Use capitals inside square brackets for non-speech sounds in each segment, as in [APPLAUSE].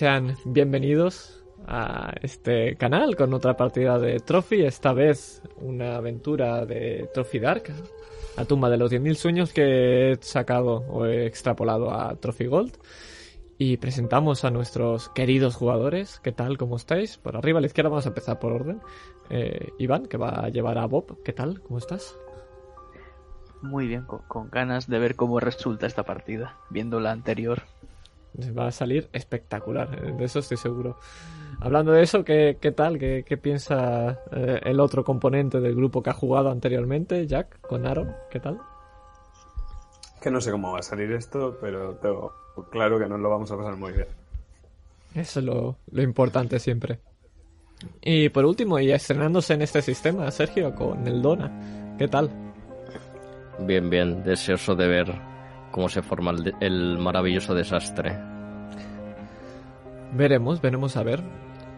Sean bienvenidos a este canal con otra partida de Trophy, esta vez una aventura de Trophy Dark, la tumba de los 10.000 sueños que he sacado o he extrapolado a Trophy Gold. Y presentamos a nuestros queridos jugadores. ¿Qué tal? ¿Cómo estáis? Por arriba a la izquierda vamos a empezar por orden. Eh, Iván, que va a llevar a Bob. ¿Qué tal? ¿Cómo estás? Muy bien, con, con ganas de ver cómo resulta esta partida, viendo la anterior. Va a salir espectacular, de eso estoy seguro. Hablando de eso, ¿qué, qué tal? ¿Qué, qué piensa eh, el otro componente del grupo que ha jugado anteriormente, Jack, con Aaron? ¿Qué tal? Que no sé cómo va a salir esto, pero tengo claro que nos lo vamos a pasar muy bien. Eso es lo, lo importante siempre. Y por último, y estrenándose en este sistema, Sergio, con el Dona. ¿Qué tal? Bien, bien, deseoso de ver cómo se forma el, maravilloso desastre. Veremos, veremos a ver.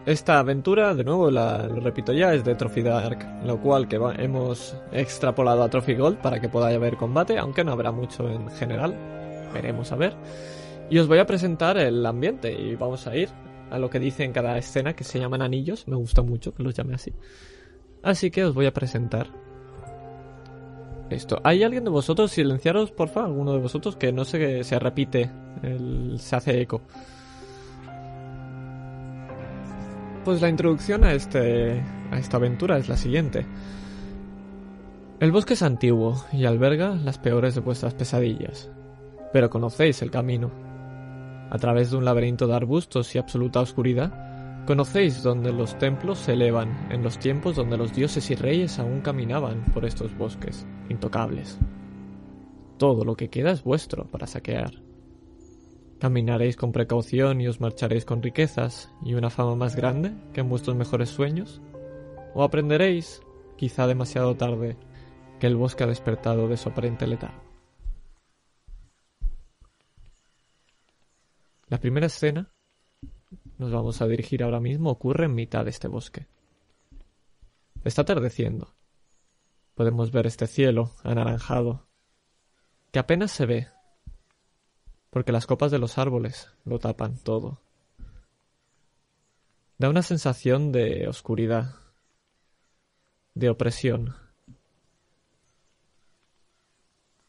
Esta aventura, de nuevo, la, lo repito ya, es de Trophy Dark, lo cual que va- hemos extrapolado a Trophy Gold para que pueda haber combate, aunque no habrá mucho en general. Veremos a ver. Y os voy a presentar el ambiente y vamos a ir a lo que dice en cada escena, que se llaman anillos. Me gusta mucho que los llame así. Así que os voy a presentar esto. ¿Hay alguien de vosotros? Silenciaros, porfa, alguno de vosotros, que no se, se repite, el- se hace eco. Pues la introducción a, este, a esta aventura es la siguiente. El bosque es antiguo y alberga las peores de vuestras pesadillas, pero conocéis el camino. A través de un laberinto de arbustos y absoluta oscuridad, conocéis donde los templos se elevan en los tiempos donde los dioses y reyes aún caminaban por estos bosques, intocables. Todo lo que queda es vuestro para saquear. Caminaréis con precaución y os marcharéis con riquezas y una fama más grande que en vuestros mejores sueños. O aprenderéis, quizá demasiado tarde, que el bosque ha despertado de su aparente letargo. La primera escena, nos vamos a dirigir ahora mismo, ocurre en mitad de este bosque. Está atardeciendo. Podemos ver este cielo anaranjado, que apenas se ve porque las copas de los árboles lo tapan todo. Da una sensación de oscuridad, de opresión.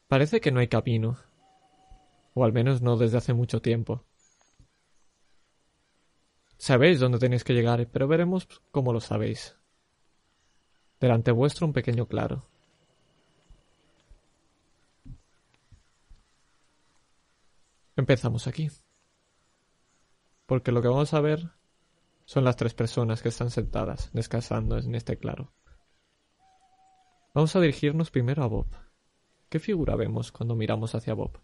Parece que no hay camino, o al menos no desde hace mucho tiempo. Sabéis dónde tenéis que llegar, pero veremos cómo lo sabéis. Delante vuestro un pequeño claro. Empezamos aquí. Porque lo que vamos a ver son las tres personas que están sentadas, descansando en este claro. Vamos a dirigirnos primero a Bob. ¿Qué figura vemos cuando miramos hacia Bob?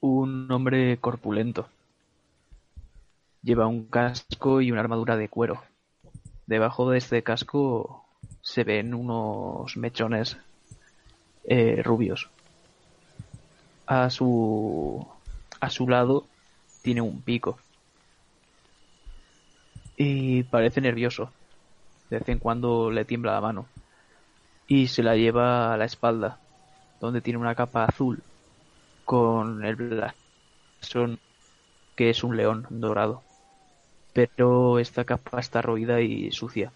Un hombre corpulento. Lleva un casco y una armadura de cuero. Debajo de este casco se ven unos mechones eh, rubios. A su a su lado tiene un pico. Y parece nervioso. De vez en cuando le tiembla la mano. Y se la lleva a la espalda, donde tiene una capa azul con el blasón que es un león dorado. Pero esta capa está roída y sucia,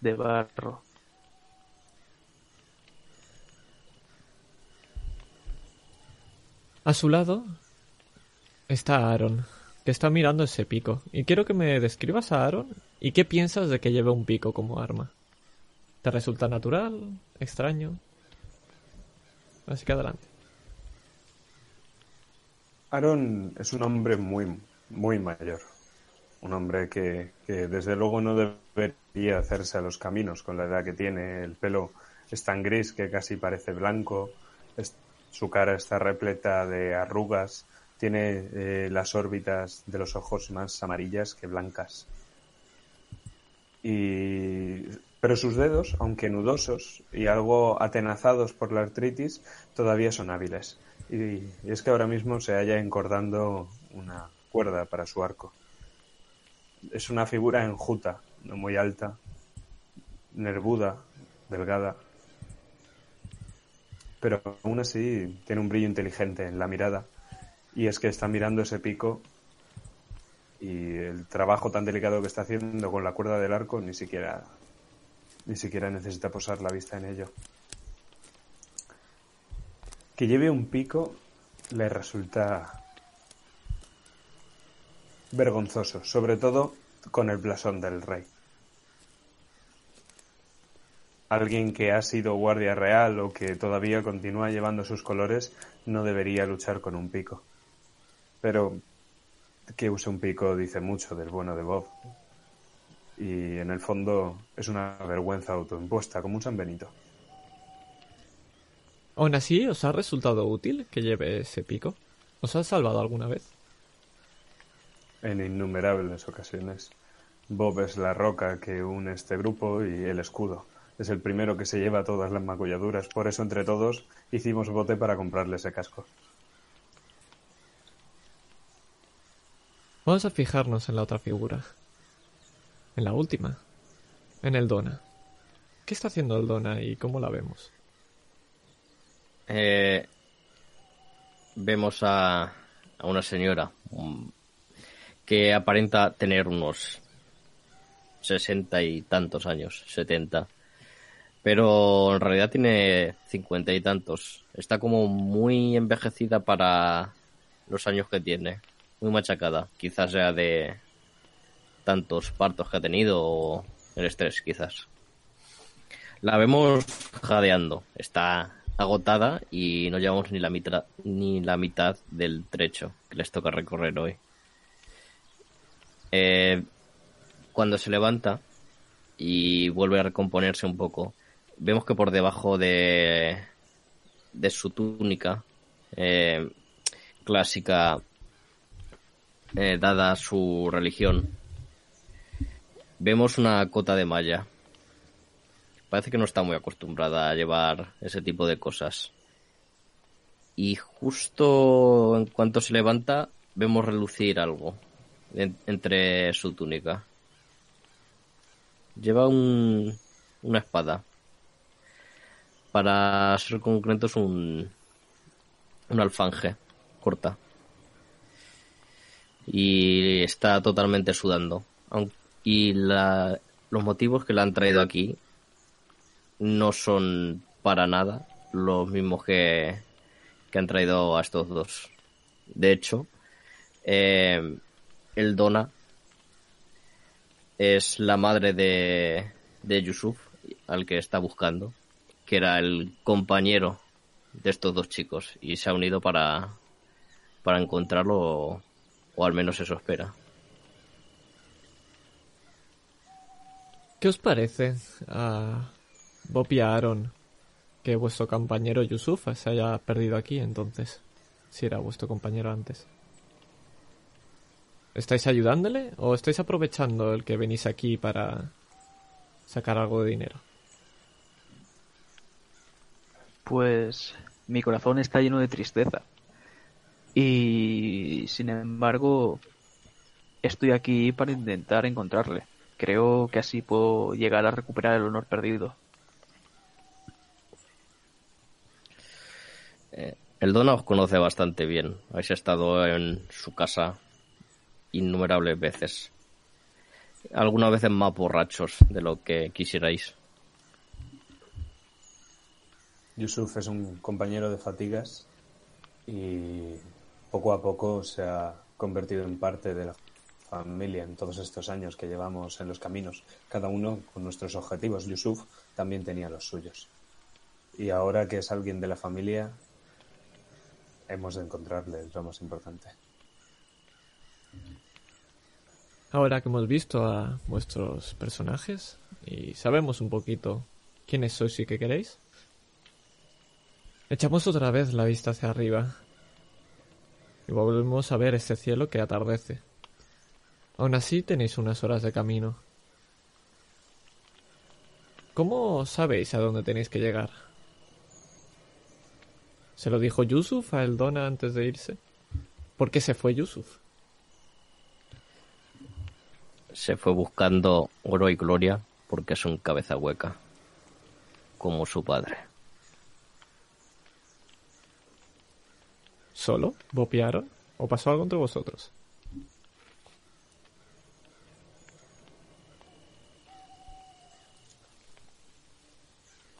de barro. A su lado está Aaron, que está mirando ese pico. Y quiero que me describas a Aaron y qué piensas de que lleve un pico como arma. ¿Te resulta natural? ¿Extraño? Así que adelante. Aaron es un hombre muy, muy mayor. Un hombre que, desde luego no debería hacerse a los caminos con la edad que tiene. El pelo es tan gris que casi parece blanco. Su cara está repleta de arrugas. Tiene eh, las órbitas de los ojos más amarillas que blancas. Y... Pero sus dedos, aunque nudosos y algo atenazados por la artritis, todavía son hábiles. Y es que ahora mismo se halla encordando una cuerda para su arco. Es una figura enjuta, no muy alta, nervuda, delgada, pero aún así tiene un brillo inteligente en la mirada. Y es que está mirando ese pico y el trabajo tan delicado que está haciendo con la cuerda del arco ni siquiera ni siquiera necesita posar la vista en ello. Que lleve un pico le resulta vergonzoso, sobre todo con el blasón del rey. Alguien que ha sido guardia real o que todavía continúa llevando sus colores no debería luchar con un pico. Pero que use un pico dice mucho del bueno de Bob. Y en el fondo es una vergüenza autoimpuesta, como un San Benito. Aún así, ¿os ha resultado útil que lleve ese pico? ¿Os ha salvado alguna vez? En innumerables ocasiones. Bob es la roca que une este grupo y el escudo. Es el primero que se lleva todas las magulladuras. Por eso, entre todos, hicimos bote para comprarle ese casco. Vamos a fijarnos en la otra figura. En la última. En el Dona. ¿Qué está haciendo el Dona y cómo la vemos? Eh, vemos a, a una señora que aparenta tener unos sesenta y tantos años, setenta. Pero en realidad tiene cincuenta y tantos. Está como muy envejecida para los años que tiene. Muy machacada. Quizás sea de tantos partos que ha tenido o el estrés, quizás. La vemos jadeando. Está agotada y no llevamos ni la mitad ni la mitad del trecho que les toca recorrer hoy. Eh, cuando se levanta y vuelve a recomponerse un poco, vemos que por debajo de, su túnica eh, clásica, eh, dada su religión, vemos una cota de malla. Parece que no está muy acostumbrada a llevar ese tipo de cosas. Y justo en cuanto se levanta, vemos relucir algo en- entre su túnica. Lleva un, una espada. Para ser concretos, un, un alfanje corta. Y está totalmente sudando. Y la, los motivos que la han traído aquí no son para nada los mismos que, que han traído a estos dos. De hecho, eh, el Dona es la madre de, de Yusuf, al que está buscando, que era el compañero de estos dos chicos y se ha unido para, para encontrarlo o, al menos eso espera. ¿Qué os parece a Bob y Aaron que vuestro compañero Yusuf se haya perdido aquí entonces? Si era vuestro compañero antes. ¿Estáis ayudándole o estáis aprovechando el que venís aquí para sacar algo de dinero? Pues mi corazón está lleno de tristeza. Y sin embargo, estoy aquí para intentar encontrarle. Creo que así puedo llegar a recuperar el honor perdido. Eh, el Dona os conoce bastante bien. Habéis estado en su casa innumerables veces. Algunas veces más borrachos de lo que quisierais. Yusuf es un compañero de fatigas y poco a poco se ha convertido en parte de la familia en todos estos años que llevamos en los caminos, cada uno con nuestros objetivos. Yusuf también tenía los suyos. Y ahora que es alguien de la familia, hemos de encontrarle, es lo más importante. Ahora que hemos visto a vuestros personajes y sabemos un poquito quiénes sois y qué queréis, echamos otra vez la vista hacia arriba y volvemos a ver este cielo que atardece. Aún así tenéis unas horas de camino. ¿Cómo sabéis a dónde tenéis que llegar? ¿Se lo dijo Yusuf a Eldona antes de irse? ¿Por qué se fue Yusuf? se fue buscando oro y gloria porque es un cabeza hueca, como su padre. ¿Solo? ¿Bopearon? ¿O pasó algo entre vosotros?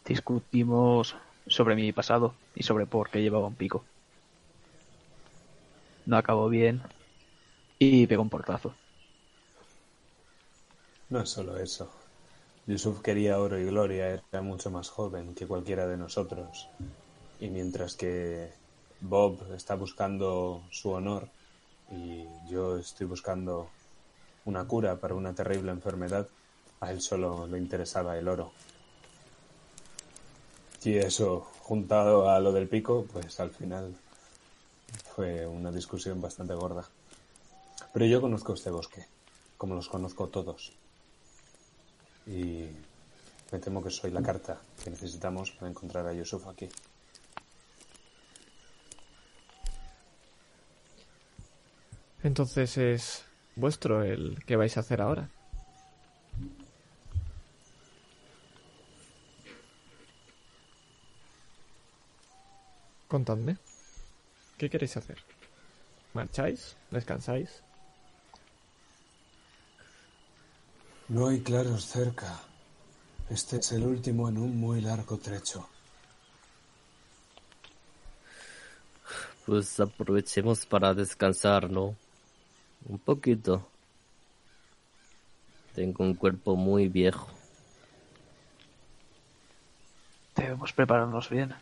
Discutimos sobre mi pasado y sobre por qué llevaba un pico. No acabó bien y pegó un portazo. No es solo eso. Yusuf quería oro y gloria, era mucho más joven que cualquiera de nosotros. Y mientras que Bob está buscando su honor y yo estoy buscando una cura para una terrible enfermedad, a él solo le interesaba el oro. Y eso, juntado a lo del pico, pues al final fue una discusión bastante gorda. Pero yo conozco este bosque, como los conozco todos. Y me temo que soy la carta que necesitamos para encontrar a Yusuf aquí. Entonces es vuestro el que vais a hacer ahora. Contadme. ¿Qué queréis hacer? ¿Marcháis? ¿Descansáis? No hay claros cerca. Este es el último en un muy largo trecho. Pues aprovechemos para descansar, ¿no? Un poquito. Tengo un cuerpo muy viejo. Debemos prepararnos bien.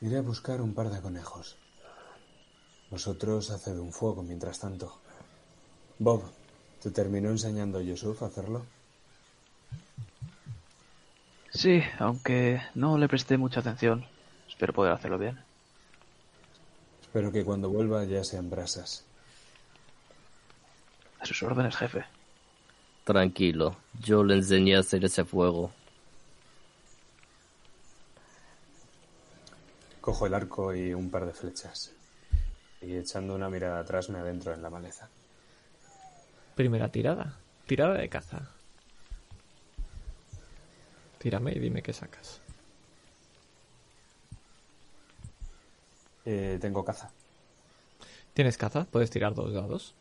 Iré a buscar un par de conejos. Vosotros haced un fuego mientras tanto. Bob, ¿te terminó enseñando Yusuf a hacerlo? Sí, aunque no le presté mucha atención. Espero poder hacerlo bien. Espero que cuando vuelva ya sean brasas. A sus órdenes, jefe. Tranquilo, yo le enseñé a hacer ese fuego. Cojo el arco y un par de flechas. Y echando una mirada atrás me adentro en la maleza. Primera tirada. Tirada de caza. Tírame y dime qué sacas. Eh, tengo caza. ¿Tienes caza? Puedes tirar dos dados.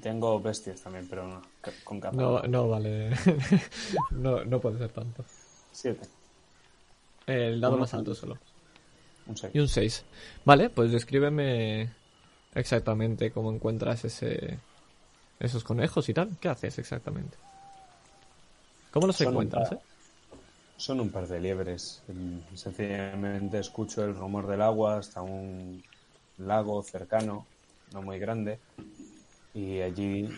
Tengo bestias también, pero no, con caza. No, no vale. [LAUGHS] no, no puede ser tanto. Siete. El dado Uno. más alto solo. Un. Y un 6. Vale, pues descríbeme exactamente cómo encuentras ese esos conejos y tal. ¿Qué haces exactamente? ¿Cómo los Son un encuentras, par. eh? Son un par de liebres. Sencillamente escucho el rumor del agua hasta un lago cercano, no muy grande, y allí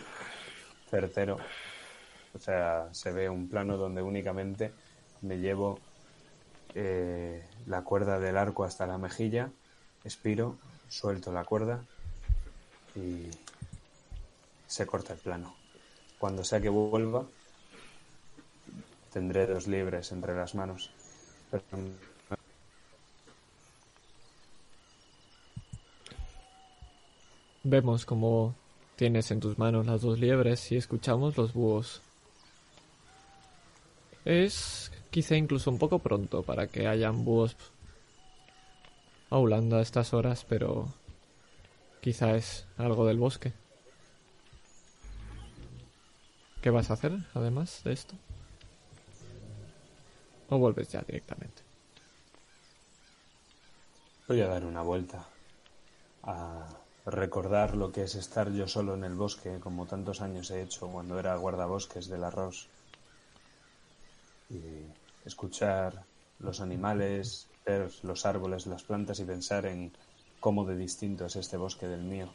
certero. O sea, se ve un plano donde únicamente me llevo eh, la cuerda del arco hasta la mejilla, expiro, suelto la cuerda y se corta el plano. Cuando sea que vuelva, tendré dos liebres entre las manos. Vemos cómo tienes en tus manos las dos liebres y escuchamos los búhos. Es quizá incluso un poco pronto para que hayan búhos aulando a estas horas, pero quizá es algo del bosque. ¿Qué vas a hacer además de esto? ¿O vuelves ya directamente? voy a dar una vuelta a recordar lo que es estar yo solo en el bosque, como tantos años he hecho cuando era guardabosques del arroz. Y escuchar los animales, ver los árboles, las plantas y pensar en cómo de distinto es este bosque del mío.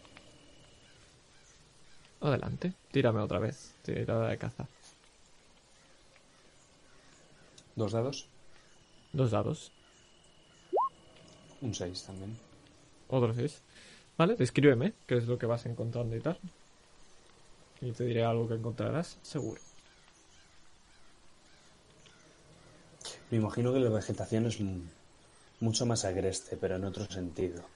Adelante, tírame otra vez. Tirada de caza. ¿Dos dados? Dos dados. Un seis también. Otro seis. Vale, descríbeme qué es lo que vas encontrando y tal. Y te diré algo que encontrarás, seguro. Me imagino que la vegetación es mu- mucho más agreste, pero en otro sentido.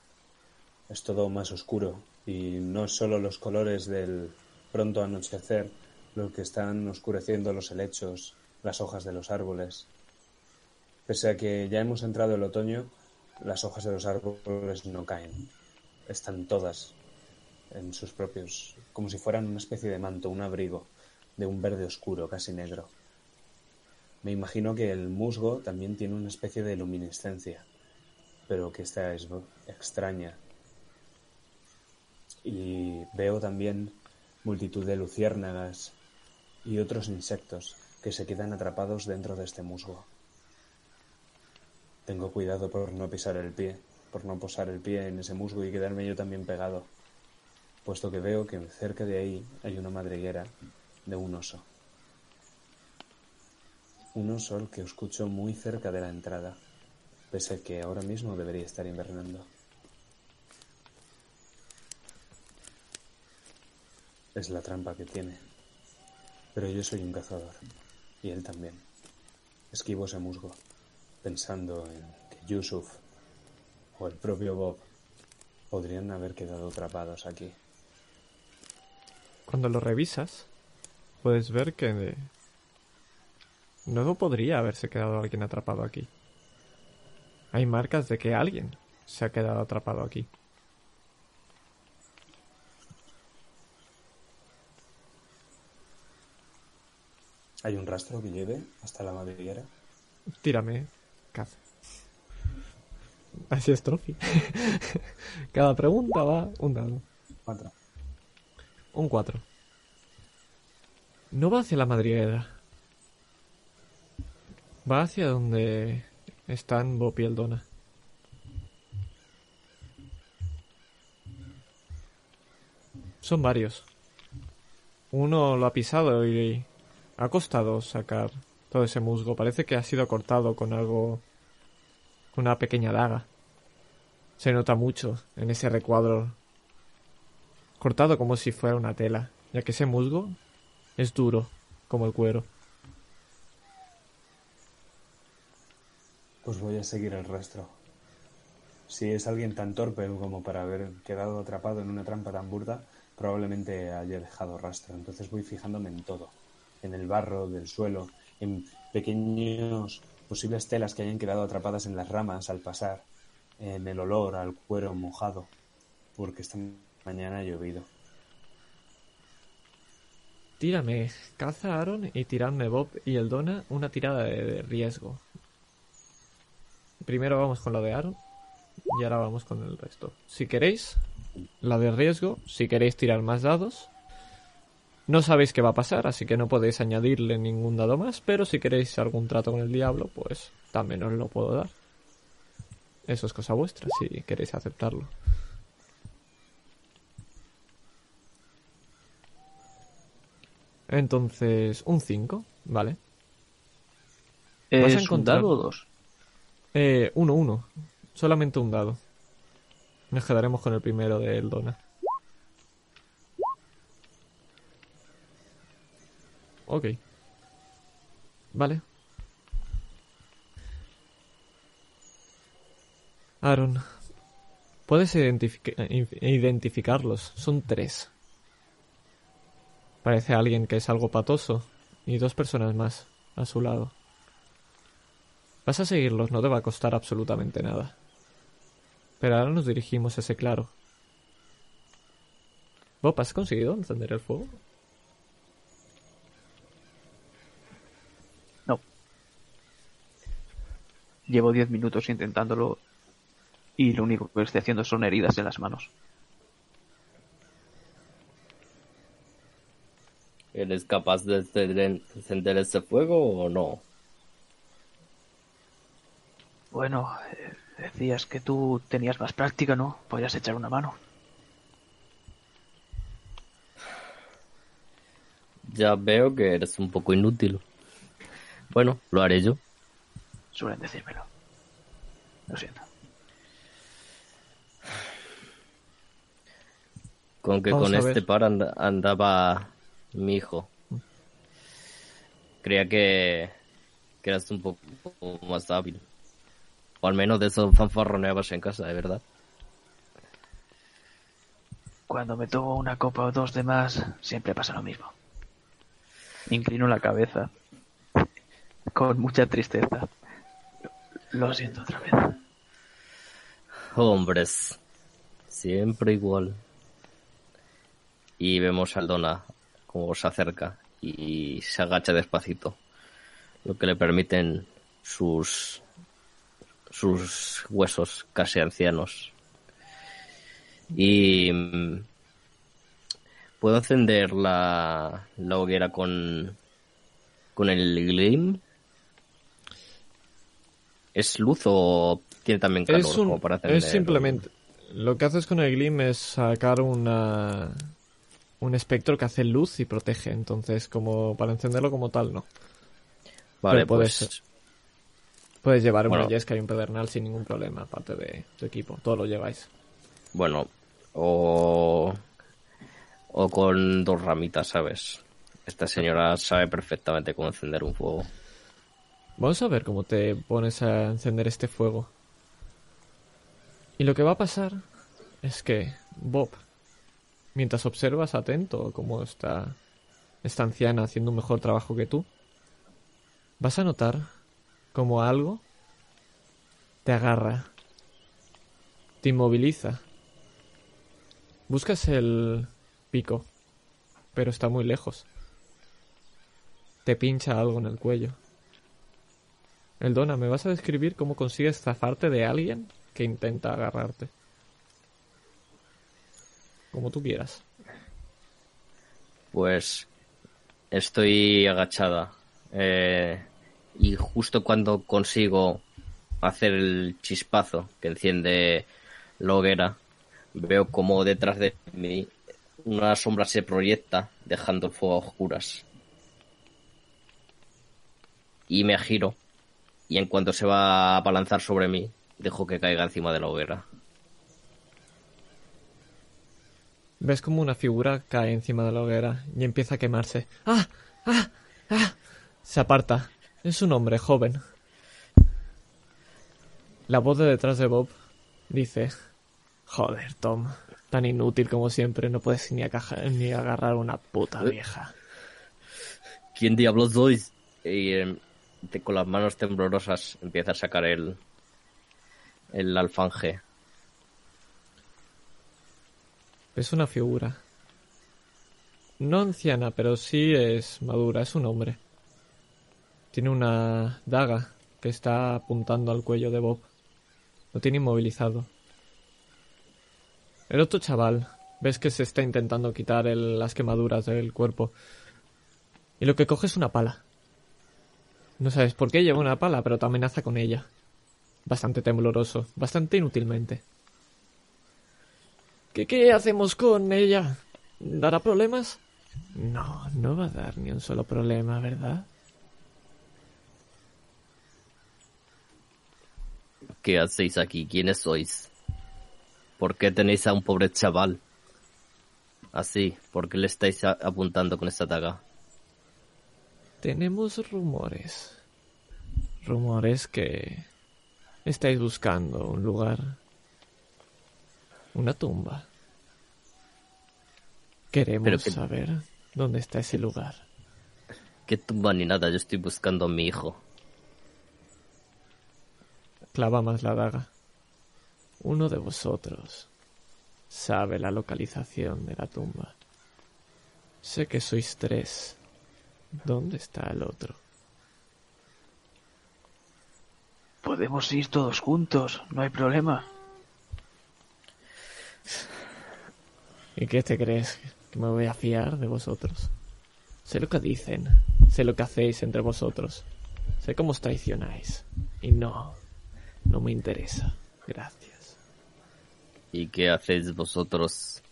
Es todo más oscuro y no solo los colores del pronto anochecer lo que están oscureciendo los helechos, las hojas de los árboles. Pese a que ya hemos entrado el otoño, las hojas de los árboles no caen. Están todas en sus propios, como si fueran una especie de manto, un abrigo de un verde oscuro, casi negro. Me imagino que el musgo también tiene una especie de luminiscencia, pero que esta es extraña. Y veo también multitud de luciérnagas y otros insectos que se quedan atrapados dentro de este musgo. Tengo cuidado por no pisar el pie, por no posar el pie en ese musgo y quedarme yo también pegado, puesto que veo que cerca de ahí hay una madriguera de un oso. Un oso al que escucho muy cerca de la entrada, pese a que ahora mismo debería estar invernando. Es la trampa que tiene. Pero yo soy un cazador, y él también. Esquivo ese musgo, pensando en que Yusuf o el propio Bob podrían haber quedado atrapados aquí. Cuando lo revisas, puedes ver que no podría haberse quedado alguien atrapado aquí. Hay marcas de que alguien se ha quedado atrapado aquí. ¿Hay un rastro que lleve hasta la madriguera? Tírame, caza. Así es, Trophy. [LAUGHS] Cada pregunta va un dado. Cuatro. Un 4. No va hacia la madriguera. Va hacia donde están Bob y el Dona. Son varios. Uno lo ha pisado y ha costado sacar todo ese musgo. Parece que ha sido cortado con algo. con una pequeña daga. Se nota mucho en ese recuadro cortado como si fuera una tela, ya que ese musgo es duro como el cuero. Pues voy a seguir el rastro. Si es alguien tan torpe como para haber quedado atrapado en una trampa tan burda, probablemente haya dejado rastro. Entonces voy fijándome en todo. En el barro del suelo, en pequeños posibles telas que hayan quedado atrapadas en las ramas al pasar, en el olor al cuero mojado, porque esta mañana ha llovido. Tírame, caza Aaron y tiradme Bob y el Dona una tirada de riesgo. Primero vamos con lo de Aaron y ahora vamos con el resto. Si queréis, la de riesgo, si queréis tirar más dados. No sabéis qué va a pasar, así que no podéis añadirle ningún dado más, pero si queréis algún trato con el diablo, pues también os lo puedo dar. Eso es cosa vuestra, si queréis aceptarlo. Entonces, un 5, vale. Vas a ¿Es un encontrar- dado o dos? Eh, uno, uno. Solamente un dado. Nos quedaremos con el primero de Eldona. Ok. Vale. Aaron, puedes inf- identificarlos. Son tres. Parece alguien que es algo patoso. Y dos personas más a su lado. Vas a seguirlos, no te va a costar absolutamente nada. Pero ahora nos dirigimos a ese claro. Bob, ¿has conseguido encender el fuego? No. Llevo 10 minutos intentándolo y lo único que estoy haciendo son heridas en las manos. ¿Eres capaz de encender ese fuego o no? Bueno, eh, decías que tú tenías más práctica, ¿no? Podrías echar una mano. Ya veo que eres un poco inútil. Bueno, lo haré yo. Suelen decírmelo. Lo siento. Con que Vamos con este par anda- andaba mi hijo. Creía que, que eras un poco más hábil. O al menos de eso fanfarroneabas en casa, de verdad. Cuando me tomo una copa o dos de más, siempre pasa lo mismo. Inclino la cabeza. Con mucha tristeza. Lo siento otra vez. Hombres. Siempre igual. Y vemos al Dona como se acerca y se agacha despacito, lo que le permiten sus sus huesos casi ancianos. Y mm, puedo encender la, la hoguera con con el gleam. ¿Es luz o tiene también calor Es, un- como para es simplemente. Lo que haces con el Glim es sacar una. Un espectro que hace luz y protege. Entonces, como para encenderlo como tal, no. Vale, pero puede pues. Puedes llevar Bueno. una Yesca y un pedernal sin ningún problema, aparte de tu equipo. Todo lo lleváis. Bueno, o, o con dos ramitas, ¿sabes? Esta señora sabe perfectamente cómo encender un fuego. Vamos a ver cómo te pones a encender este fuego. Y lo que va a pasar es que Bob, mientras observas atento cómo está esta anciana haciendo un mejor trabajo que tú, vas a notar como algo te agarra, te inmoviliza. Buscas el pico, pero está muy lejos. Te pincha algo en el cuello. Eldona, ¿me vas a describir cómo consigues zafarte de alguien que intenta agarrarte? Como tú quieras. Pues estoy agachada. eh, y justo cuando consigo hacer el chispazo que enciende la hoguera, veo como detrás de mí una sombra se proyecta dejando el fuego a oscuras. Y me giro. Y en cuanto se va a abalanzar sobre mí, dejo que caiga encima de la hoguera. Ves como una figura cae encima de la hoguera y empieza a quemarse. ¡Ah! ¡Ah! ¡Ah! Se aparta. Es un hombre joven. La voz de detrás de Bob dice: Joder, Tom. Tan inútil como siempre, no puedes ni, ni agarrar una puta vieja. ¿Quién diablos sois? Y eh, te- con las manos temblorosas empieza a sacar el, el alfanje. Es una figura. No anciana, pero sí es madura, es un hombre. Tiene una daga que está apuntando al cuello de Bob. Lo tiene inmovilizado. El otro chaval, ves que se está intentando quitar las quemaduras del cuerpo. Y lo que coge es una pala. No sabes por qué lleva una pala, pero te amenaza con ella. Bastante tembloroso, bastante inútilmente. ¿Qué, ¿Qué hacemos con ella? ¿Dará problemas? No, no va a dar ni un solo problema, ¿verdad? ¿Qué hacéis aquí? ¿Quiénes sois? ¿Por qué tenéis a un pobre chaval? Así, ¿por qué le estáis apuntando con esta daga? Tenemos rumores. Rumores que estáis buscando un lugar. Una tumba. Queremos que- saber dónde está ese lugar. ¿Qué tumba ni nada? Yo estoy buscando a mi hijo. Clava más la daga. Uno de vosotros sabe la localización de la tumba. Sé que sois tres. ¿Dónde está el otro? Podemos ir todos juntos, no hay problema. ¿Y qué te crees? ¿Que me voy a fiar de vosotros? Sé lo que dicen, sé lo que hacéis entre vosotros, sé cómo os traicionáis. Y no, no me interesa. Gracias. ¿Y qué hacéis vosotros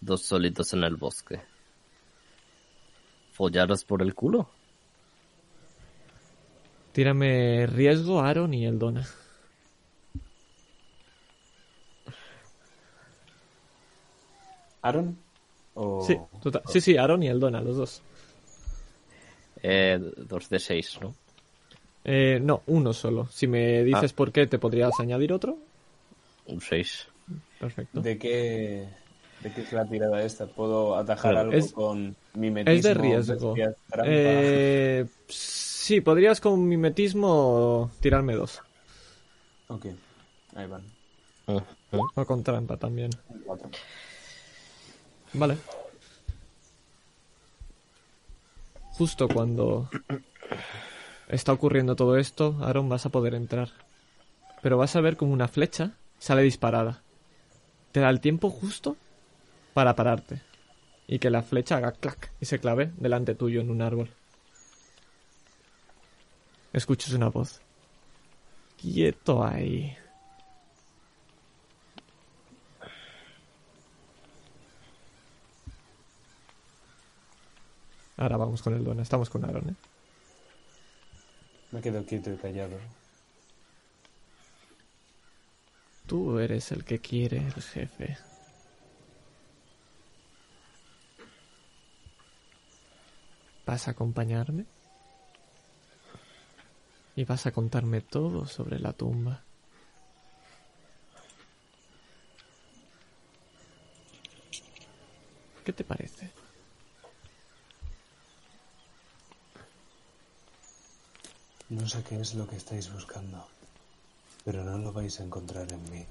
dos solitos en el bosque? ¿Follaros por el culo? Tírame riesgo, Aaron y Eldona. ¿Aaron? O... Sí, total- sí, sí, Aaron y Eldona, los dos. Eh, dos de seis, ¿no? Eh, no, uno solo. Si me dices por qué, ¿te podrías añadir otro? Un seis. Perfecto. ¿De qué, ¿De qué es la tirada esta? ¿Puedo atajar algo es- con mimetismo? Es de riesgo. Eh, sí, podrías con mimetismo tirarme dos. Ok, ahí van. Ujú. O con trampa también. Vale. justo cuando está ocurriendo todo esto, Aaron, vas a poder entrar. Pero vas a ver como una flecha sale disparada. Te da el tiempo justo para pararte. Y que la flecha haga clac y se clave delante tuyo en un árbol. Escuchas una voz. Quieto ahí. Ahora vamos con el Dona. Estamos con Aaron, ¿eh? Me quedo quieto y callado. Tú eres el que quiere el jefe. ¿Vas a acompañarme? Y vas a contarme todo sobre la tumba. ¿Qué te parece? No sé qué es lo que estáis buscando, pero no lo vais a encontrar en mí.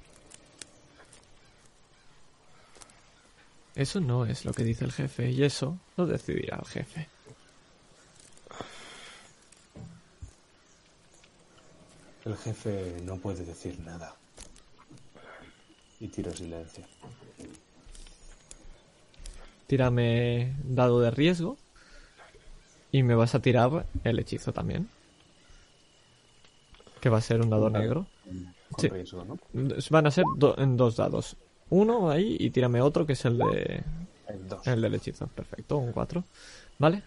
Eso no es lo que dice el jefe y eso lo decidirá el jefe. El jefe no puede decir nada. Y tiro silencio. Tírame dado de riesgo y me vas a tirar el hechizo también. Que va a ser un dado negro. Con Sí. riesgo, ¿no? Van a ser do- en dos dados. Uno ahí y tírame otro que es el de El dos. el del hechizo. Perfecto, un 4. ¿Vale?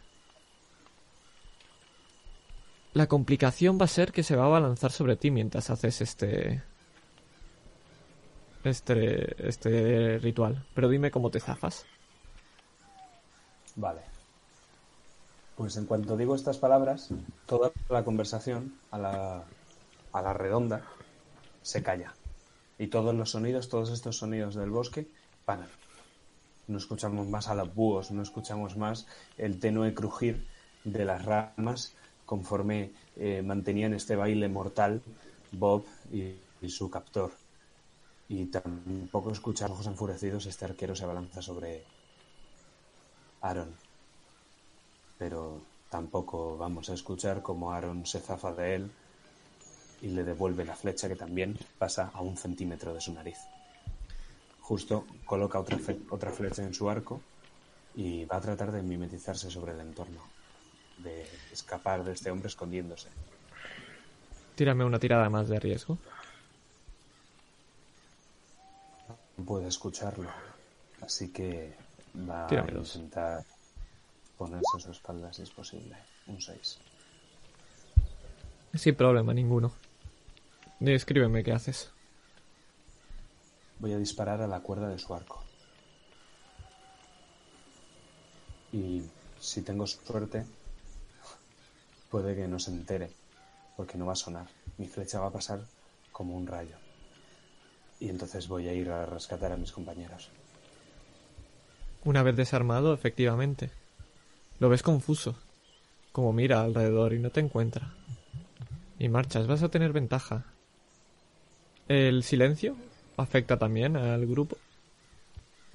La complicación va a ser que se va a abalanzar sobre ti mientras haces este. Este. Este ritual. Pero dime cómo te zafas. Vale. Pues en cuanto digo estas palabras, toda la conversación a la, a la redonda se calla. Y todos los sonidos, todos estos sonidos del bosque, paran. No escuchamos más a los búhos, no escuchamos más el tenue crujir de las ramas conforme eh, mantenían este baile mortal Bob y, su captor. Y tampoco escuchamos ojos enfurecidos, este arquero se abalanza sobre Aaron. Pero tampoco vamos a escuchar cómo Aaron se zafa de él y le devuelve la flecha que también pasa a un centímetro de su nariz. Justo coloca otra, fe- otra flecha en su arco y va a tratar de mimetizarse sobre el entorno, de escapar de este hombre escondiéndose. Tírame una tirada más de riesgo. No puede escucharlo, así que va a intentar ponerse a su espalda si es posible. Un 6. Sin problema ninguno. Descríbeme qué haces. Voy a disparar a la cuerda de su arco. Y si tengo suerte, puede que no se entere, porque no va a sonar. Mi flecha va a pasar como un rayo. Y entonces voy a ir a rescatar a mis compañeros. Una vez desarmado, efectivamente. Lo ves confuso. Como mira alrededor y no te encuentra. Y marchas, vas a tener ventaja. ¿El silencio afecta también al grupo?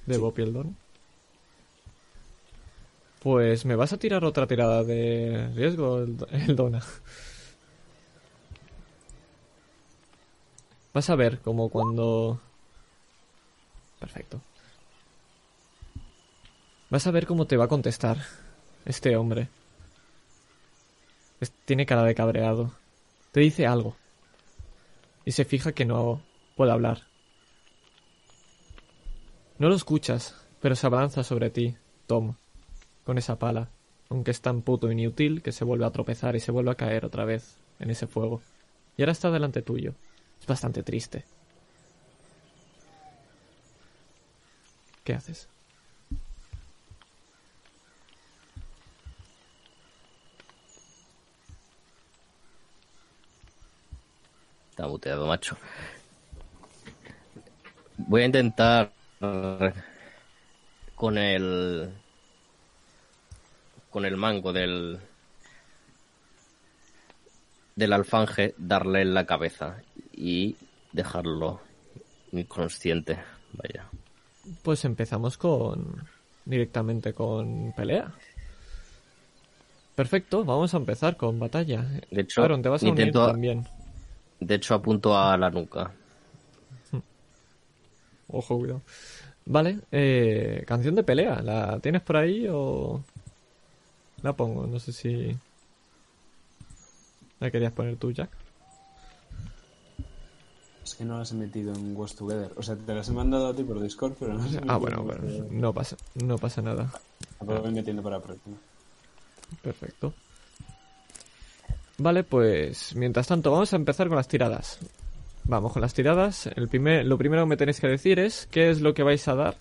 De Sí. Bob y el Don. Pues me vas a tirar otra tirada de riesgo, el, [LAUGHS] el Dona. Vas a ver como cuando... Perfecto. Vas a ver cómo te va a contestar este hombre. Es- tiene cara de cabreado. Te dice algo. Y se fija que no puede hablar. No lo escuchas, pero se abalanza sobre ti, Tom, con esa pala, aunque es tan puto inútil que se vuelve a tropezar y se vuelve a caer otra vez en ese fuego. Y ahora está delante tuyo. Es bastante triste. ¿Qué haces? Está muteado, macho. Voy a intentar con el con el mango del del alfanje darle en la cabeza y dejarlo inconsciente. Vaya. Pues empezamos con. directamente con pelea. Perfecto, vamos a empezar con batalla. De hecho, Aaron, te vas a unir intento- también. De hecho, apunto a la nuca. [LAUGHS] Ojo, cuidado. Vale, eh, canción de pelea. ¿La tienes por ahí o...? La pongo, no sé si... ¿La querías poner tú, Jack? Es que no las he metido en Ghost Together. O sea, te las he mandado a ti por Discord, pero no metido Ah, en bueno, bueno, no pasa, no pasa nada. La voy metiendo para la próxima. Perfecto. Vale, pues mientras tanto vamos a empezar con las tiradas. Vamos con las tiradas. El primer, lo primero que me tenéis que decir es qué es lo que vais a dar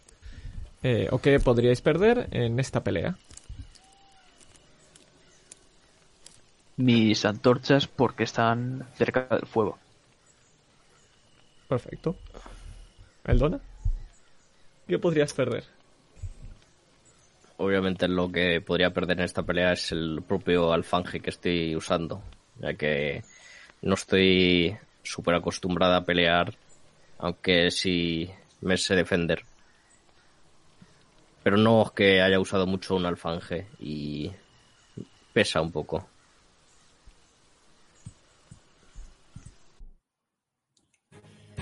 eh, o qué podríais perder en esta pelea. Mis antorchas porque están cerca del fuego. Perfecto. ¿Eldona? ¿Qué podrías perder? Obviamente lo que podría perder en esta pelea es el propio alfanje que estoy usando, ya que no estoy súper acostumbrada a pelear, aunque sí me sé defender. Pero no es que haya usado mucho un alfanje y pesa un poco.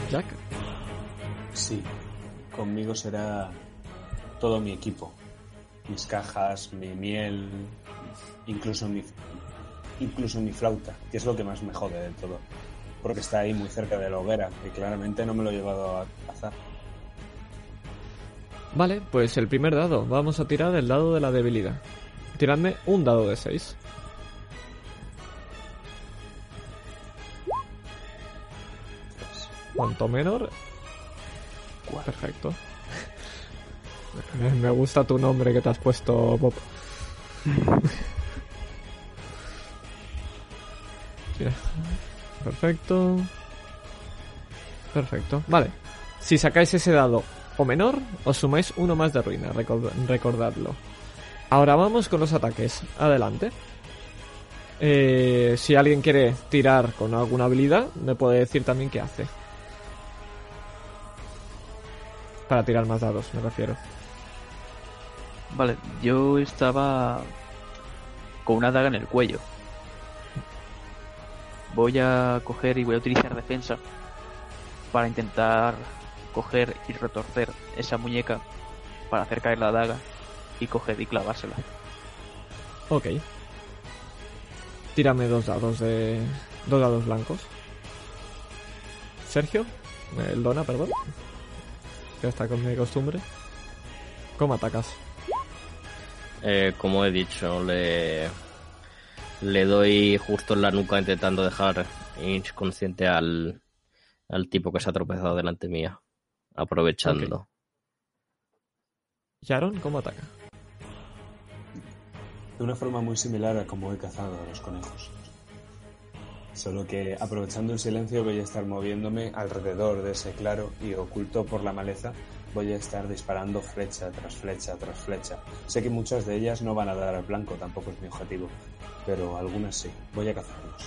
Jack. Sí, conmigo será todo mi equipo. Mis cajas, mi miel, incluso mi, incluso mi flauta, que es lo que más me jode de todo. Porque está ahí muy cerca de la hoguera y claramente no me lo he llevado a cazar. Vale, pues el primer dado. Vamos a tirar el dado de la debilidad. Tiradme un dado de 6. Cuanto menor. Perfecto. [LAUGHS] Me- gusta tu nombre que te has puesto, Bob. [LAUGHS] Perfecto. Perfecto. Vale. Si sacáis ese dado o menor, os sumáis uno más de ruina, record- recordadlo. Ahora vamos con los ataques. Adelante. Eh, si alguien quiere tirar con alguna habilidad, me puede decir también qué hace. Para tirar más dados, me refiero. Vale, yo estaba con una daga en el cuello. Voy a coger y voy a utilizar defensa para intentar coger y retorcer esa muñeca para hacer caer la daga y coger y clavársela. Ok. Tírame dos dados de. dos dados blancos. Sergio, el Dona, perdón. Que está con mi costumbre. ¿Cómo atacas? Eh, como he dicho, le, le doy justo en la nuca intentando dejar inconsciente al, al tipo que se ha tropezado delante mía, aprovechando. Yaron, ¿cómo ataca? De una forma muy similar a como he cazado a los conejos. Solo que aprovechando el silencio voy a estar moviéndome alrededor de ese claro y oculto por la maleza voy a estar disparando flecha tras flecha tras flecha. Sé que muchas de ellas no van a dar al blanco, tampoco es mi objetivo, pero algunas sí. Voy a cazarlos.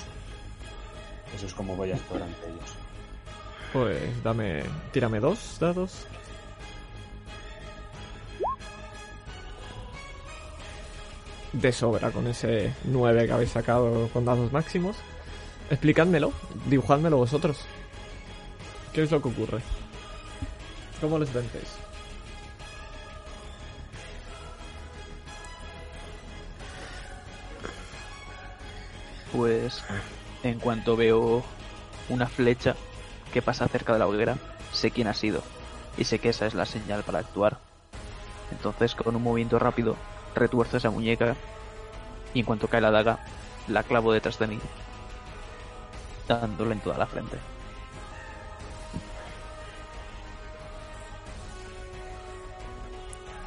Eso es como voy a actuar ante ellos. Pues dame. Tírame dos dados. De sobra con ese 9 que habéis sacado con dados máximos. Explicádmelo, dibujádmelo vosotros. ¿Qué es lo que ocurre? ¿Cómo les vencéis? Pues en cuanto veo una flecha que pasa cerca de la hoguera, sé quién ha sido y sé que esa es la señal para actuar. Entonces con un movimiento rápido retuerzo esa muñeca y en cuanto cae la daga la clavo detrás de mí, dándole en toda la frente.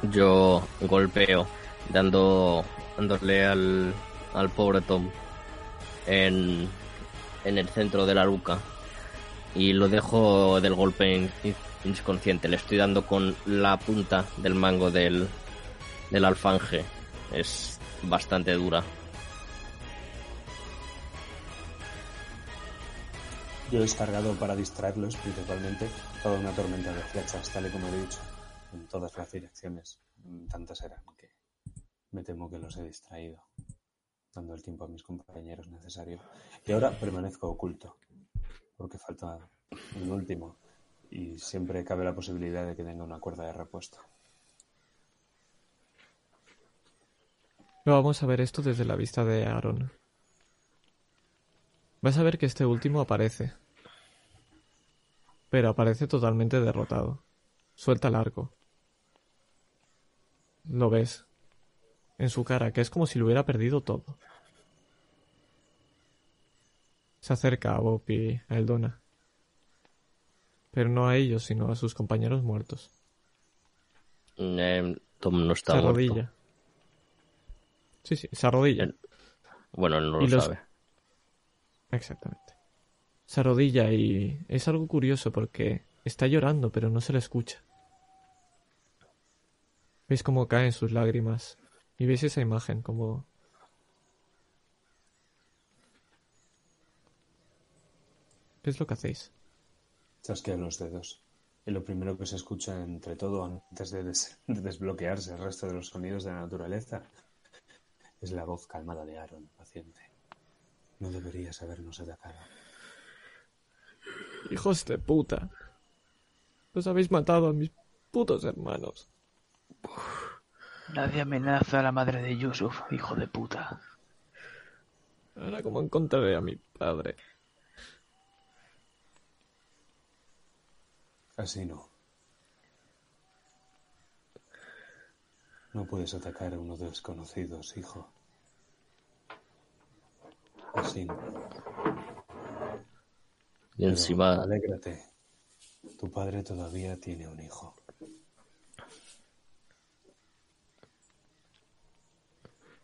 Yo golpeo, dando, dándole al, al pobre Tom en, en el centro de la nuca y lo dejo del golpe in- in- inconsciente. Le estoy dando con la punta del mango del, del alfanje. Es bastante dura. Yo he descargado para distraerlos principalmente toda una tormenta de flechas, tal y como he dicho, en todas las direcciones. Mm, Tantas eran que me temo que los he distraído. dando el tiempo a mis compañeros necesario. Y ahora permanezco oculto, porque falta un último, y siempre cabe la posibilidad de que tenga una cuerda de repuesto. vamos a ver esto desde la vista de Aaron. Vas a ver que este último aparece. Pero aparece totalmente derrotado. Suelta el arco. Lo ves. En su cara, que es como si lo hubiera perdido todo. Se acerca a Bob y a Eldona. Pero no a ellos, sino a sus compañeros muertos. Eh, Tom no está se muerto. arrodilla. Sí, sí, se arrodilla. Bueno, él no lo los- sabe. Exactamente. Se arrodilla y es algo curioso porque está llorando, pero no se le escucha. Veis cómo caen sus lágrimas y veis esa imagen como... ¿Qué es lo que hacéis? Chasqueo los dedos. Y lo primero que se escucha entre todo, antes de, des- [LAUGHS] de desbloquearse el resto de los sonidos de la naturaleza, es la voz calmada de Aaron, paciente. No deberías habernos atacado. Hijos de puta. Los habéis matado a mis putos hermanos. Nadie amenaza a la madre de Yusuf, hijo de puta. Ahora cómo encontraré a mi padre. Así no. No puedes atacar a unos desconocidos, hijo. Así no. Y Pero encima, Alégrate. Tu padre todavía tiene un hijo.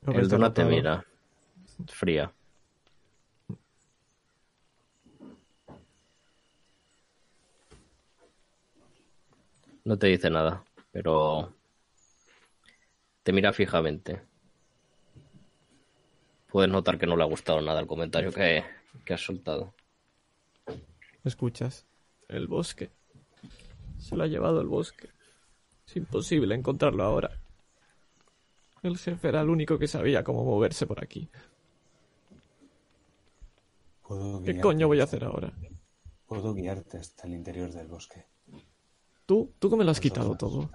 El Dona te mira. Fría. No te dice nada, pero te mira fijamente. Puedes notar que no le ha gustado nada el comentario que, que has soltado. Escuchas. El bosque. Se lo ha llevado el bosque. Es imposible encontrarlo ahora. El jefe era el único que sabía cómo moverse por aquí. Puedo ¿Qué coño voy a hacer ahora? Puedo guiarte hasta el interior del bosque. Tú, tú que me lo has quitado todo.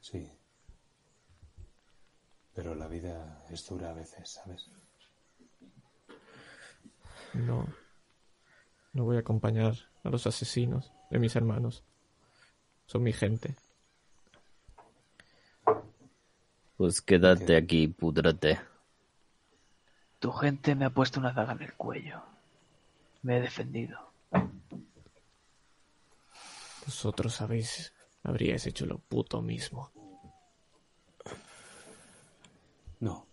Sí. Pero la vida es dura a veces, ¿sabes? No. No voy a acompañar a los asesinos de mis hermanos. Son mi gente. Pues quédate aquí, púdrate. Tu gente me ha puesto una daga en el cuello. Me he defendido. Vosotros habéis... Habríais hecho lo puto mismo. No.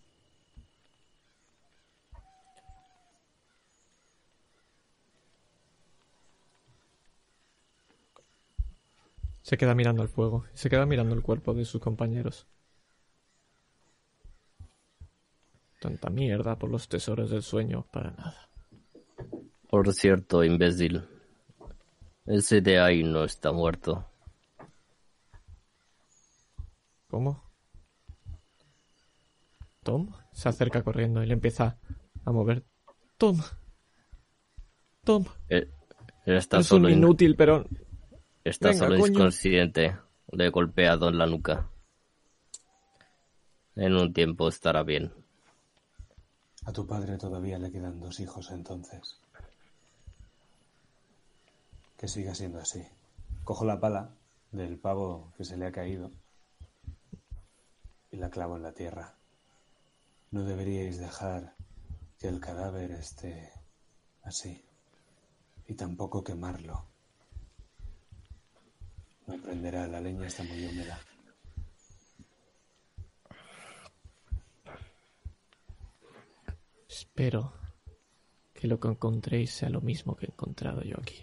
Se queda mirando al fuego. y Se queda mirando el cuerpo de sus compañeros. Tanta mierda por los tesoros del sueño para nada. Por cierto, imbécil. Ese de ahí no está muerto. ¿Cómo? Tom se acerca corriendo y le empieza a mover. Tom. Tom. Él está es un solo, in- inútil, pero está Venga, solo coño. inconsciente. Le he golpeado en la nuca. En un tiempo estará bien. A tu padre todavía le quedan dos hijos entonces. Que siga siendo así. Cojo la pala del pavo que se le ha caído y la clavo en la tierra. No deberíais dejar que el cadáver esté así y tampoco quemarlo. No prenderá, la leña está muy húmeda. Espero que lo que encontréis sea lo mismo que he encontrado yo aquí.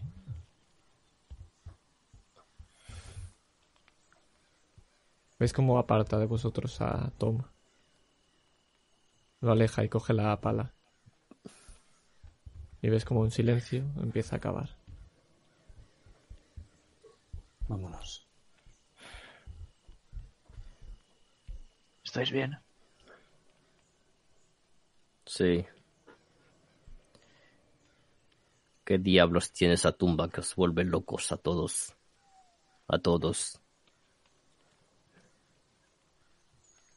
¿Ves cómo aparta de vosotros a Tom? Lo aleja y coge la pala. Y ves como un silencio empieza a acabar. Vámonos. ¿Estáis bien? Sí. ¿Qué diablos tiene esa tumba que os vuelve locos a todos? A todos.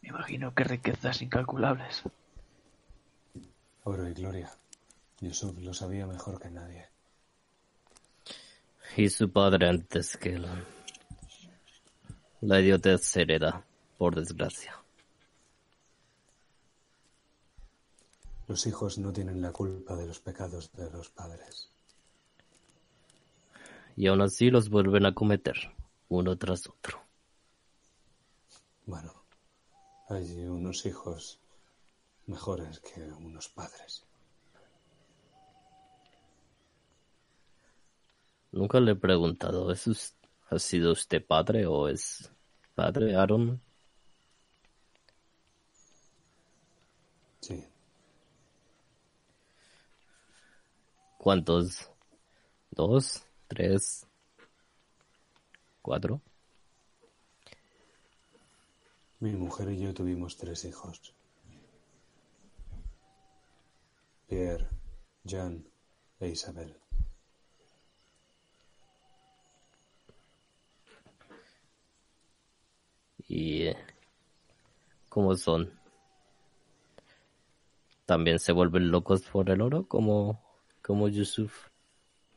Me imagino que riquezas incalculables. Oro y gloria. Yusuf lo sabía mejor que nadie. Y su padre antes que él. La idiotez se hereda, por desgracia. Los hijos no tienen la culpa de los pecados de los padres. Y aún así los vuelven a cometer, uno tras otro. Bueno, hay unos hijos mejores que unos padres. Nunca le he preguntado, ¿es ¿ha sido usted padre o es padre, Aaron? Sí, ¿Cuántos? ¿Dos? ¿Tres? ¿Cuatro? mi mujer y yo tuvimos tres hijos. Pierre, Jean e Isabel. ¿Y cómo son? ¿También se vuelven locos por el oro como, como Yusuf?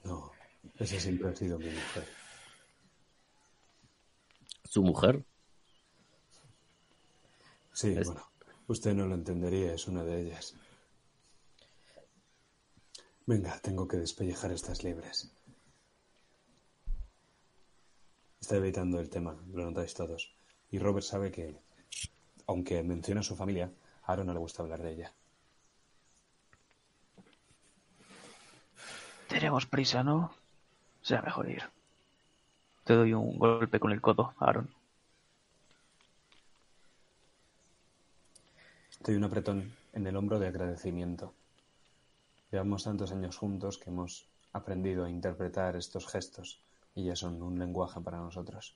No, esa siempre ha sido mi mujer. ¿Su mujer? Sí, Es- bueno, usted no lo entendería, es una de ellas. Venga, tengo que despellejar estas liebres. Está evitando el tema, lo notáis todos. Y Robert sabe que, aunque menciona a su familia, a Aaron no le gusta hablar de ella. Tenemos prisa, ¿no? Será mejor ir. Te doy un golpe con el codo, Aaron. Te doy un apretón en el hombro de agradecimiento. Llevamos tantos años juntos que hemos aprendido a interpretar estos gestos y ya son un lenguaje para nosotros.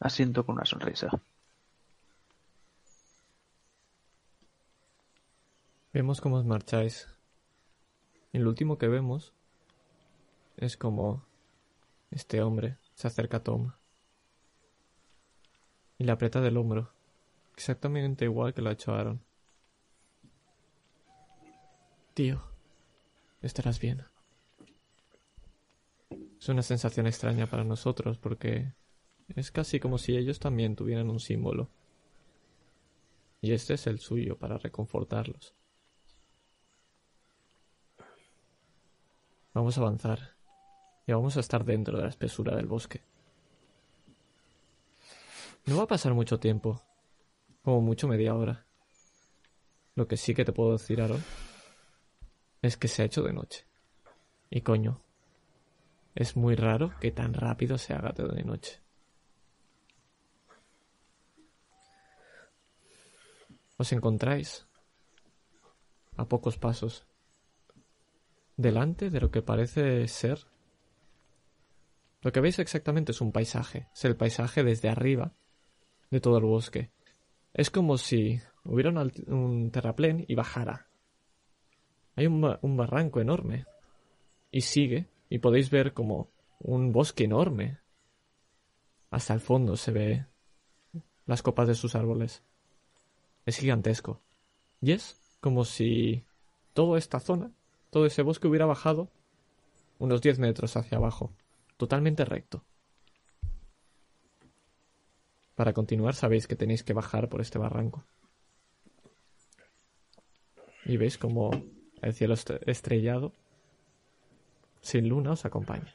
Asiento con una sonrisa. Vemos cómo os marcháis. Y lo último que vemos es como este hombre se acerca a Tom y le aprieta del hombro, exactamente igual que lo ha hecho Aaron. Tío, estarás bien. Es una sensación extraña para nosotros porque es casi como si ellos también tuvieran un símbolo. Y este es el suyo para reconfortarlos. Vamos a avanzar. Y vamos a estar dentro de la espesura del bosque. No va a pasar mucho tiempo. Como mucho media hora. Lo que sí que te puedo decir, Aaron, es que se ha hecho de noche. Y coño, es muy raro que tan rápido se haga de noche. Os encontráis a pocos pasos delante de lo que parece ser. Lo que veis exactamente es un paisaje, es el paisaje desde arriba de todo el bosque. Es como si hubiera un, terraplén y bajara. Hay un, un barranco enorme y sigue y podéis ver como un bosque enorme. Hasta el fondo se ve las copas de sus árboles. Es gigantesco. Y es como si toda esta zona todo ese bosque hubiera bajado unos 10 metros hacia abajo, totalmente recto. Para continuar sabéis que tenéis que bajar por este barranco. Y veis como el cielo est- estrellado, sin luna, os acompaña.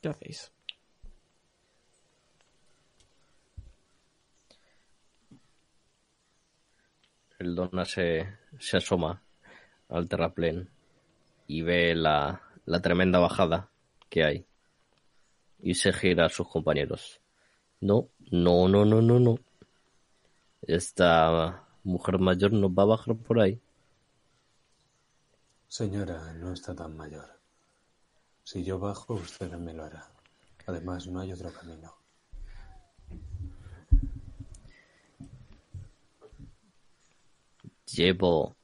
¿Qué hacéis? El Donna se, se asoma al terraplén y ve la, la tremenda bajada que hay. Y se gira a sus compañeros. No, no, no, no, no, no. Esta mujer mayor no va a bajar por ahí. Señora, no está tan mayor. Si yo bajo, usted me lo hará. Además, no hay otro camino. Llevo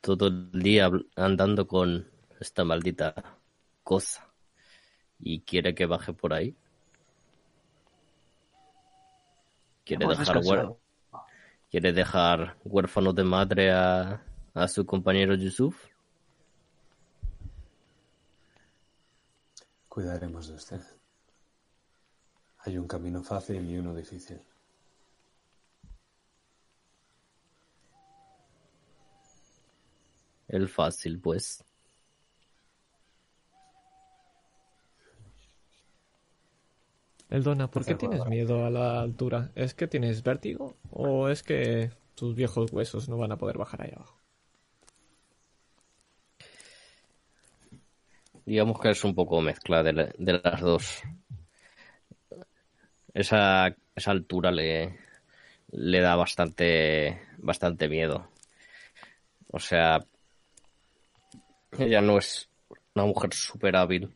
todo el día andando con esta maldita cosa y quiere que baje por ahí. Quiere dejar, quiere dejar huérfano de madre a, a su compañero Yusuf. Cuidaremos de usted. Hay un camino fácil y uno difícil. El fácil, pues. Eldona, ¿por qué tienes miedo a la altura? ¿Es que tienes vértigo o es que tus viejos huesos no van a poder bajar ahí abajo? Digamos que es un poco mezcla de, las dos. Esa, esa altura le, le da bastante, bastante miedo. O sea, [LAUGHS] ella no es una mujer súper hábil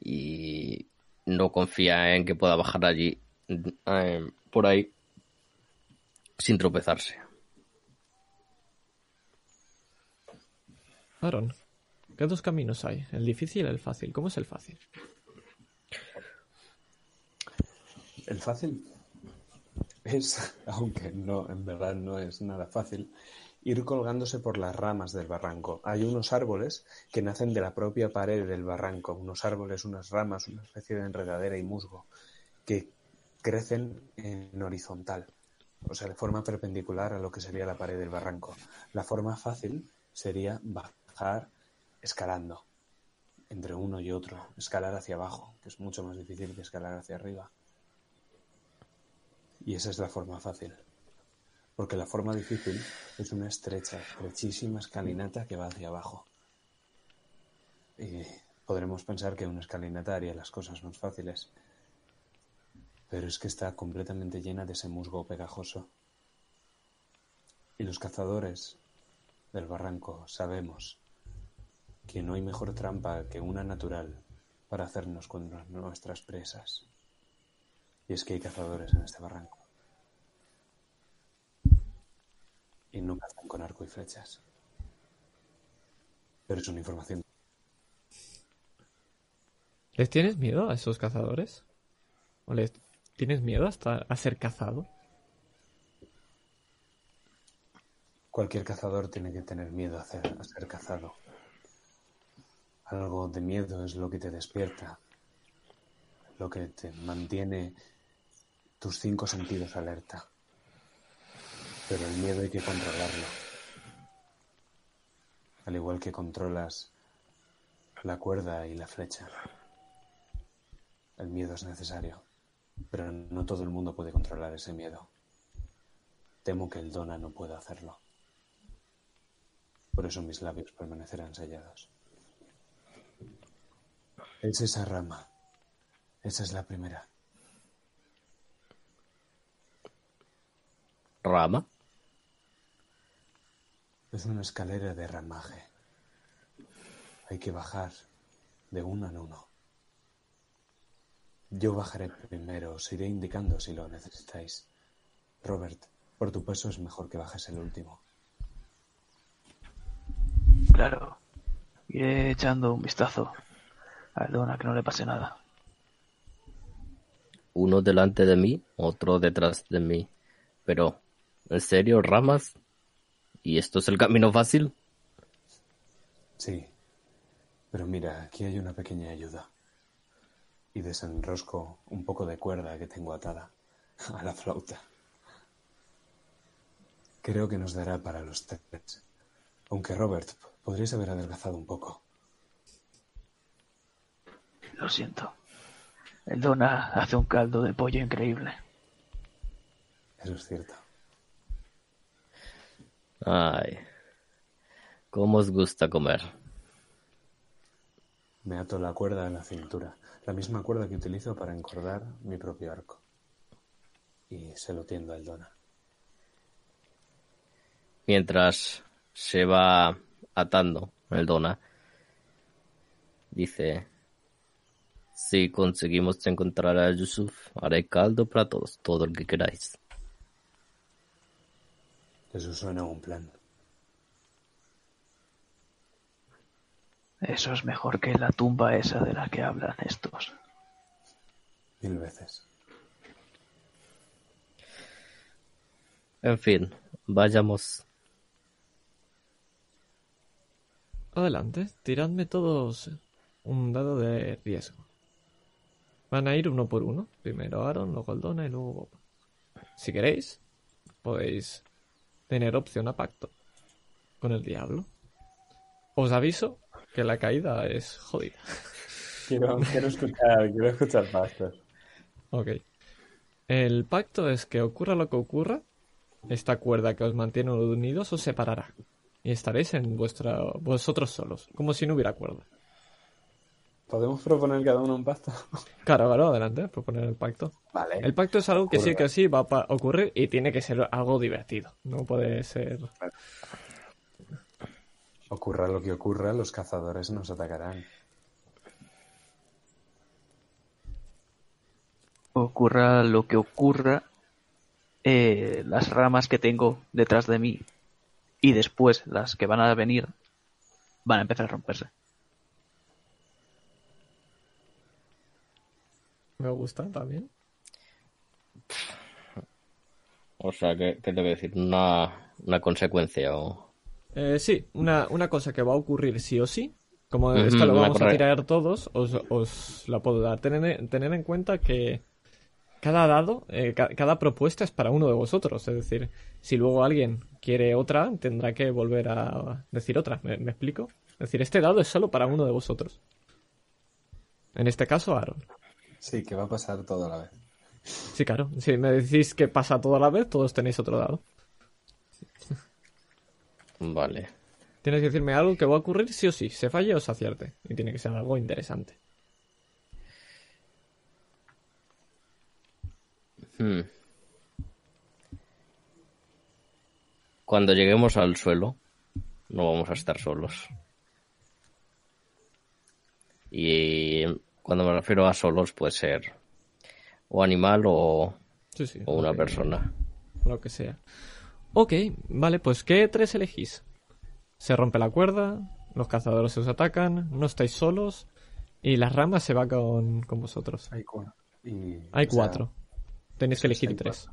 y no confía en que pueda bajar allí eh, por ahí sin tropezarse. Aaron, ¿qué dos caminos hay? ¿El difícil y el fácil? ¿Cómo es el fácil? El fácil es, [LAUGHS] aunque no, en verdad no es nada fácil, ir colgándose por las ramas del barranco. Hay unos árboles que nacen de la propia pared del barranco, unos árboles, unas ramas, una especie de enredadera y musgo, que crecen en horizontal, o sea, de forma perpendicular a lo que sería la pared del barranco. La forma fácil sería bajar escalando entre uno y otro, escalar hacia abajo, que es mucho más difícil que escalar hacia arriba. Y esa es la forma fácil porque la forma difícil es una estrecha, estrechísima escalinata que va hacia abajo. Y podremos pensar que una escalinata haría las cosas más fáciles, pero es que está completamente llena de ese musgo pegajoso. Y los cazadores del barranco sabemos que no hay mejor trampa que una natural para hacernos con nuestras presas. Y es que hay cazadores en este barranco. Y no cazan con arco y flechas. Pero es una información. ¿Les tienes miedo a esos cazadores? ¿O les tienes miedo hasta a ser cazado? Cualquier cazador tiene que tener miedo a, a ser cazado. Algo de miedo es lo que te despierta, lo que te mantiene tus cinco sentidos alerta. Pero el miedo hay que controlarlo. Al igual que controlas la cuerda y la flecha. El miedo es necesario, pero no todo el mundo puede controlar ese miedo. Temo que el Dona no pueda hacerlo. Por eso mis labios permanecerán sellados. Es esa rama. Esa es la primera. ¿Rama? Es una escalera de ramaje. Hay que bajar de uno en uno. Yo bajaré primero, os iré indicando si lo necesitáis. Robert, por tu peso es mejor que bajes el último. Claro. Iré echando un vistazo a Dona, que no le pase nada. Uno delante de mí, otro detrás de mí. Pero, ¿en serio, ramas? ¿Y esto es el camino fácil? Sí. Pero mira, aquí hay una pequeña ayuda. Y desenrosco un poco de cuerda que tengo atada a la flauta. Creo que nos dará para los tres. Aunque Robert, podrías haber adelgazado un poco. Lo siento. El Dona hace un caldo de pollo increíble. Eso es cierto. Ay, ¿cómo os gusta comer? Me ato la cuerda en la cintura, la misma cuerda que utilizo para encordar mi propio arco. Y se lo tiendo al Dona. Mientras se va atando el Dona, dice, Si conseguimos encontrar a Yusuf, haré caldo para todos, todo lo que queráis. Eso suena a un plan. Eso es mejor que la tumba esa de la que hablan estos. Mil veces. En fin, vayamos. Adelante, tiradme todos un dado de riesgo. Van a ir uno por uno. Primero Aaron, luego Aldona y luego Bob. Si queréis, podéis tener opción a pacto con el diablo. Os aviso que la caída es jodida. Quiero, quiero escuchar, quiero escuchar pastos. Ok. El pacto es que ocurra lo que ocurra, esta cuerda que os mantiene unidos os separará. Y estaréis en vuestra, vosotros solos, como si no hubiera cuerda. ¿Podemos proponer cada uno un pacto? [LAUGHS] Claro, claro, adelante, proponer el pacto. Vale. El pacto es algo que sí que sí va a ocurrir y tiene que ser algo divertido. No puede ser. Ocurra lo que ocurra, los cazadores nos atacarán. Ocurra lo que ocurra, eh, las ramas que tengo detrás de mí y después las que van a venir van a empezar a romperse. Me gusta también. O sea, ¿qué, qué tengo que decir? Una, una consecuencia o... Eh, sí, una, una cosa que va a ocurrir sí o sí. Como Ujú, esto lo una vamos a tirar todos, os, os la puedo dar. Tener, tener en cuenta que cada dado, eh, ca- cada propuesta es para uno de vosotros. Es decir, si luego alguien quiere otra, tendrá que volver a decir otra. ¿Me, me explico? Es decir, este dado es solo para uno de vosotros. En este caso, Aaron. Sí, que va a pasar todo a la vez. Sí, claro. Si me decís que pasa toda la vez, todos tenéis otro dado. Vale. Tienes que decirme algo que va a ocurrir sí o sí, se falle o se acierte. Y tiene que ser algo interesante. Hmm. Cuando lleguemos al suelo, no vamos a estar solos. Y cuando me refiero a solos, puede ser o animal o, Sí, sí. o una persona. Lo que sea. Ok, vale, pues ¿qué tres elegís? Se rompe la cuerda, los cazadores os atacan, no estáis solos y las ramas se va con, con vosotros. Hay cuatro. Y, Hay o sea, cuatro. Tenéis que elegir tres.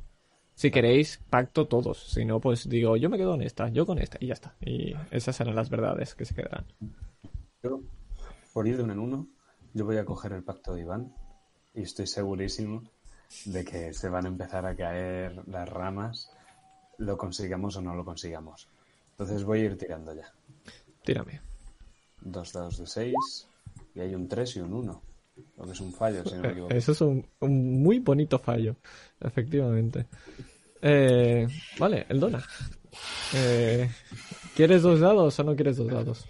Si queréis, pacto todos. Si no, pues digo, yo me quedo en esta, yo con esta y ya está. Y esas serán las verdades que se quedarán. yo, por ir de uno en uno, yo voy a coger el pacto de Iván y estoy segurísimo de que se van a empezar a caer las ramas, lo consigamos o no lo consigamos. Entonces voy a ir tirando ya. Tírame. Dos dados de seis y hay un tres y un uno. Lo que es un fallo, si no me equivoco. Eso es un, un muy bonito fallo, efectivamente. Eh, vale, el Dona. Eh, ¿Quieres dos dados o no quieres dos dados?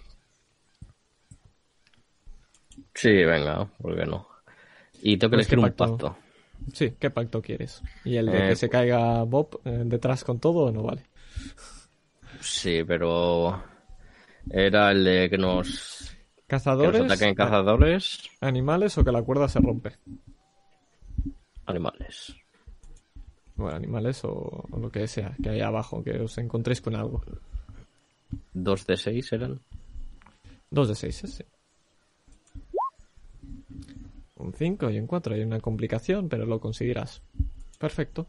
Sí, venga, ¿por qué no? Y tengo que Pues, ¿qué elegir un pacto? Sí, ¿qué pacto quieres? ¿Y el de Eh, que se caiga Bob eh, detrás con todo no vale? Sí, pero era el de que nos, que ¿Cazadores, nos ataquen a- cazadores, animales o que la cuerda se rompe? animales. Bueno, animales o, o lo que sea, que hay abajo, que os encontréis con algo. Dos de seis eran. Dos de seis, sí. Un 5 y un 4. Hay una complicación, pero lo conseguirás. Perfecto.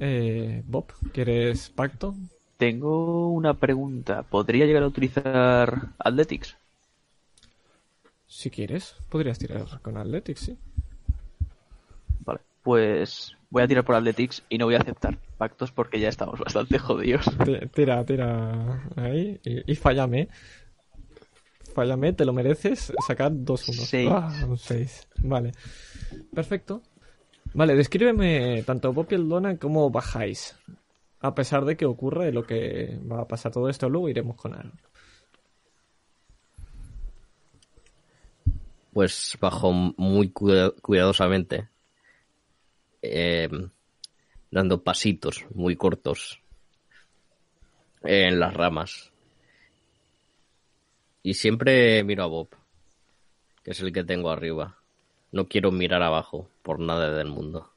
Eh, Bob, ¿quieres pacto? Tengo una pregunta. ¿Podría llegar a utilizar Athletics? Si quieres, podrías tirar con Athletics, sí. Vale. Pues voy a tirar por Athletics y no voy a aceptar pactos porque ya estamos [LAUGHS] bastante jodidos. Ti- Tira, tira ahí y, y fállame. Fállame, te lo mereces. Sacar dos unos. Seis. Ah, un 6. Vale. Perfecto. Vale, descríbeme tanto Bob y el Dona cómo bajáis. A pesar de que ocurre lo que va a pasar todo esto, luego iremos con Aaron. Pues bajo muy cuida- cuidadosamente. eh, dando pasitos muy cortos en las ramas. Y siempre miro a Bob, que es el que tengo arriba. No quiero mirar abajo por nada del mundo.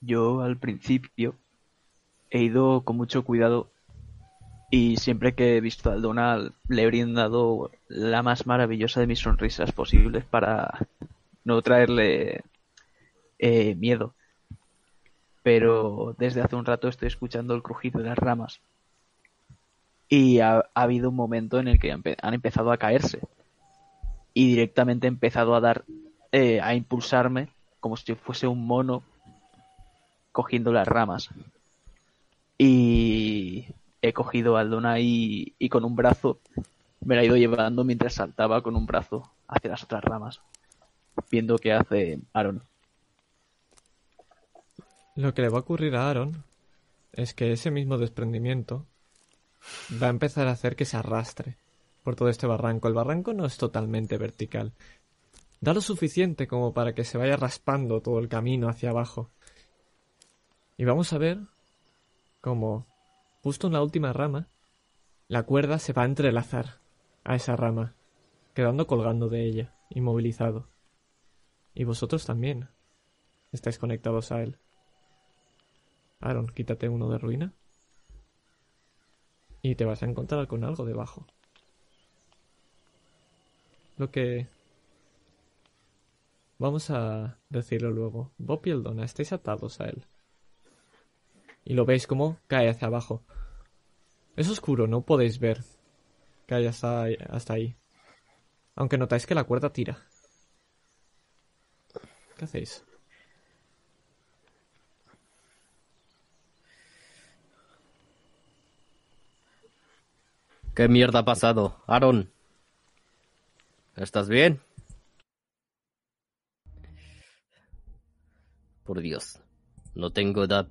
Yo al principio he ido con mucho cuidado y siempre que he visto a Aldona le he brindado la más maravillosa de mis sonrisas posibles para no traerle eh, miedo. Pero desde hace un rato estoy escuchando el crujido de las ramas. Y ha, ha habido un momento en el que han, han empezado a caerse. Y directamente he empezado a dar eh, a impulsarme como si fuese un mono cogiendo las ramas. Y he cogido a Aldona y, y con un brazo me la he ido llevando mientras saltaba con un brazo hacia las otras ramas viendo qué hace Aaron Lo que le va a ocurrir a Aaron es que ese mismo desprendimiento va a empezar a hacer que se arrastre por todo este barranco. El barranco no es totalmente vertical. Da lo suficiente como para que se vaya raspando todo el camino hacia abajo. Y vamos a ver cómo, justo en la última rama, la cuerda se va a entrelazar a esa rama, quedando colgando de ella, inmovilizado. Y vosotros también estáis conectados a él. Aaron, quítate uno de ruina. Y te vas a encontrar con algo debajo. Lo que... Vamos a decirlo luego. Bob y Eldona, estáis atados a él. Y lo veis como cae hacia abajo. Es oscuro, no podéis ver. Cae hasta, hasta ahí. Aunque notáis que la cuerda tira. ¿Qué hacéis? ¿Qué mierda ha pasado? Aaron. ¿Estás bien? Por Dios. No tengo edad.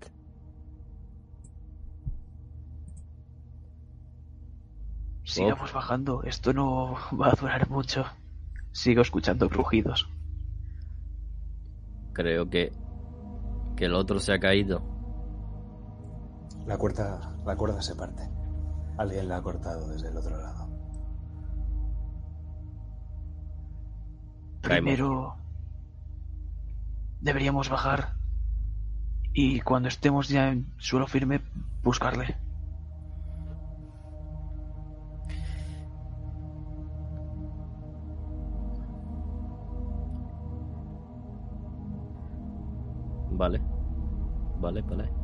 sigamos bajando esto no va a durar mucho sigo escuchando crujidos Creo que... Que el otro se ha caído. La cuerda, la cuerda se parte. Alguien la ha cortado desde el otro lado. Primero deberíamos bajar y cuando estemos ya en suelo firme buscarle. Vale. Vale, vale.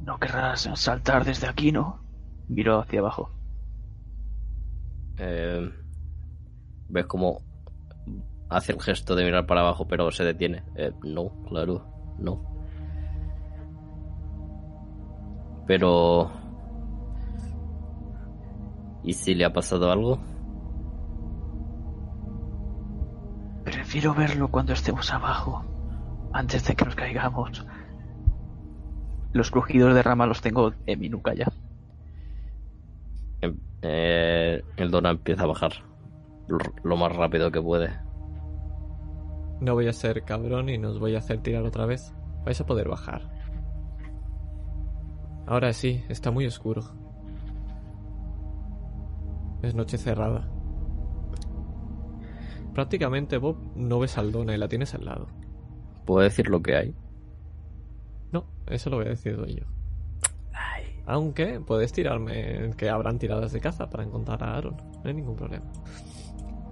No querrás saltar desde aquí, ¿no? Miró hacia abajo. Eh, ¿Ves cómo hace el gesto de mirar para abajo pero se detiene? Eh, no, claro, no. Pero... ¿Y si le ha pasado algo? Prefiero verlo cuando estemos abajo, antes de que nos caigamos. Los crujidos de rama los tengo en mi nuca ya. Eh, eh, el Dona empieza a bajar lo- lo más rápido que puede. No voy a ser cabrón y nos voy a hacer tirar otra vez. Vais a poder bajar. Ahora sí, está muy oscuro. Es noche cerrada. Prácticamente, Bob, no ves a Aldona y la tienes al lado. ¿Puedo decir lo que hay? No, eso lo voy a decir yo. Aunque puedes tirarme que habrán tiradas de caza para encontrar a Aaron. No hay ningún problema.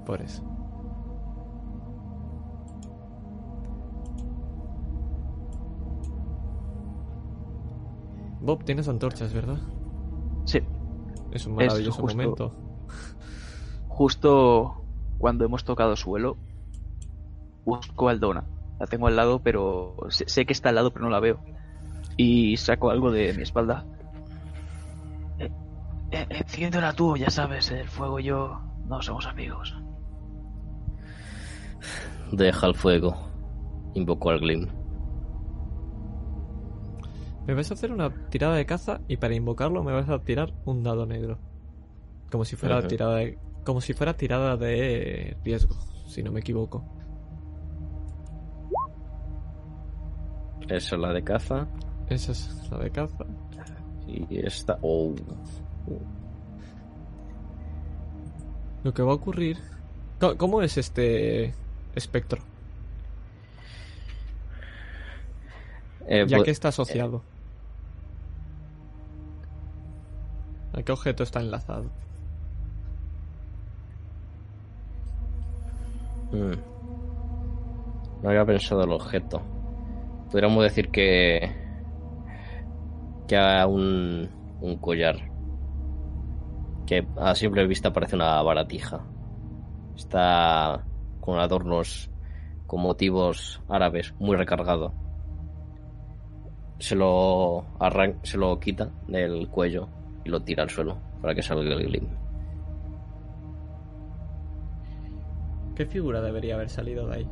Por eso. Bob, tienes antorchas, ¿verdad? Sí, Es un Es maravilloso justo- momento. justo cuando hemos tocado suelo, busco a Aldona. La tengo al lado, pero sé, sé que está al lado, pero no la veo. Y saco algo de mi espalda. Eh, eh, enciéndela tú, ya sabes, el fuego y yo no somos amigos. Deja el fuego. Invocó al Glim. Me vas a hacer una tirada de caza y para invocarlo me vas a tirar un dado negro. Como si fuera tirada de, como si fuera tirada de riesgo, si no me equivoco. Esa es la de caza. Esa es la de caza. Y esta. Oh. Lo que va a ocurrir... ¿Cómo es este espectro? Eh, Ya pu- que está asociado. ¿A qué objeto está enlazado? Mm. No había pensado el objeto. Podríamos decir que. que a un. un collar. Que a simple vista parece una baratija. Está con adornos con motivos árabes, muy recargado. Se lo arran se lo quita del cuello y lo tira al suelo para que salga el glim. ¿Qué figura debería haber salido de ahí?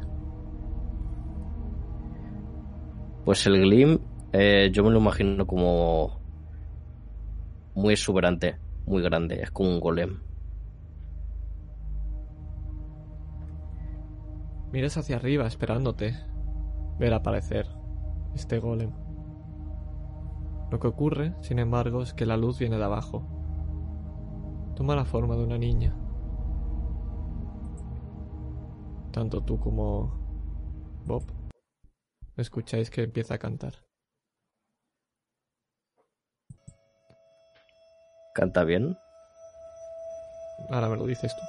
Pues el Glim, eh, yo me lo imagino como muy exuberante, muy grande, es como un golem. Miras hacia arriba esperándote ver aparecer este golem. Lo que ocurre, sin embargo, es que la luz viene de abajo. Toma la forma de una niña. Tanto tú como Bob escucháis que empieza a cantar. Canta bien. Ahora me lo dices tú.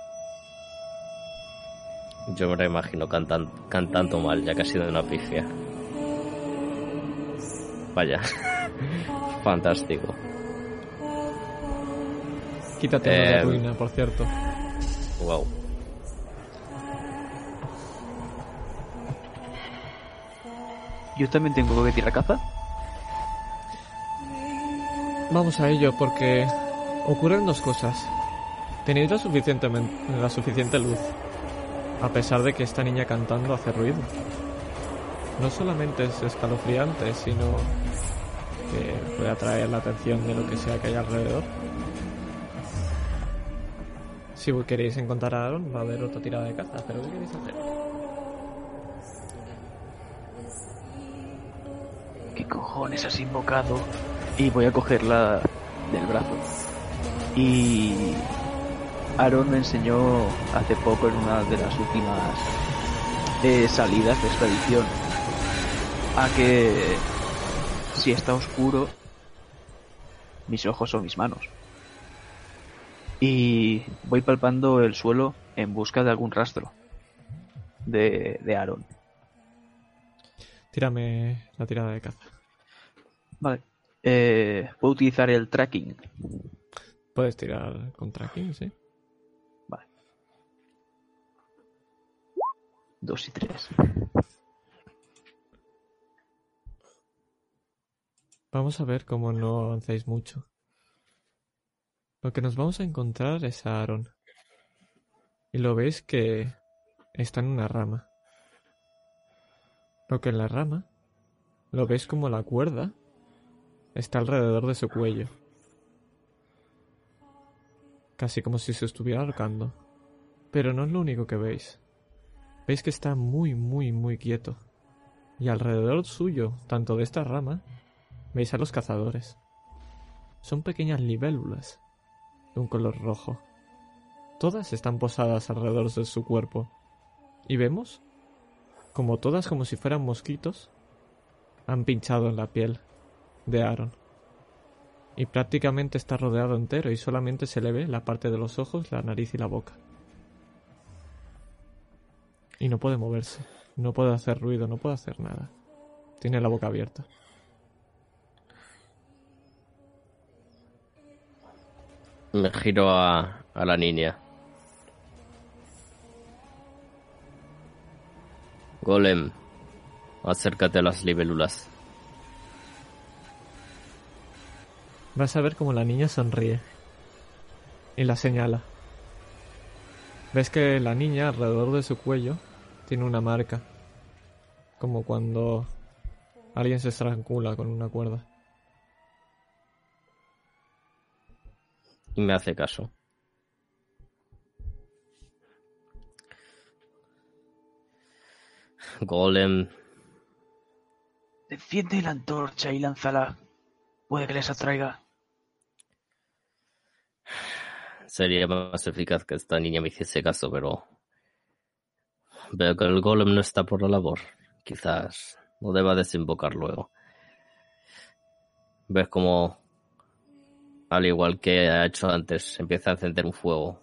Yo me lo imagino cantan, cantando mal, ya que ha sido una pifia. Vaya. [LAUGHS] Fantástico. Quítate Eh, ruina, por cierto. Wow. Yo también tengo que tirar caza. Vamos a ello porque ocurren dos cosas. Tenéis la, suficiente luz, a pesar de que esta niña cantando hace ruido. No solamente es escalofriante, sino que puede atraer la atención de lo que sea que haya alrededor. Si queréis encontrar a Aaron, va a haber otra tirada de caza, pero ¿qué queréis hacer? Cojones has invocado? Y voy a cogerla del brazo. Y Aaron me enseñó hace poco en una de las últimas eh, salidas de expedición a que si está oscuro, mis ojos son mis manos. Y voy palpando el suelo en busca de algún rastro de, de Aaron. Tírame la tirada de caza. Vale. Eh, puedo utilizar el tracking. Puedes tirar con tracking, sí. Vale. Dos y tres. Vamos a ver cómo no avanzáis mucho. Lo que nos vamos a encontrar es a Aaron. Y lo veis que está en una rama. Lo que en la rama lo veis como la cuerda está alrededor de su cuello. Casi como si se estuviera ahorcando. Pero no es lo único que veis. Veis que está muy, muy, muy quieto. Y alrededor suyo, tanto de esta rama, veis a los cazadores. Son pequeñas libélulas de un color rojo. Todas están posadas alrededor de su cuerpo. Y vemos como todas como si fueran mosquitos han pinchado en la piel de Aaron. Y prácticamente está rodeado entero y solamente se le ve la parte de los ojos, la nariz y la boca. Y no puede moverse, no puede hacer ruido, no puede hacer nada. Tiene la boca abierta. Me giro a, a la niña. Golem, acércate a las libélulas. Vas a ver cómo la niña sonríe. Y la señala. Ves que la niña alrededor de su cuello tiene una marca. Como cuando alguien se estrangula con una cuerda. Y me hace caso. Golem, Enciende la antorcha y lánzala. Puede que les atraiga. Sería más eficaz que esta niña me hiciese caso, pero veo que el golem no está por la labor. Quizás no deba desembocar luego. Ves como, al igual que ha hecho antes, empieza a encender un fuego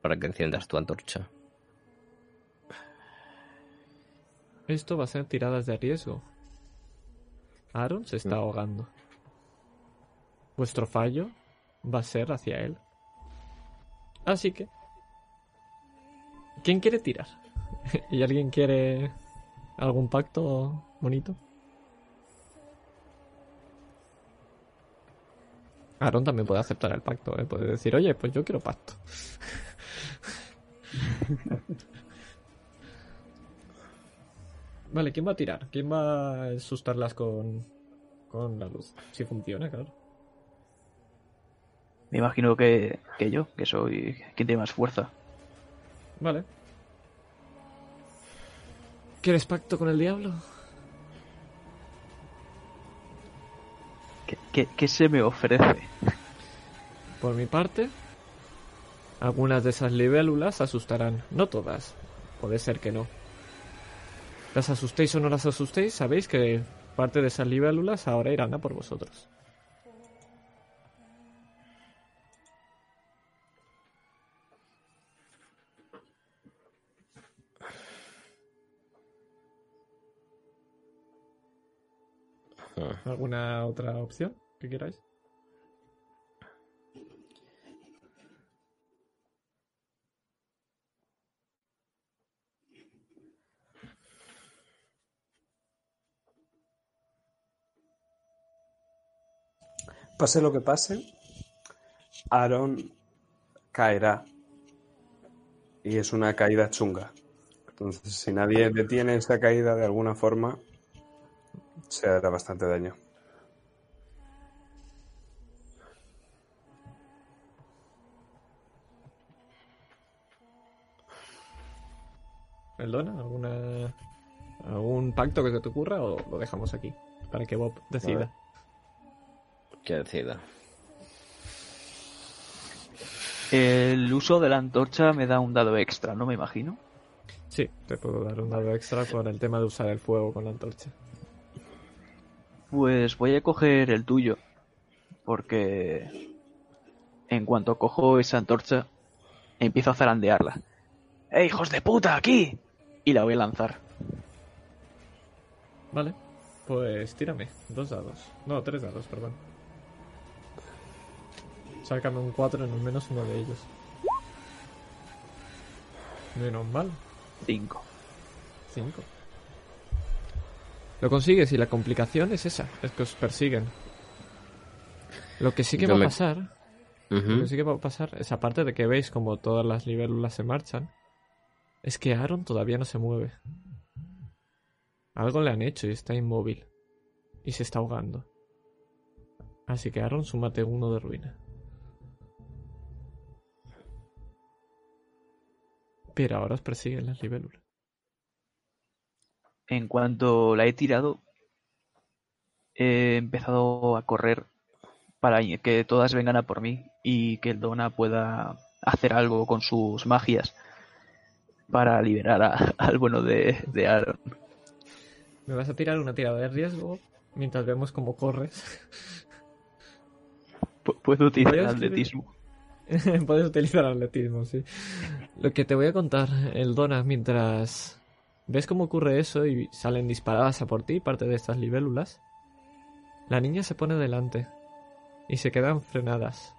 para que enciendas tu antorcha. Esto va a ser tiradas de riesgo. Aaron se está ahogando. Vuestro fallo va a ser hacia él. Así que... ¿Quién quiere tirar? [LAUGHS] ¿Y alguien quiere algún pacto bonito? Aaron también puede aceptar el pacto, ¿eh? puede decir, oye, pues yo quiero pacto. [LAUGHS] vale, ¿quién va a tirar? ¿Quién va a asustarlas con, con la luz? Si funciona, claro. Me imagino que, que yo, que soy quien tiene más fuerza. Vale. ¿Quieres pacto con el diablo? ¿Qué, qué, qué se me ofrece? Por mi parte, algunas de esas libélulas asustarán. No todas. Puede ser que no. Las asustéis o no las asustéis, sabéis que parte de esas libélulas ahora irán a por vosotros. ¿Alguna otra opción que queráis? Pase lo que pase, Aaron caerá. Y es una caída chunga. Entonces, si nadie detiene esa caída de alguna forma, se hará bastante daño. ¿Eldona? ¿Alguna, ¿Algún pacto que se te ocurra o lo dejamos aquí? Para que Bob decida. Que decida. El uso de la antorcha me da un dado extra, ¿no me imagino? Sí, te puedo dar un dado extra por el tema de usar el fuego con la antorcha. Pues voy a coger el tuyo. Porque en cuanto cojo esa antorcha, empiezo a zarandearla. ¡Eh, hijos de puta, aquí! Y la voy a lanzar. Vale, pues tírame. Dos dados. No, tres dados, perdón. Sácame un 4 en al menos uno de ellos. Menos mal. Cinco. 5. Lo consigues y la complicación es esa, es que os persiguen. Lo que sí que Yo va me- a pasar, lo que sí que va a pasar es aparte de que veis como todas las libélulas se marchan, es que Aaron todavía no se mueve. Algo le han hecho y está inmóvil. Y se está ahogando. Así que Aaron, súmate uno de ruina. Pero ahora os persiguen las libélulas. En cuanto la he tirado, he empezado a correr para que todas vengan a por mí y que el Dona pueda hacer algo con sus magias para liberar a- [LAUGHS] al bueno de, de Aaron. Me vas a tirar una tirada de riesgo mientras vemos cómo corres. Pu- Puedo utilizar escribir- atletismo. [LAUGHS] Puedes utilizar atletismo, sí. Lo que te voy a contar, el Dona, mientras ves cómo ocurre eso y salen disparadas a por ti parte de estas libélulas, la niña se pone delante y se quedan frenadas.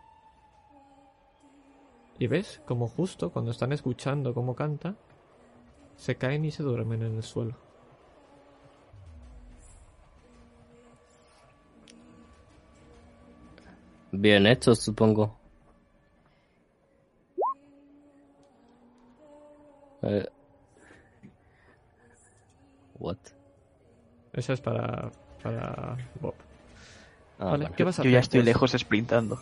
Y ves como justo cuando están escuchando cómo canta, se caen y se duermen en el suelo. Bien hecho, supongo. Eh, What? Esa es para, para Bob. Ah, vale, ¿qué vas a yo ya estoy lejos sprintando.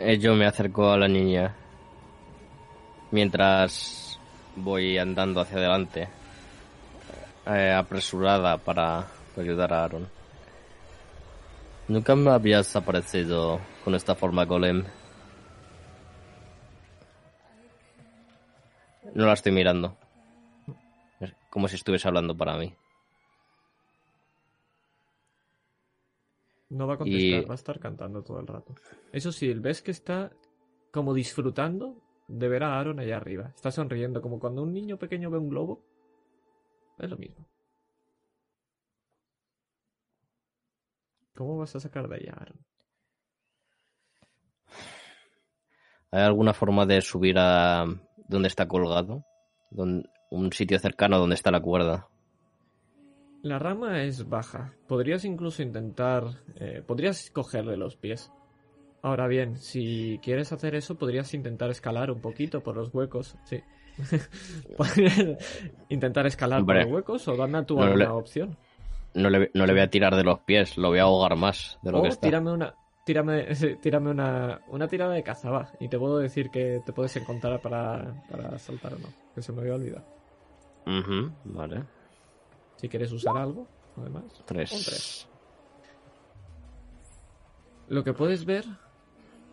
Eh, yo me acerco a la niña mientras voy andando hacia adelante, eh, apresurada para ayudar a Aaron. Nunca me habías aparecido con esta forma golem. No la estoy mirando. Como si estuviese hablando para mí. No va a contestar, Y- va a estar cantando todo el rato. Eso sí, ves que está como disfrutando de ver a Aaron allá arriba. Está sonriendo, como cuando un niño pequeño ve un globo. Es lo mismo. ¿Cómo vas a sacar de ahí a Aaron? ¿Hay alguna forma de subir a donde está colgado? Don- un sitio cercano donde está la cuerda. La rama es baja. Podrías incluso intentar... eh, podrías cogerle los pies. Ahora bien, si quieres hacer eso, podrías intentar escalar un poquito por los huecos. Sí. [LAUGHS] Podrías intentar escalar Hombre, por los huecos o dame tú no alguna le- opción. No le, no le voy a tirar de los pies, lo voy a ahogar más de lo O que está. tírame una... Tírame, [LAUGHS] tírame una, una tirada de caza, va. Y te puedo decir que te puedes encontrar para, para saltar o no. Que se me había olvidado. Vale. Si quieres usar algo, además. Tres. Un tres. Lo que puedes ver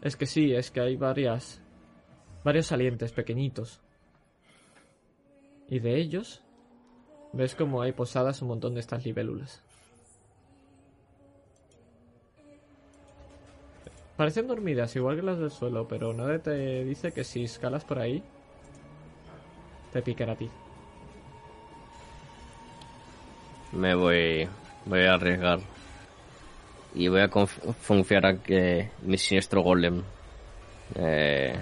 es que sí, es que hay varias. varios salientes pequeñitos. Y de ellos ves como hay posadas un montón de estas libélulas. Parecen dormidas, igual que las del suelo, pero nadie te dice que si escalas por ahí, te picará a ti. Me voy, voy a arriesgar. Y voy a conf- confiar a que mi siniestro golem eh,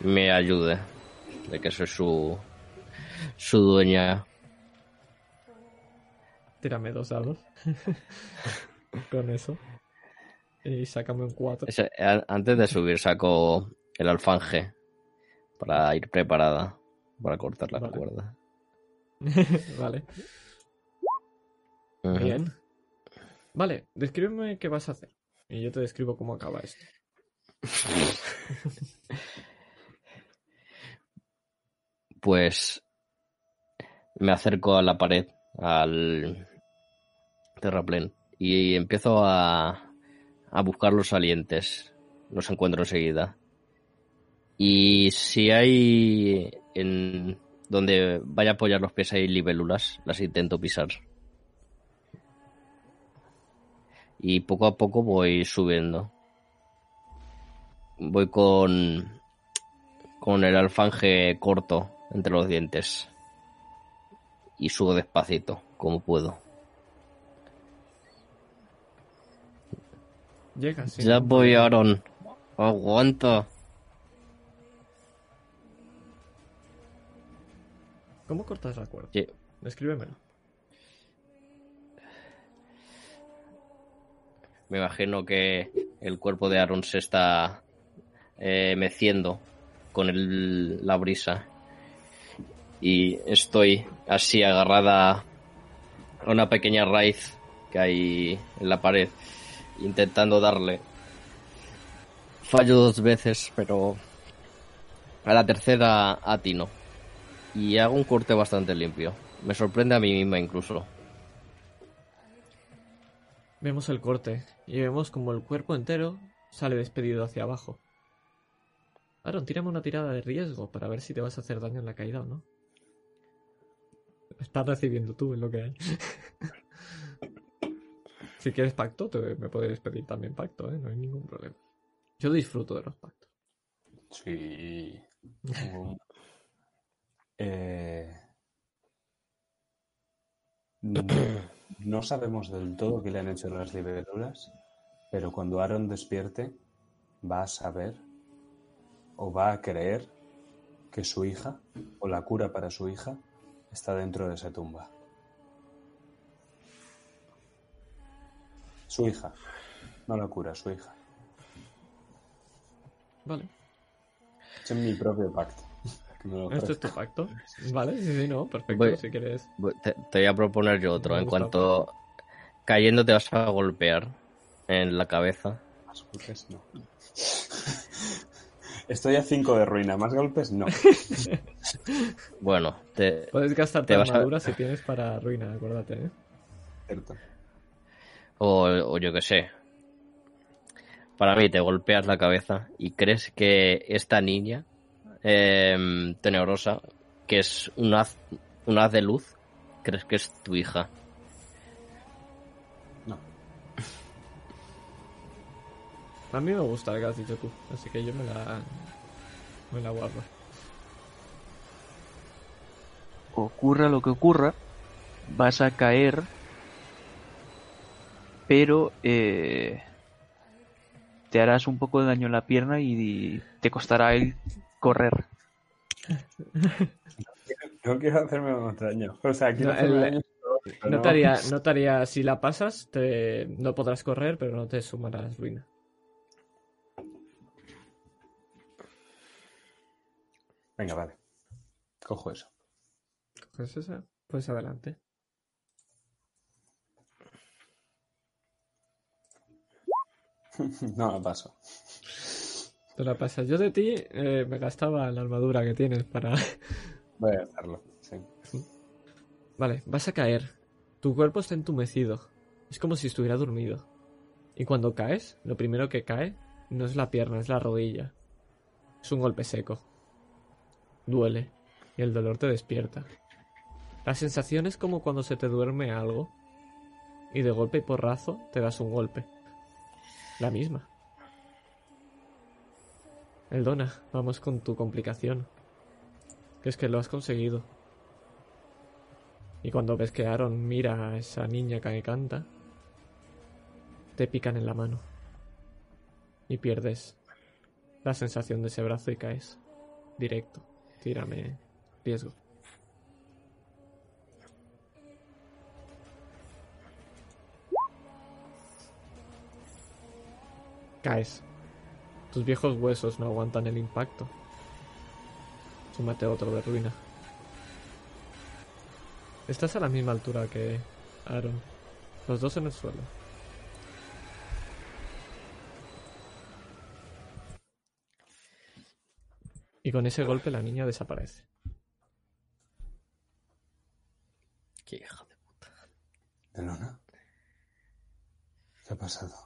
me ayude. De que soy su, su dueña. Tírame dos dados. [LAUGHS] Con eso. Y sácame un 4. Ese- a- antes de subir saco el alfanje para ir preparada para cortar la Vale. cuerda. [LAUGHS] vale. Bien. Vale, descríbeme qué vas a hacer. Y yo te describo cómo acaba esto. [LAUGHS] Pues me acerco a la pared, al terraplén, y empiezo a, a buscar los salientes. Los encuentro enseguida. Y si hay en donde vaya a apoyar los pies hay libélulas, las intento pisar. Y poco a poco voy subiendo. Voy con con el alfanje corto entre los dientes. Y subo despacito, como puedo. Llegas. sin ya voy. Aaron. Aguanta. ¿Cómo cortas la cuerda? Sí. Descríbemelo. Me imagino que el cuerpo de Aaron se está eh, meciendo con el- la brisa. Y estoy así agarrada a una pequeña raíz que hay en la pared, intentando darle. Fallo dos veces, pero a la tercera atino. Y hago un corte bastante limpio. Me sorprende a mí misma incluso. Vemos el corte y vemos como el cuerpo entero sale despedido hacia abajo. Aaron, tírame una tirada de riesgo para ver si te vas a hacer daño en la caída o no. Estás recibiendo tú en lo que hay. [LAUGHS] si quieres pacto, te, me puedes pedir también pacto, ¿eh? No hay ningún problema. Yo disfruto de los pactos. Sí. [LAUGHS] Eh, no, sabemos del todo qué le han hecho las libélulas, pero cuando Aaron despierte, va a saber o va a creer que su hija o la cura para su hija está dentro de esa tumba. Su hija, no la cura, su hija. Vale. Es en mi propio pacto. Este es tu pacto. [LAUGHS] Vale, sí, sí, no, perfecto. Voy- Si quieres. Voy- Te, te voy a proponer yo otro. En cuanto cayendo te vas a golpear en la cabeza. Más golpes no. [LAUGHS] Estoy a 5 de ruina, más golpes no. [LAUGHS] Bueno, te, Puedes gastar tu Te vas a- armadura si tienes para ruina, acuérdate, ¿eh? Cierto. o, o yo qué sé. Para mí te golpeas la cabeza y crees que esta niña em, tenebrosa que es un haz, un haz de luz, crees que es tu hija. No. A mí me gusta dicho tú, así que yo me la. me la guardo. Ocurra lo que ocurra, vas a caer, pero eh, te harás un poco de daño en la pierna y te costará el correr. [LAUGHS] No quiero hacerme más daño. O sea, quiero No, hacerme el- daño. pero No te, haría, no te haría- si la pasas, te, no podrás correr, pero no te sumarás ruina. Venga, vale. Cojo eso. ¿Coges esa? Pues adelante. [LAUGHS] No, la paso. Te la pasas. Yo de ti eh, me gastaba la armadura que tienes para... [LAUGHS] Voy a hacerlo. Sí. Vale, vas a caer. Tu cuerpo está entumecido. Es como si estuviera dormido. Y cuando caes, lo primero que cae no es la pierna, es la rodilla. Es un golpe seco. Duele. Y el dolor te despierta. La sensación es como cuando se te duerme algo. Y de golpe y porrazo te das un golpe. La misma. Eldona, vamos con tu complicación. Que es que lo has conseguido. Y cuando ves que Aaron mira a esa niña que canta, te pican en la mano. Y pierdes la sensación de ese brazo y caes. Directo. Tírame riesgo. Caes. Tus viejos huesos no aguantan el impacto. Súmate otro de ruina. Estás a la misma altura que Aaron. Los dos en el suelo. Y con ese golpe la niña desaparece. Qué hija de puta. ¿Elona? ¿Qué ha pasado?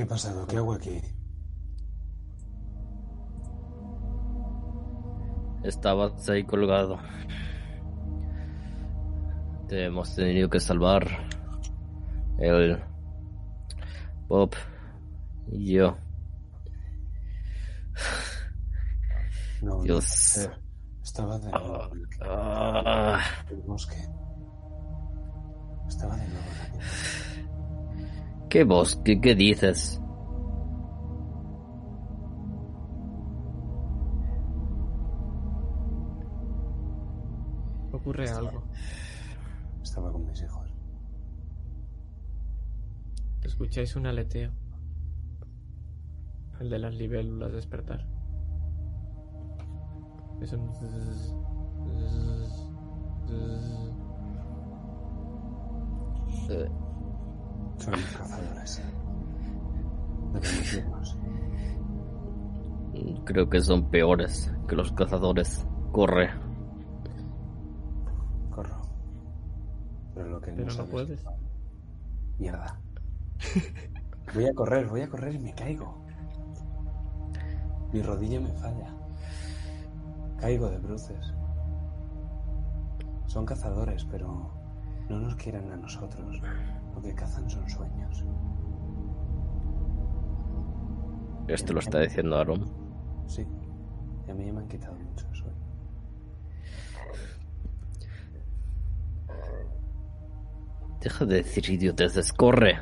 ¿Qué ha pasado? ¿Qué hago aquí? Estabas ahí colgado. Te hemos tenido que salvar. El Bob y yo. No, no Dios. puede ser. Estaba de nuevo en Ah, el bosque. Estaba de nuevo en la ¿Qué bosque? ¿Qué dices? Ocurre algo. Estaba con mis hijos. Escucháis un aleteo. El de las libélulas despertar. Es un... zzzz, zzzz, zzzz. Eh, Son los cazadores. Debemos irnos. creo que son peores que los cazadores. Corre. Corro. Pero lo que Pero no sabes- puedes. Mierda. Voy a correr, voy a correr y me caigo. Mi rodilla me falla. Caigo de bruces. Son cazadores, pero no nos quieren a nosotros. Lo que cazan son sueños. Esto lo está diciendo Aaron. Sí. Y a mí me han quitado mucho sueño. Deja de decir idioteces. Corre.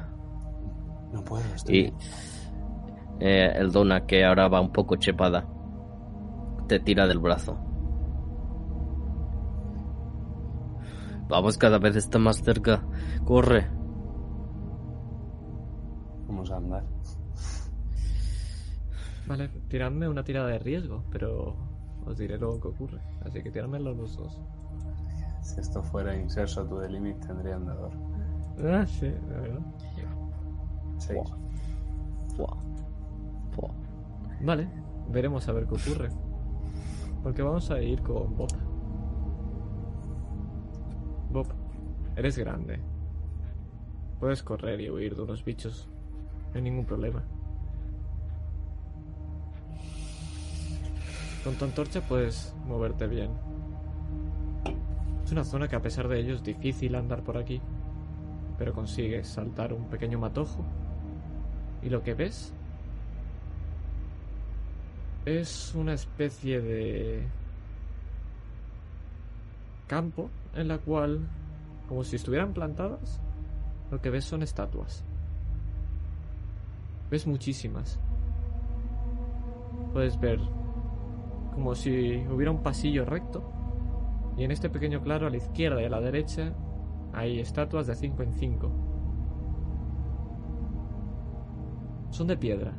No puedo, estoy Y eh, el Dona, que ahora va un poco chepada, te tira del brazo. Vamos, cada vez está más cerca. Corre. Vamos a andar. Vale, tiradme una tirada de riesgo, pero os diré luego qué ocurre. Así que tiradmelo los dos. Si esto fuera inserso to the limit, tendría andador. Ah, sí, la verdad. Seis. Buah. Buah. Vale, veremos a ver qué ocurre. Porque vamos a ir con Bob. Eres grande. Puedes correr y huir de unos bichos. No hay ningún problema. Con tu antorcha puedes moverte bien. Es una zona que a pesar de ello es difícil andar por aquí, pero consigues saltar un pequeño matojo y lo que ves es una especie de campo en la cual, como si estuvieran plantadas, lo que ves son estatuas. Ves muchísimas. Puedes ver como si hubiera un pasillo recto y en este pequeño claro a la izquierda y a la derecha hay estatuas de 5 en 5. Son de piedra.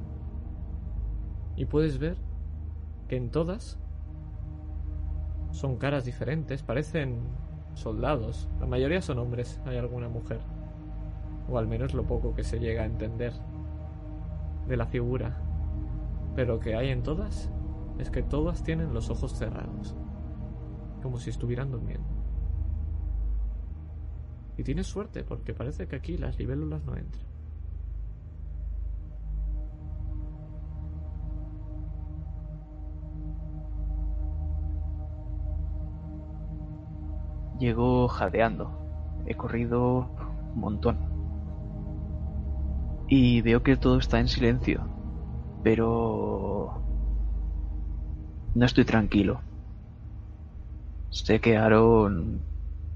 Y puedes ver que en todas son caras diferentes, parecen soldados. La mayoría son hombres, hay alguna mujer. O al menos lo poco que se llega a entender de la figura. Pero lo que hay en todas es que todas tienen los ojos cerrados, como si estuvieran durmiendo. Y tienes suerte porque parece que aquí las libélulas no entran. Llego jadeando. He corrido un montón. Y veo que todo está en silencio. Pero... No estoy tranquilo. Sé que Aaron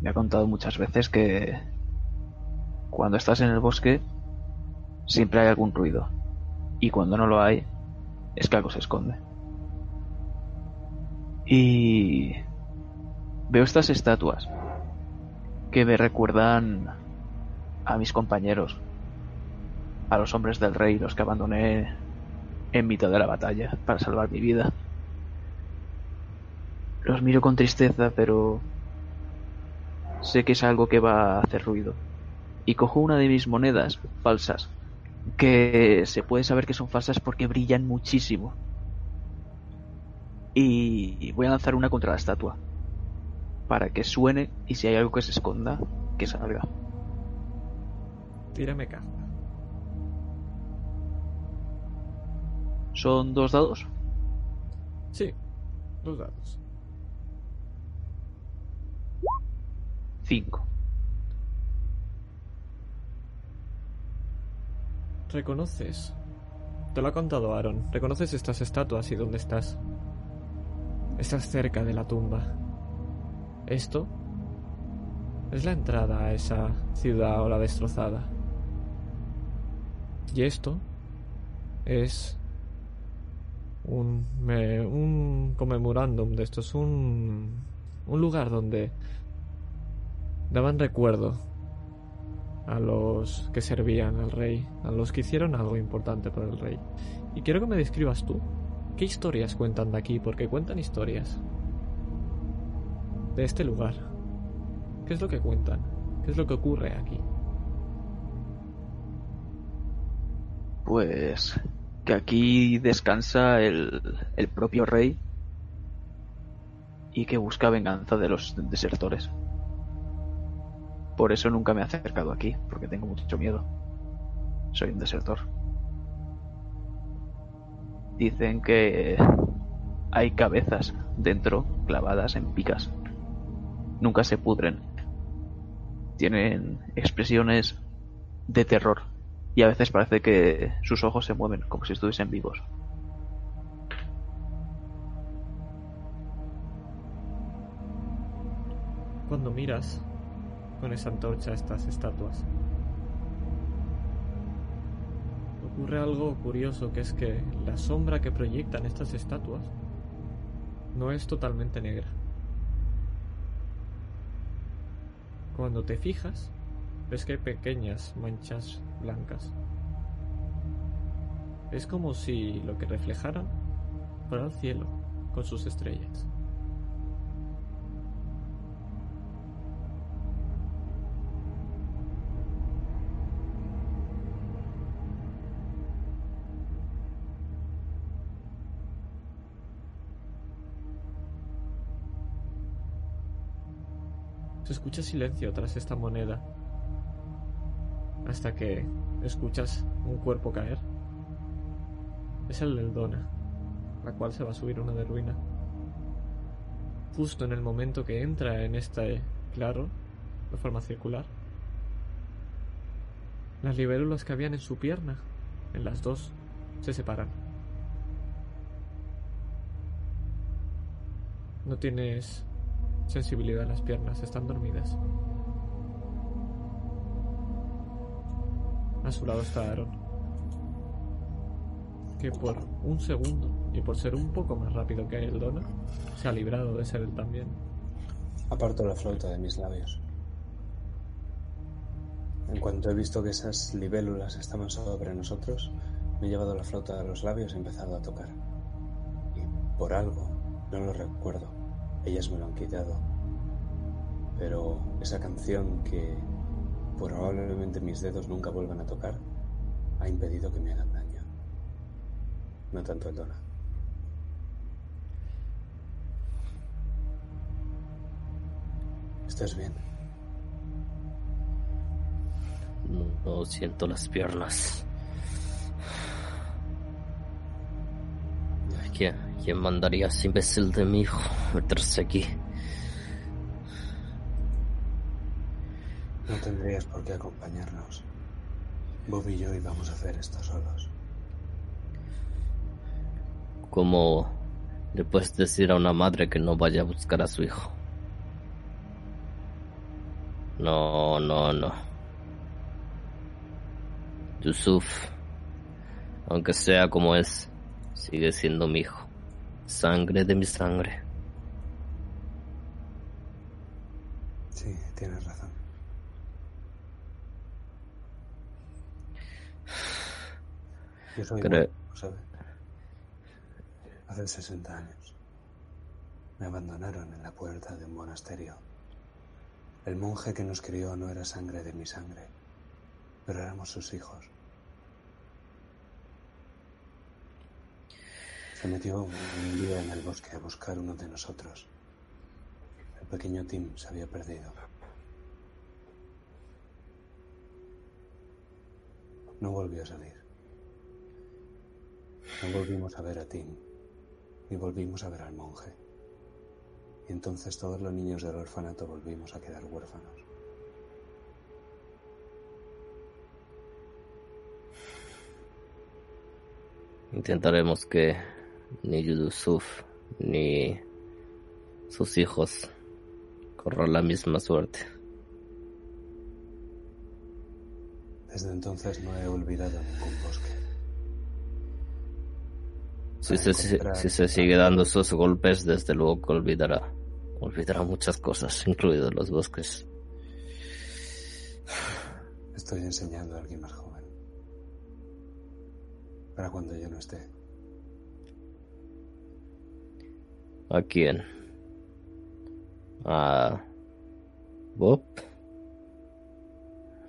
me ha contado muchas veces que cuando estás en el bosque siempre hay algún ruido. Y cuando no lo hay, es que algo se esconde. Y veo estas estatuas que me recuerdan a mis compañeros, a los hombres del rey, los que abandoné en mitad de la batalla para salvar mi vida. Los miro con tristeza, pero sé que es algo que va a hacer ruido. Y cojo una de mis monedas falsas, que se puede saber que son falsas porque brillan muchísimo. Y voy a lanzar una contra la estatua, para que suene y si hay algo que se esconda, que salga. Tírame caza. ¿Son dos dados? Sí, dos dados. Cinco. Reconoces. Te lo ha contado Aaron. Reconoces estas estatuas y dónde estás. Estás cerca de la tumba. Esto es la entrada a esa ciudad o la destrozada. Y esto es un, me- un conmemorándum de esto. Es un, un lugar donde daban recuerdo a los que servían al rey, a los que hicieron algo importante por el rey. Y quiero que me describas tú, ¿qué historias cuentan de aquí? Porque cuentan historias de este lugar. ¿Qué es lo que cuentan? ¿Qué es lo que ocurre aquí? Pues que aquí descansa el, el propio rey y que busca venganza de los desertores. Por eso nunca me he acercado aquí, porque tengo mucho miedo. Soy un desertor. Dicen que hay cabezas dentro clavadas en picas. Nunca se pudren. Tienen expresiones de terror y a veces parece que sus ojos se mueven como si estuviesen vivos. Cuando miras con esa antorcha estas estatuas, ocurre algo curioso que es que la sombra que proyectan estas estatuas no es totalmente negra. Cuando te fijas, ves que hay pequeñas manchas blancas. Es como si lo que reflejaran fuera el cielo con sus estrellas. Escucha silencio tras esta moneda. Hasta que escuchas un cuerpo caer. Es el del Dona, la cual se va a subir una de ruina. justo en el momento que entra en este claro, de forma circular, las libélulas que habían en su pierna, en las dos, se separan. No tienes sensibilidad en las piernas, están dormidas. A su lado está Aaron, que por un segundo y por ser un poco más rápido que el Dona, se ha librado de ser él también. Aparto la flauta de mis labios. En cuanto he visto que esas libélulas estaban sobre nosotros, me he llevado la flauta a los labios y he empezado a tocar. Y por algo, no lo recuerdo, ellas me lo han quitado. Pero esa canción que probablemente mis dedos nunca vuelvan a tocar ha impedido que me hagan daño. No tanto el Dona. ¿Estás bien? No siento las piernas. ¿Quién, quién mandaría a ese imbécil de mi hijo meterse aquí? No tendrías por qué acompañarnos. Bob y yo íbamos a hacer esto solos. ¿Cómo le puedes decir a una madre que no vaya a buscar a su hijo? No, no, no. Yusuf, aunque sea como es, sigue siendo mi hijo. Sangre de mi sangre. Sí, tienes razón. Yo soy Creo-. Hace 60 años me abandonaron en la puerta de un monasterio. El monje que nos crió no era sangre de mi sangre, pero éramos sus hijos. Se metió un día en el bosque a buscar uno de nosotros. El pequeño Tim se había perdido. No volvió a salir. No volvimos a ver a Tim, ni volvimos a ver al monje. Y entonces todos los niños del orfanato volvimos a quedar huérfanos. Intentaremos que ni Yusuf ni sus hijos corran la misma suerte. Desde entonces no he olvidado ningún bosque. Si se, si- se sigue dando esos golpes, desde luego que olvidará. Olvidará muchas cosas, incluidos los bosques. Estoy enseñando a alguien más joven. Para cuando yo no esté. ¿A quién? ¿A Bob?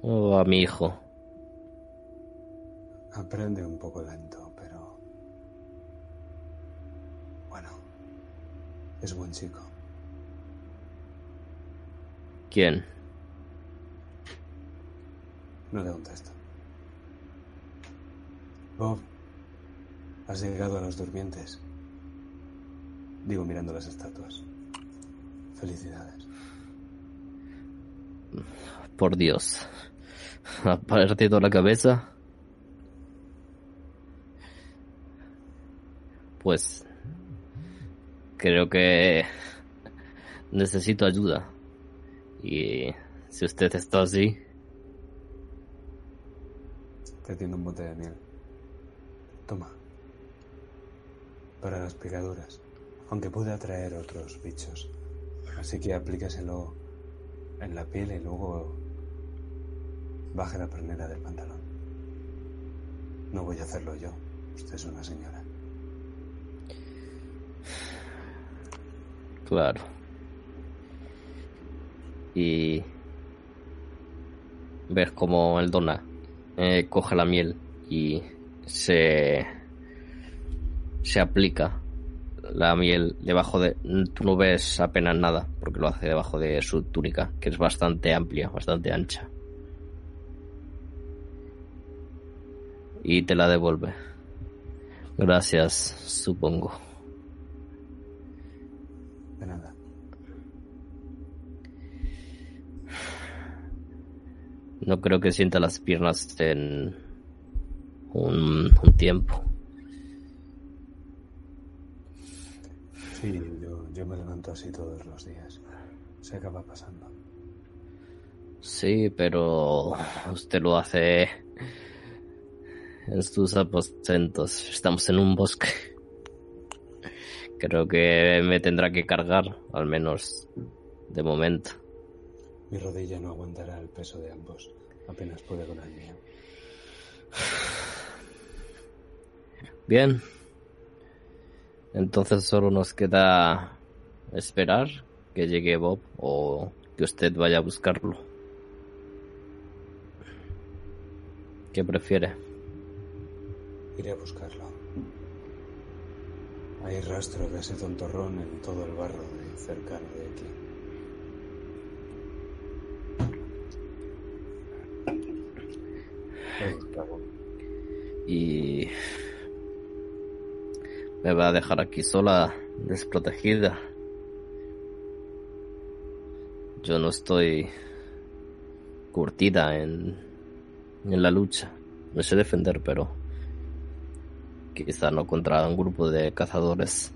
¿O a mi hijo? Aprende un poco lento, pero... Bueno, es buen chico. ¿Quién? No le contesto. Bob, has llegado a los durmientes. Digo mirando las estatuas. Felicidades. Por Dios. ¿Ha partido la cabeza? Pues creo que necesito ayuda. Y si usted está así, Te tiendo un bote de miel. Toma. Para las picaduras. Aunque puede atraer otros bichos. Así que aplíqueselo en la piel y luego baje la pernera del pantalón. No voy a hacerlo yo. Usted es una señora. claro. Y ves como el dona eh, coge la miel y se se aplica la miel debajo de... Tú no ves apenas nada, porque lo hace debajo de su túnica, que es bastante amplia, bastante ancha. Y te la devuelve. Gracias, supongo. De nada. No creo que sienta las piernas en un tiempo. Sí, yo, yo me levanto así todos los días. Se acaba pasando. Sí, pero usted lo hace en sus aposentos. Estamos en un bosque. Creo que me tendrá que cargar, al menos de momento. Mi rodilla no aguantará el peso de ambos. Apenas puede con el mío. Bien. Entonces solo nos queda esperar que llegue Bob o que usted vaya a buscarlo. ¿Qué prefiere? Iré a buscarlo. Hay rastro de ese tontorrón en todo el barro de cercano de aquí. Y me va a dejar aquí sola, desprotegida. Yo no estoy curtida en, en la lucha. Me sé defender, pero quizá no contra un grupo de cazadores.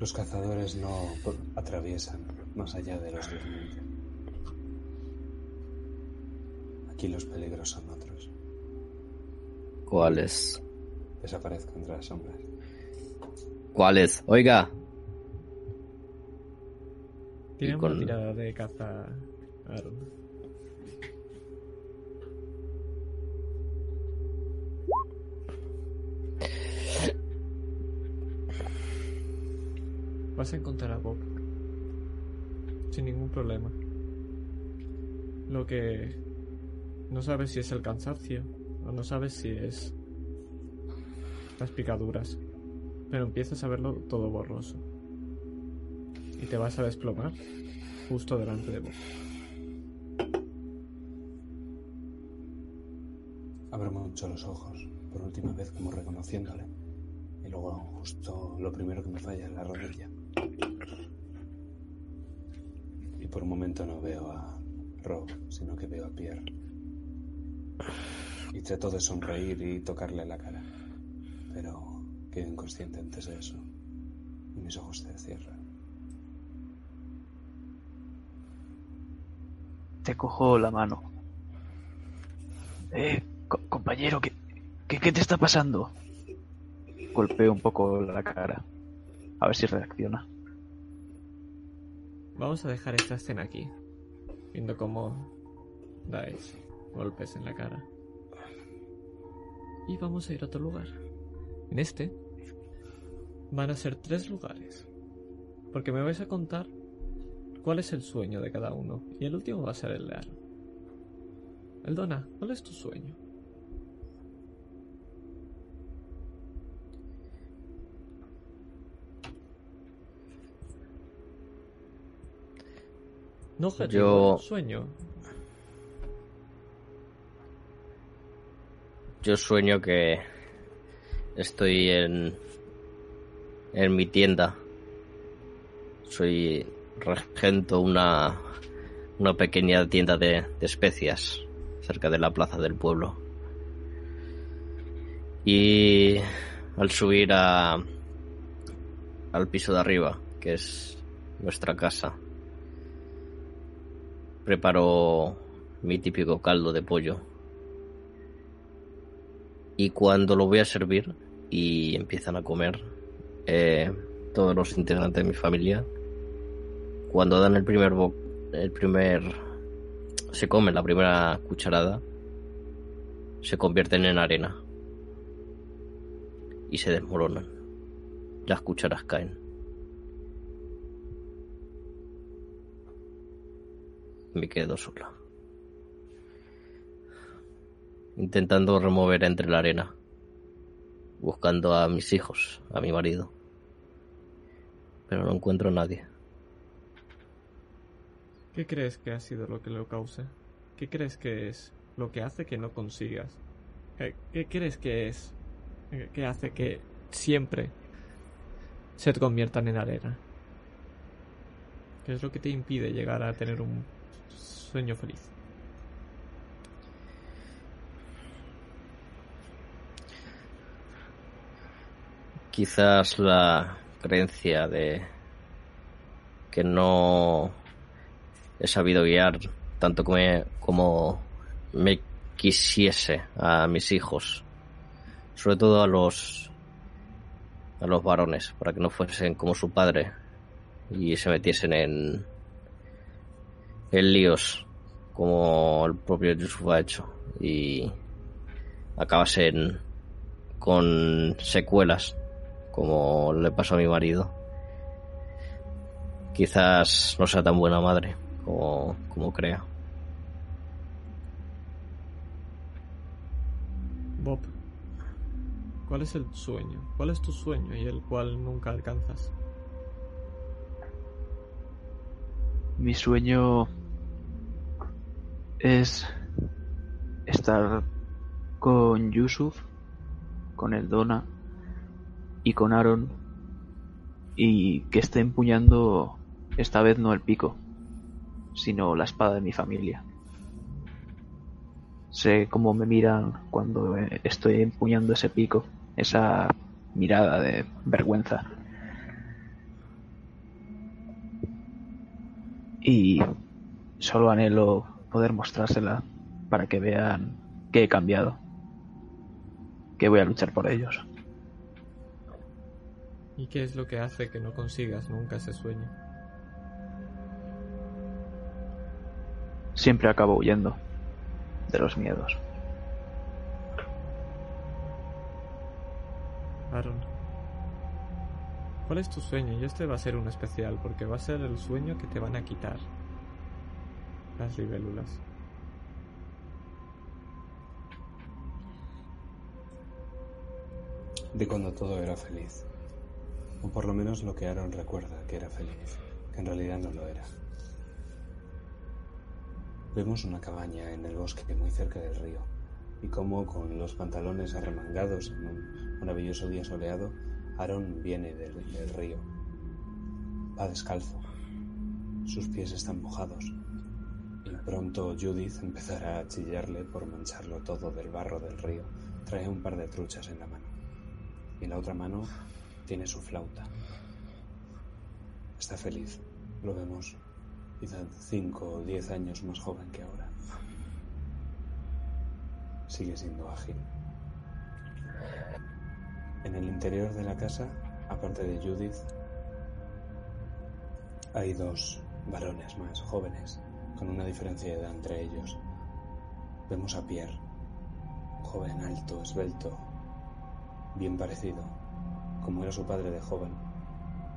Los cazadores no atraviesan más allá de los 10 metros. Aquí los peligros son otros. ¿Cuáles? Desaparezco entre las sombras. ¿Cuáles? Oiga, Tiene con- una tirada de caza. Aaron. Vas a encontrar a Bob. Sin ningún problema. Lo que no sabes si es el cansancio o no sabes si es las picaduras. Pero empiezas a verlo todo borroso. Y te vas a desplomar justo delante de Bob. Abro mucho los ojos, por última vez como reconociéndole. Y luego justo lo primero que me falla es la rodilla. Y por un momento no veo a Rob, sino que veo a Pierre. Y trato de sonreír y tocarle la cara. Pero quedo inconsciente antes de eso. Y mis ojos se cierran. Te cojo la mano. Eh, co- compañero, ¿qué, qué, qué te está pasando? Golpeo un poco la cara. A ver si reacciona. Vamos a dejar esta escena aquí. Viendo cómo dais golpes en la cara. Y vamos a ir a otro lugar. En este van a ser tres lugares. Porque me vais a contar cuál es el sueño de cada uno. Y el último va a ser el de Aaron. Eldona, ¿cuál es tu sueño? No objetivo, Yo- sueño. yo sueño que estoy en, en mi tienda. Soy regento una, una pequeña tienda de, de especias cerca de la plaza del pueblo. Y al subir a, al piso de arriba, que es nuestra casa, preparo mi típico caldo de pollo. Y cuando lo voy a servir y empiezan a comer eh, todos los integrantes de mi familia, cuando dan el primer bo- el primer se comen la primera cucharada, se convierten en arena y se desmoronan. Las cucharas caen. Me quedo sola. Intentando remover entre la arena. Buscando a mis hijos, a mi marido. Pero no encuentro a nadie. ¿Qué crees que ha sido lo que lo causa? ¿Qué crees que es lo que hace que no consigas? ¿Qué, qué crees que es eh, que hace que siempre se te conviertan en arena? ¿Qué es lo que te impide llegar a tener un sueño feliz? Quizás la creencia de que no he sabido guiar tanto como me, quisiese a mis hijos, sobre todo a los a los varones, para que no fuesen como su padre y se metiesen en, en líos como el propio Yusuf ha hecho y acabasen con secuelas como le pasó a mi marido. Quizás no sea tan buena madre como, como crea. Bob, ¿cuál es el sueño? ¿Cuál es tu sueño y el cual nunca alcanzas? Mi sueño es estar con Yusuf, con el Dona y con Aaron y que esté empuñando esta vez no el pico, sino la espada de mi familia. Sé cómo me miran cuando estoy empuñando ese pico, esa mirada de vergüenza. Y solo anhelo poder mostrársela para que vean que he cambiado, que voy a luchar por ellos. ¿Y qué es lo que hace que no consigas nunca ese sueño? Siempre acabo huyendo de los miedos. Aaron, ¿cuál es tu sueño? Y este va a ser un especial porque va a ser el sueño que te van a quitar las libélulas. De cuando todo era feliz. O por lo menos lo que Aaron recuerda que era feliz, que en realidad no lo era. Vemos una cabaña en el bosque muy cerca del río y como con los pantalones arremangados en un maravilloso día soleado, Aaron viene del, río. Va descalzo. Sus pies están mojados. Y pronto Judith empezará a chillarle por mancharlo todo del barro del río. Trae un par de truchas en la mano. Y la otra mano tiene su flauta. Está feliz. Lo vemos quizá cinco o diez años más joven que ahora. Sigue siendo ágil. En el interior de la casa, aparte de Judith, hay dos varones más jóvenes, con una diferencia de edad entre ellos. Vemos a Pierre, un joven alto, esbelto, bien parecido, como era su padre de joven,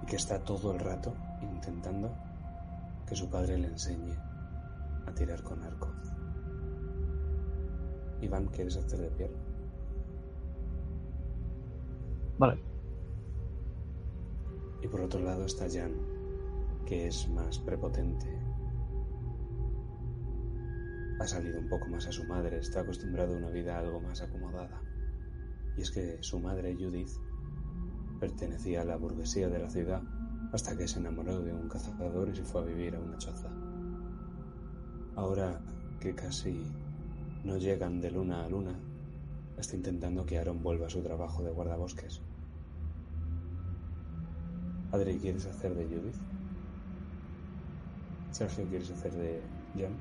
y que está todo el rato intentando que su padre le enseñe a tirar con arco. Iván, ¿quieres hacer de Pierre? Vale. Y por otro lado está Jan, que es más prepotente. Ha salido un poco más a su madre, está acostumbrado a una vida algo más acomodada. Y es que su madre, Judith, pertenecía a la burguesía de la ciudad hasta que se enamoró de un cazador y se fue a vivir a una choza. Ahora que casi no llegan de luna a luna, está intentando que Aaron vuelva a su trabajo de guardabosques. Adri, ¿quieres hacer de Judith? Sergio, ¿quieres hacer de Jan?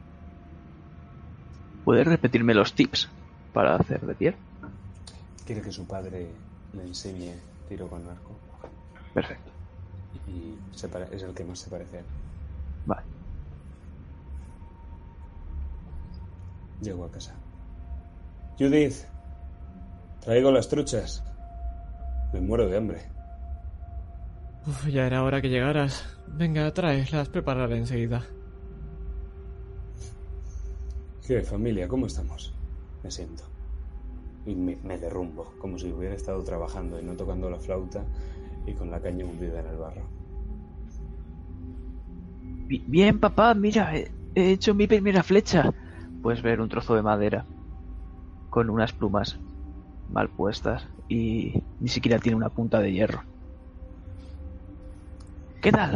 ¿Puedes repetirme los tips para hacer de Pierre? Quiere que su padre le enseñe tiro con arco Perfecto. y se pare- es el que más se parece a él. Vale. Llego a casa. Judith, traigo las truchas. Me muero de hambre. Uf, ya era hora que llegaras. Venga, trae, las prepararé enseguida. ¿Qué familia? ¿Cómo estamos? Me siento. Y me, me derrumbo, como si hubiera estado trabajando y no tocando la flauta y con la caña hundida en el barro. Bi- Bien, papá, mira, he, he hecho mi primera flecha. Puedes ver un trozo de madera con unas plumas mal puestas y ni siquiera tiene una punta de hierro. ¿Qué tal?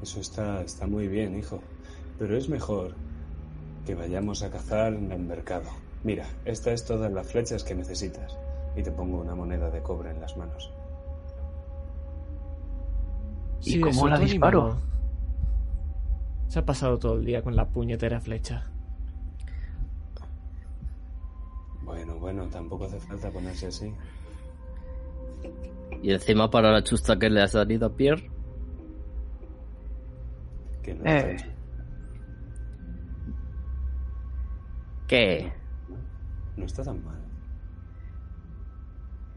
Eso está, está muy bien, hijo. Pero es mejor que vayamos a cazar en el mercado. Mira, esta es todas las flechas que necesitas. Y te pongo una moneda de cobre en las manos. ¿Y Sí, cómo la disparo? Se ha pasado todo el día con la puñetera flecha. Bueno, bueno, tampoco hace falta ponerse así. Y encima para la chusta que le ha salido a Pierre, Que no Eh. ¿qué? No está tan mal.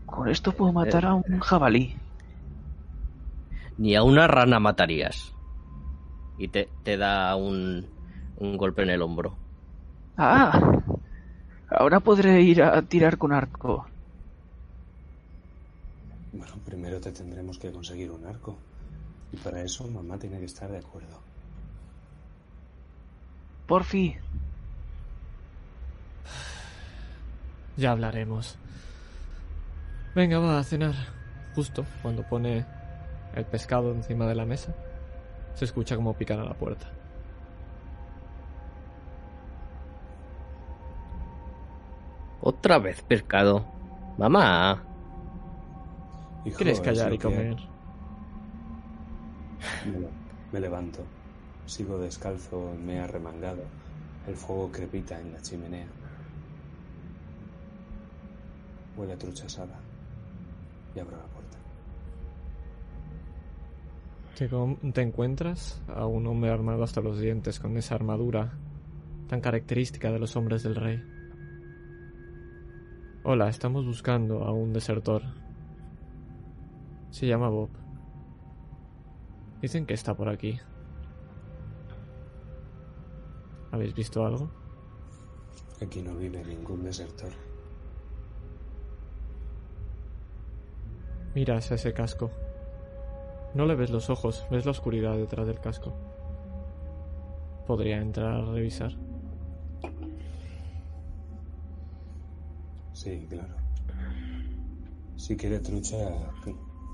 Con esto puedo matar a un jabalí. Ni a una rana matarías. Y te, te da un, un golpe en el hombro. Ah, ahora podré ir a tirar con arco. Bueno, primero te tendremos que conseguir un arco. Y para eso mamá tiene que estar de acuerdo. Por fin. Ya hablaremos. Venga, va a cenar. Justo cuando pone el pescado encima de la mesa, se escucha como pican a la puerta. Otra vez pescado. Mamá. Hijo, ¿Quieres es callar y que comer? Me, me levanto. Sigo descalzo, me ha remangado. El fuego crepita en la chimenea. Huele a trucha asada. Y abro la puerta. Te, te encuentras a un hombre armado hasta los dientes con esa armadura tan característica de los hombres del rey. Hola, estamos buscando a un desertor. Se llama Bob. Dicen que está por aquí. ¿Habéis visto algo? Aquí no vive ningún desertor. Miras a ese casco. No le ves los ojos, ves la oscuridad detrás del casco. Podría entrar a revisar. Sí, claro. Si quiere trucha,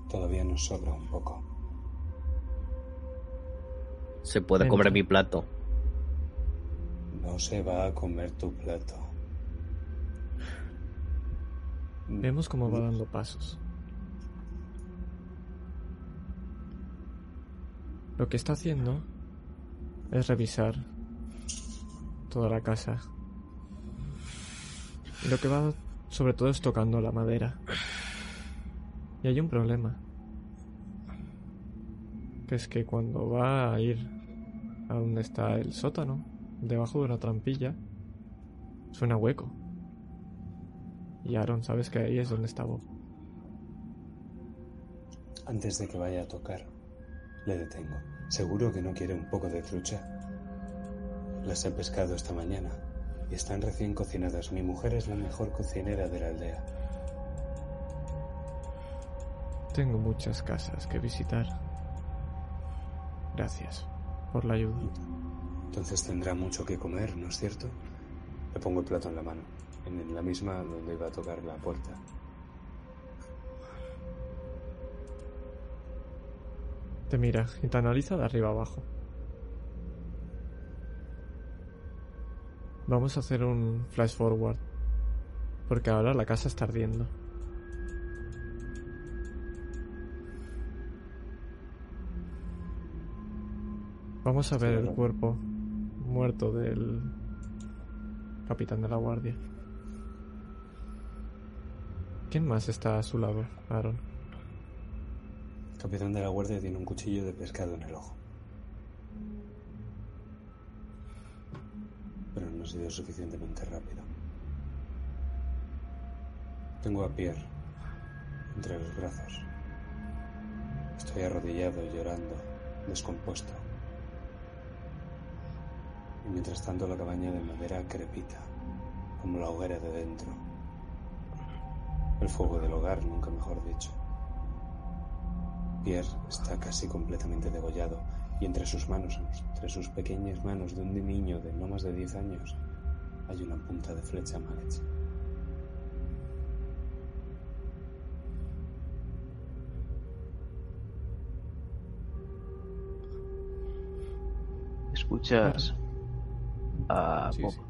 todavía nos sobra un poco. Se puede Entra. comer mi plato. No se va a comer tu plato. Vemos cómo va dando pasos. Lo que está haciendo es revisar toda la casa. Y lo que va sobre todo es tocando la madera. Y hay un problema. Que es que cuando va a ir a donde está el sótano, debajo de una trampilla, suena hueco. Y Aaron, sabes que ahí es donde está Bob. Antes de que vaya a tocar, le detengo. Seguro que no quiere un poco de trucha. Las he pescado esta mañana y están recién cocinadas. Mi mujer es la mejor cocinera de la aldea. Tengo muchas casas que visitar. Gracias por la ayuda. Entonces tendrá mucho que comer, ¿no es cierto? Le pongo el plato en la mano, en la misma donde iba a tocar la puerta. Te mira y te analiza de arriba abajo. Vamos a hacer un flash forward. Porque ahora la casa está ardiendo. Vamos a ver el cuerpo muerto del capitán de la guardia. ¿Quién más está a su lado, Aaron? El capitán de la guardia tiene un cuchillo de pescado en el ojo. Pero no ha sido suficientemente rápido. Tengo a Pierre entre los brazos. Estoy arrodillado, llorando, descompuesto. Y mientras tanto la cabaña de madera crepita, como la hoguera de dentro. El fuego del hogar, nunca mejor dicho. Pierre está casi completamente degollado y entre sus manos, entre sus pequeñas manos de un niño de no más de 10 años, hay una punta de flecha mal hecha. Escuchas a Sí, Bob sí.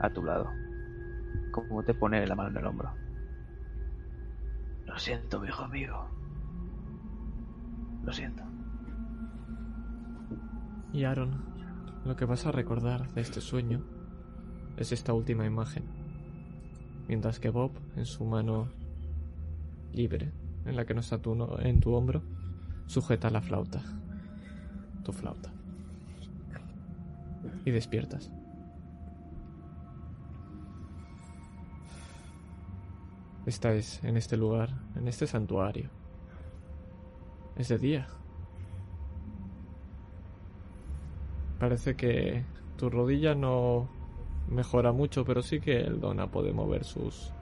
a tu lado. Como te pone la mano en el hombro. Lo siento, viejo amigo. Lo siento. Y Aaron, lo que vas a recordar de este sueño es esta última imagen. Mientras que Bob, en su mano libre, en la que no está tu, no- en tu hombro, sujeta la flauta. Tu flauta. Y despiertas. Estáis en este lugar, en este santuario. Es de día. Parece que tu rodilla no mejora mucho, pero sí que el Dona puede mover sus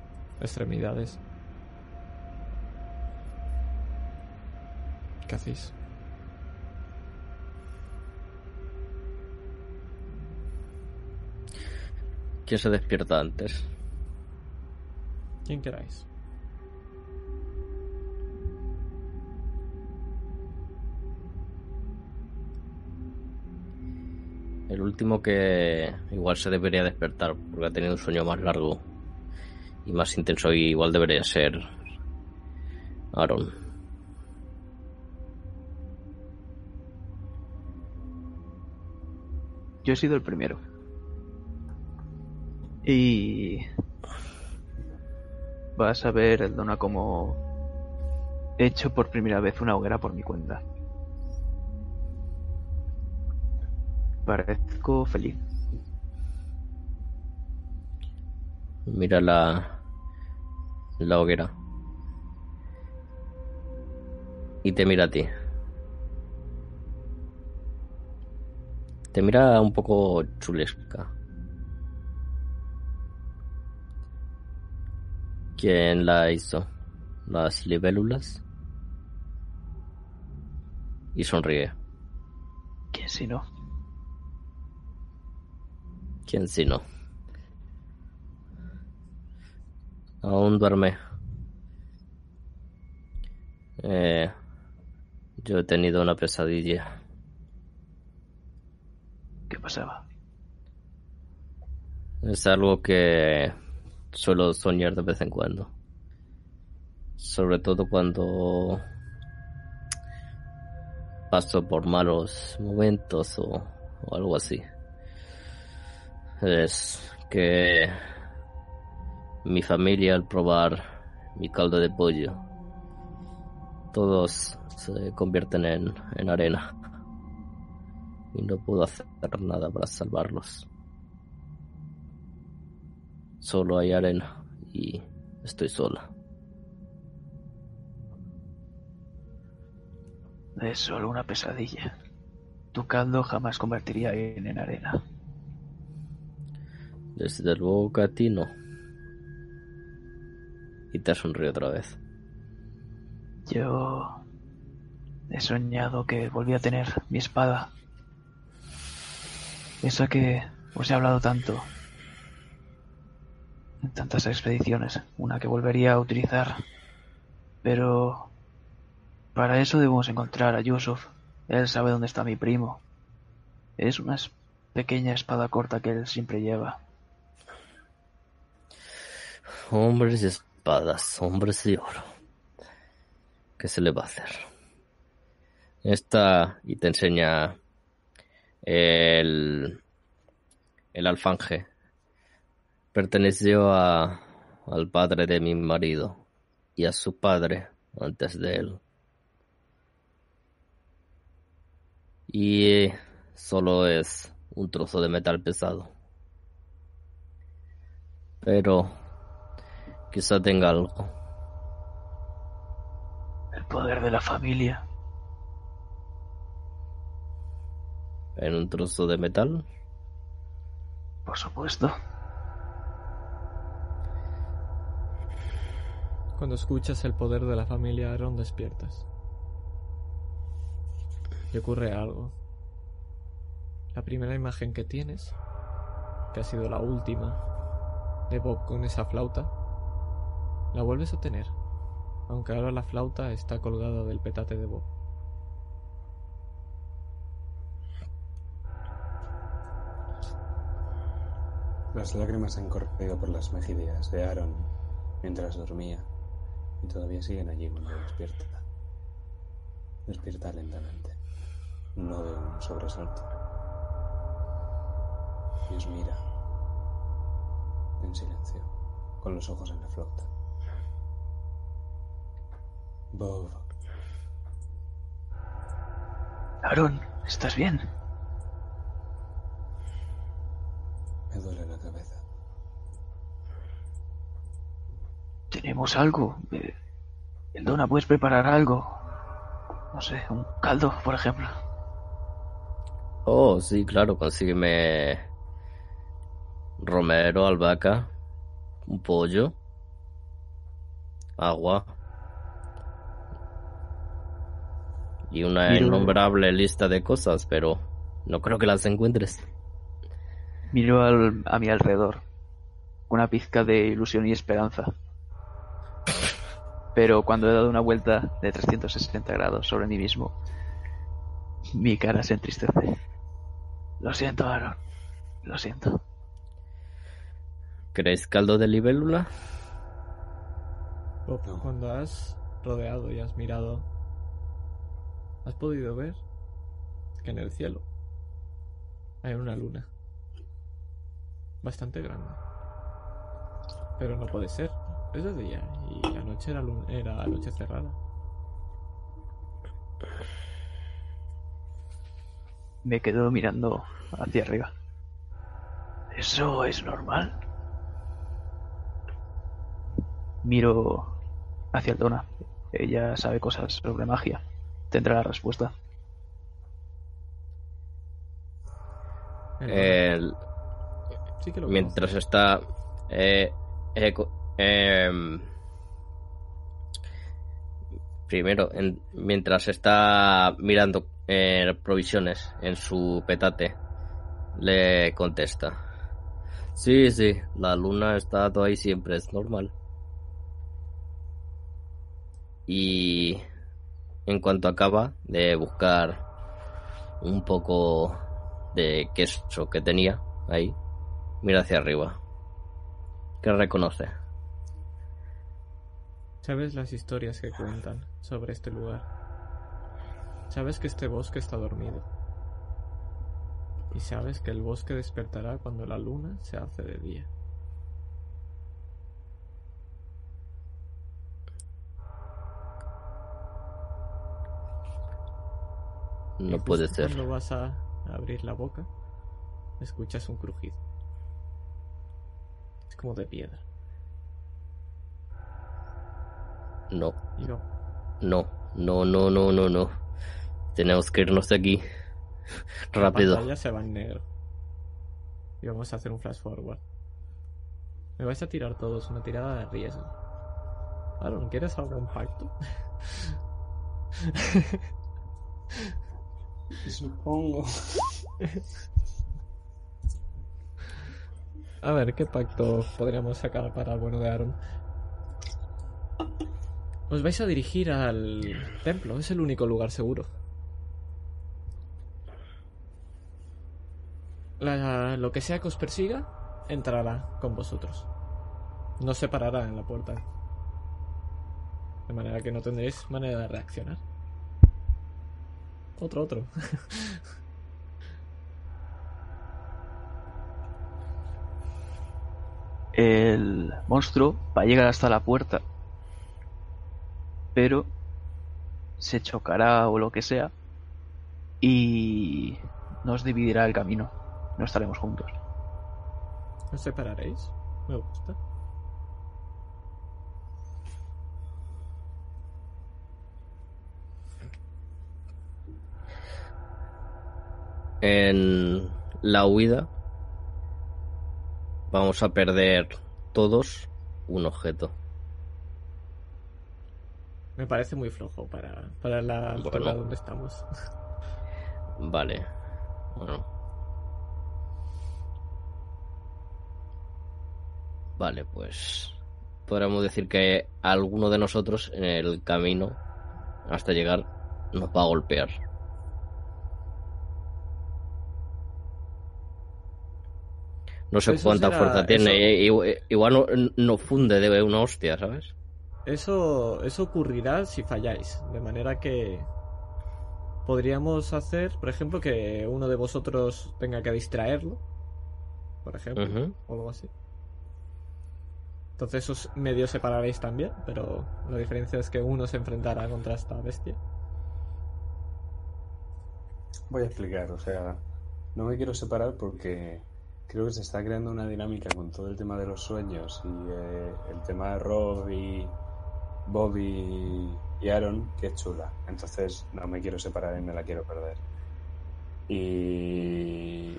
extremidades. ¿Qué hacéis? ¿Quién se despierta antes? ¿Quién queráis? El último que igual se debería despertar porque ha tenido un sueño más largo y más intenso y igual debería ser Aaron. Yo he sido el primero. Y vas a ver el Dona como he hecho por primera vez una hoguera por mi cuenta. Parezco feliz. Mira la, la hoguera. Y te mira a ti. Te mira un poco chulesca. ¿Quién la hizo? ¿Las libélulas? Y sonríe. ¿Quién si no? ¿Quién si no? Aún duerme. Eh, yo he tenido una pesadilla. ¿Qué pasaba? Es algo que suelo soñar de vez en cuando. Sobre todo cuando paso por malos momentos o, o algo así. Es que mi familia al probar mi caldo de pollo, todos se convierten en, en arena. Y no puedo hacer nada para salvarlos. Solo hay arena y estoy sola. Es solo una pesadilla. Tu caldo jamás convertiría alguien en arena. Desde luego que a ti no. Y te sonríe otra vez. Yo he soñado que volví a tener mi espada. Esa que os he hablado tanto. En tantas expediciones. Una que volvería a utilizar. Pero para eso debemos encontrar a Yusuf. Él sabe dónde está mi primo. Es una pequeña espada corta que él siempre lleva. Hombres y espadas, hombres de oro. ¿Qué se le va a hacer? Esta y te enseña el, el alfanje. Perteneció a, al padre de mi marido y a su padre antes de él. Y solo es un trozo de metal pesado. Pero quizá tenga algo. El poder de la familia. en un trozo de metal. Por supuesto. Cuando escuchas el poder de la familia Aaron despiertas. Y ocurre algo. La primera imagen que tienes, que ha sido la última de Bob con esa flauta, la vuelves a tener, aunque ahora la flauta está colgada del petate de Bob. Las lágrimas han corrido por las mejillas de Aaron mientras dormía y todavía siguen allí cuando despierta. Despierta lentamente, no de un sobresalto. Y os mira, en silencio, con los ojos en la flauta. Bob, Aaron, ¿estás bien? me duele la cabeza. Tenemos algo. Eh, Eldona, ¿puedes preparar algo? No sé, un caldo, por ejemplo. Oh, sí, claro, consígueme romero, albahaca, un pollo, agua y una Miro- innombrable lista de cosas, pero no creo que las encuentres. Miro al- a mi alrededor. Una pizca de ilusión y esperanza. Pero cuando he dado una vuelta de 360 grados sobre mí mismo, mi cara se entristece. Lo siento, Aaron. Lo siento. ¿Queréis caldo de libélula? Cuando has rodeado y has mirado, has podido ver que en el cielo hay una luna bastante grande. Pero no puede ser. Es de día y anoche era, lun- era noche cerrada. Me quedo mirando hacia arriba. ¿Eso es normal? Miro hacia Eldona. Ella sabe cosas sobre magia. Tendrá la respuesta. El- El- sí que lo mientras está eh, em, primero en- mientras está mirando eh, provisiones en su petate le contesta. Sí sí la luna ha estado ahí siempre es normal. Y en cuanto acaba de buscar un poco de queso que tenía ahí Mira hacia arriba. ¿Qué reconoce? ¿Sabes las historias que cuentan sobre este lugar? Sabes que este bosque está dormido. Y sabes que el bosque despertará cuando la luna se hace de día. No puede ser. Cuando vas a abrir la boca, escuchas un crujido. Es como de piedra. No, va- no, no, no, no, no, no. Tenemos que irnos de aquí. Rápido. se va en negro. Y vamos a hacer un flash forward. Me vais a tirar todos una tirada de riesgo. Aaron, ¿quieres algún pacto? [LAUGHS] Supongo. A ver, ¿qué pacto podríamos sacar para el bueno de Aaron? Os vais a dirigir al templo, es el único lugar seguro. Lo que sea que os persiga, entrará con vosotros. No se parará en la puerta. De manera que no tendréis manera de reaccionar. Otro, otro. El monstruo va a llegar hasta la puerta, pero se chocará o lo que sea y nos dividirá el camino. No estaremos juntos. ¿Os separaréis? Me gusta. En la huida vamos a perder todos un objeto. Me parece muy flojo para, para la altura Bueno. donde estamos. Vale. Bueno. Vale, pues podríamos decir que alguno de nosotros en el camino hasta llegar nos va a golpear. No sé Eso cuánta será- fuerza tiene. eso- i- i- Igual no, no funde de una hostia, ¿sabes? Eso, eso ocurrirá si falláis. De manera que podríamos hacer, por ejemplo, que uno de vosotros tenga que distraerlo, por ejemplo, o algo así. Entonces os medio separaréis también, pero la diferencia es que uno se enfrentará contra esta bestia. Voy a explicar, o sea, no me quiero separar porque creo que se está creando una dinámica con todo el tema de los sueños y eh, el tema de Rob y Bob y, y Aaron, que es chula. Entonces no me quiero separar y me la quiero perder. Y...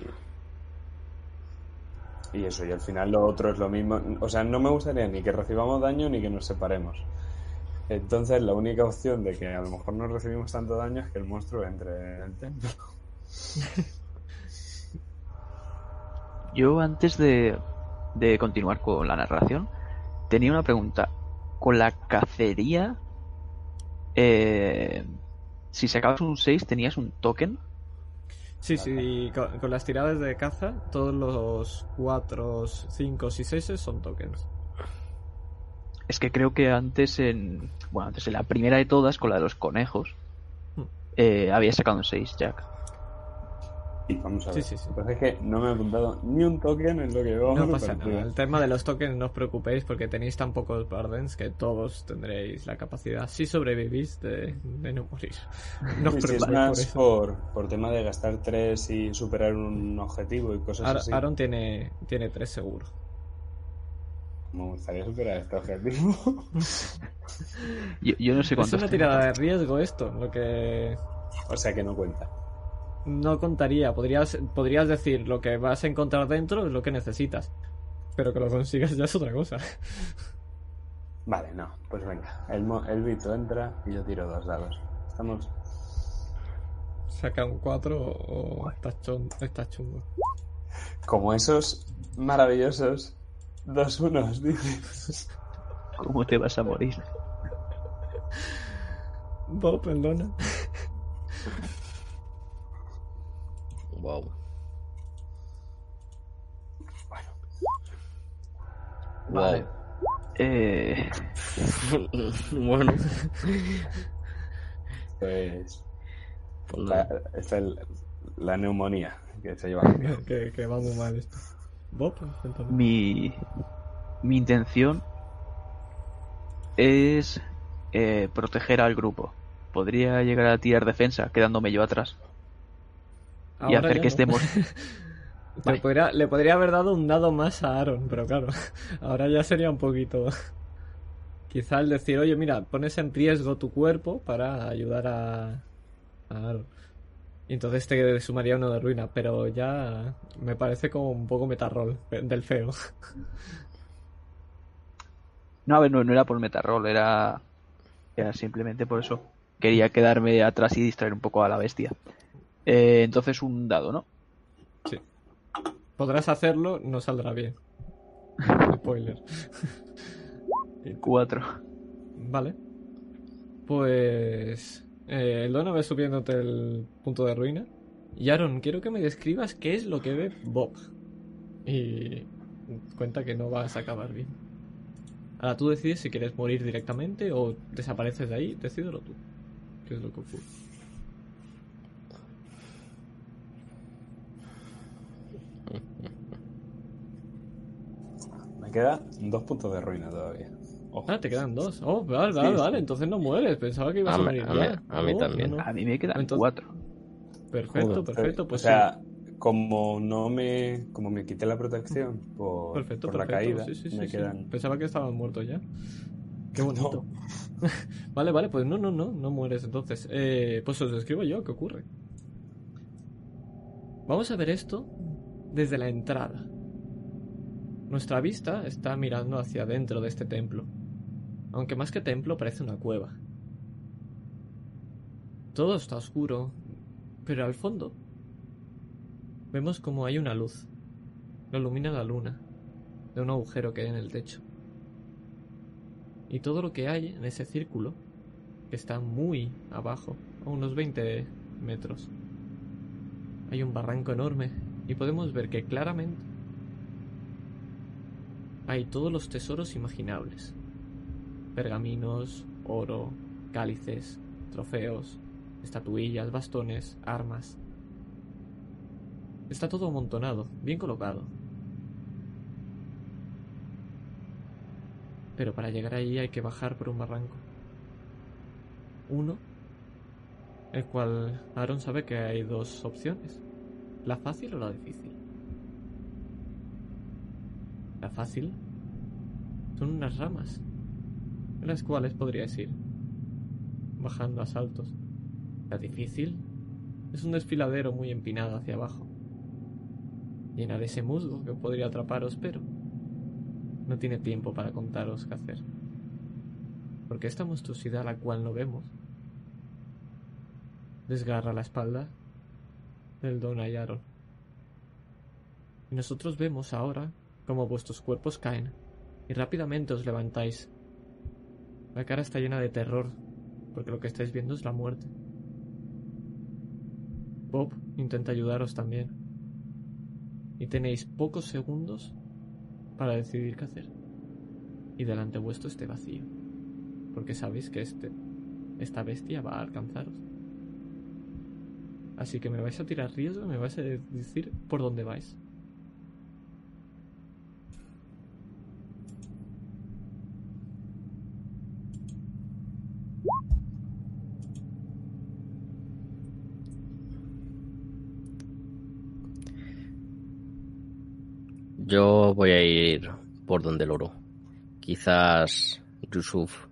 Y eso, y al final lo otro es lo mismo. O sea, no me gustaría ni que recibamos daño ni que nos separemos. Entonces, la única opción de que a lo mejor no recibimos tanto daño es que el monstruo entre en el templo. [LAUGHS] Yo antes de, de continuar con la narración, tenía una pregunta. Con la cacería, eh, si sacabas un 6, ¿tenías un token? Sí, sí, con, con las tiradas de caza, todos los 4, 5 y 6 son tokens. Es que creo que antes en. Bueno, antes en la primera de todas, con la de los conejos, Hmm. eh, había sacado un 6, Jack. Y vamos a Sí, ver. sí, sí. Que pasa es que no me he apuntado ni un token en lo que vamos No pasa nada. El tema de los tokens no os preocupéis porque tenéis tan pocos burdens que todos tendréis la capacidad, si sobrevivís, de, de no morir. [LAUGHS] No os si es preocupéis por más por, por tema de gastar tres y superar un objetivo y cosas Ar- así. Aaron tiene, tiene tres seguro. Me gustaría superar este objetivo. [LAUGHS] Yo, yo no sé Es cuántos. una tengo. tirada de riesgo esto, lo que o sea que no cuenta. No contaría. Podrías, podrías decir lo que vas a encontrar dentro es lo que necesitas. Pero que lo consigas ya es otra cosa. Vale, no. Pues venga. El, mo- el Vito entra y yo tiro dos dados. Estamos. Saca un 4 o estás chun- estás chungo. Como esos maravillosos dos unos, dices. ¿Cómo te vas a morir? Bob, perdona. Wow. Vale. Eh, [LAUGHS] bueno, Pues. pues La, es el- la neumonía que se lleva. [LAUGHS] que, que va muy mal esto. Bob, cuéntame. mi, mi intención es eh, proteger al grupo. Podría llegar a tirar defensa quedándome yo atrás y Ahora hacer ya que no. estemos. [LAUGHS] Le Vale. podría, le podría haber dado un dado más a Aaron, pero claro, [LAUGHS] ahora ya sería un poquito. [LAUGHS] Quizá el decir, oye, mira, pones en riesgo tu cuerpo para ayudar a, a Aaron. Y entonces te sumaría uno de ruina, pero ya me parece como un poco metarrol del feo. No, a ver, no, no era por metarrol, era, era simplemente por eso. Quería quedarme atrás y distraer un poco a la bestia. Eh, entonces un dado, ¿no? Sí. Podrás hacerlo, no saldrá bien. [LAUGHS] Spoiler. Cuatro. Vale. Pues. Eh, el Dono va subiéndote el punto de ruina. Y Aaron, quiero que me describas qué es lo que ve Bob. Y. Cuenta que no vas a acabar bien. Ahora tú decides si quieres morir directamente o desapareces de ahí. Decídelo tú. ¿Qué es lo que ocurre? Me queda dos puntos de ruina todavía. Ojo. Ah, te quedan dos. Oh, vale, vale, Sí, sí. vale. Entonces no mueres. Pensaba que ibas A morir a mí- ya. a mí No, también. no, no. A mí me quedan Entonces- cuatro. Perfecto, Joder, perfecto. Pues o sea, como no me. Como me quité la protección por, Perfecto, por la caída, Sí, sí, sí, me sí. quedan. Pensaba que estaban muertos ya. Qué bonito. [LAUGHS] vale, vale, pues no, no, no, no mueres entonces. Eh, pues os describo yo qué ocurre. Vamos a ver esto desde la entrada. Nuestra vista está mirando hacia adentro de este templo. Aunque más que templo parece una cueva. Todo está oscuro, pero al fondo vemos como hay una luz. Lo ilumina la luna, de un agujero que hay en el techo. Y todo lo que hay en ese círculo, que está muy abajo, a unos 20 metros, hay un barranco enorme y podemos ver que claramente hay todos los tesoros imaginables. Pergaminos, oro, cálices, trofeos, Estatuillas, bastones, armas. Está todo amontonado, bien colocado. Pero para llegar ahí hay que bajar por un barranco. Uno, el cual Aaron sabe que hay dos opciones. La fácil o la difícil. La fácil son unas ramas, en las cuales podrías ir, bajando a saltos. La difícil es un desfiladero muy empinado hacia abajo, llena de ese musgo que podría atraparos, pero no tiene tiempo para contaros qué hacer. Porque esta monstruosidad a la cual no vemos desgarra la espalda del Don Ayaron. Y nosotros vemos ahora cómo vuestros cuerpos caen y rápidamente os levantáis. La cara está llena de terror, porque lo que estáis viendo es la muerte. Bob intenta ayudaros también. Y tenéis pocos segundos para decidir qué hacer. Y delante vuestro esté vacío. Porque sabéis que este, esta bestia va a alcanzaros. Así que me vais a tirar riesgo, me vais a decir por dónde vais. Yo voy a ir por donde el oro. Quizás Yusuf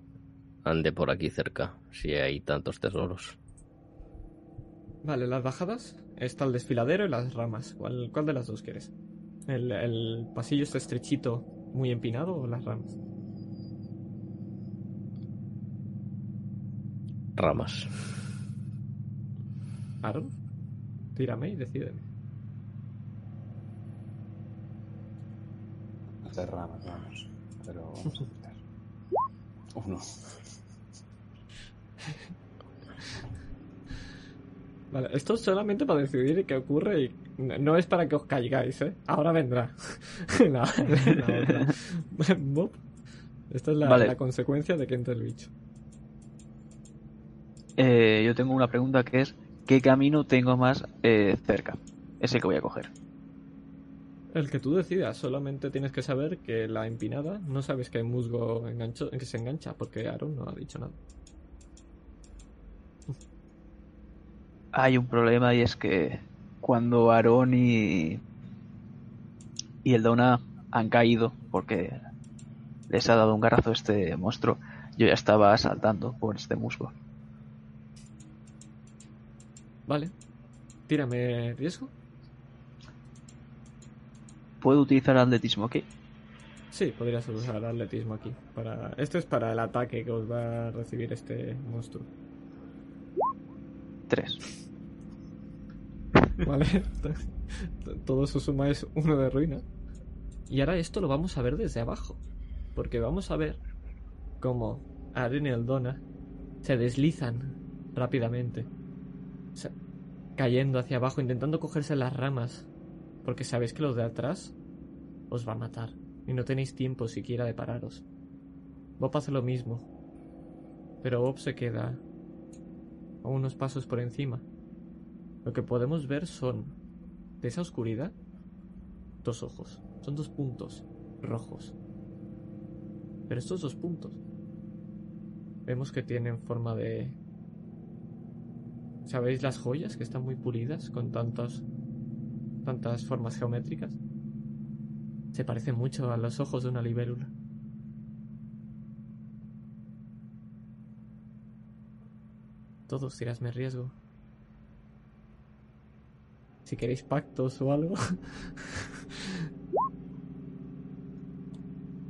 ande por aquí cerca, si hay tantos tesoros. Vale, las bajadas. Está el desfiladero y las ramas. ¿Cuál, cuál de las dos quieres? ¿El, ¿El pasillo está estrechito, muy empinado o las ramas? Ramas. Aaron, tírame y decídeme. De ramas, vamos. Pero vamos a quitar. [LAUGHS] Uno. Vale, esto es solamente para decidir qué ocurre y no es para que os caigáis, ¿eh? Ahora vendrá. [LAUGHS] la, la otra. [LAUGHS] Bob, esta es la, Vale. la consecuencia de que entre el bicho. Eh, yo tengo una pregunta que es, ¿qué camino tengo más eh, cerca? Ese que voy a coger. El que tú decidas, solamente tienes que saber que la empinada no sabes que hay musgo engancho, que se engancha, porque Aaron no ha dicho nada. Hay un problema y es que cuando Aarón y, y el Dona han caído porque les ha dado un garrazo este monstruo, yo ya estaba saltando por este musgo. Vale. Tírame riesgo. ¿Puedo utilizar atletismo aquí? Sí, podrías usar atletismo aquí. Para... Esto es para el ataque que os va a recibir este monstruo. Tres. [LAUGHS] Vale. [LAUGHS] Todo eso suma es uno de ruina. Y ahora esto lo vamos a ver desde abajo. Porque vamos a ver cómo Aren y Eldona se deslizan rápidamente. O sea, cayendo hacia abajo, intentando cogerse las ramas. Porque sabéis que los de atrás os va a matar. Y no tenéis tiempo siquiera de pararos. Bob hace lo mismo. Pero Bob se queda a unos pasos por encima. Lo que podemos ver son, de esa oscuridad, dos ojos. Son dos puntos rojos. Pero estos dos puntos vemos que tienen forma de... ¿Sabéis las joyas que están muy pulidas con tantas tantas formas geométricas? Se parece mucho a los ojos de una libélula. Todos tiradme riesgo. Si queréis pactos o algo. [LAUGHS]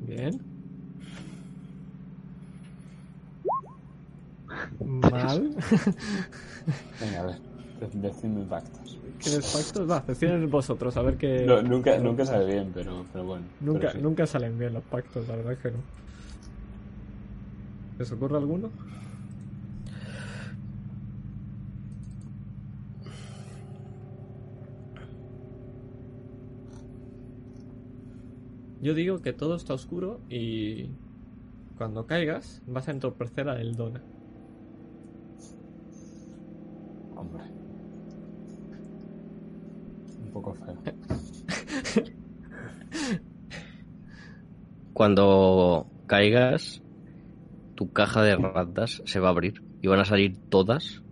Bien. [LAUGHS] Mal. Venga, a ver. de- Decidme pactos. ¿Quieres pactos? Va, deciden vosotros, a ver qué. No, nunca, nunca sale bien, pero, pero bueno. Nunca, pero sí. nunca salen bien los pactos, la verdad es que no. ¿Les ocurre alguno? Yo digo que todo está oscuro y cuando caigas vas a entorpecer a Eldona. poco feo. Cuando caigas, tu caja de ratas se va a abrir y van a salir todas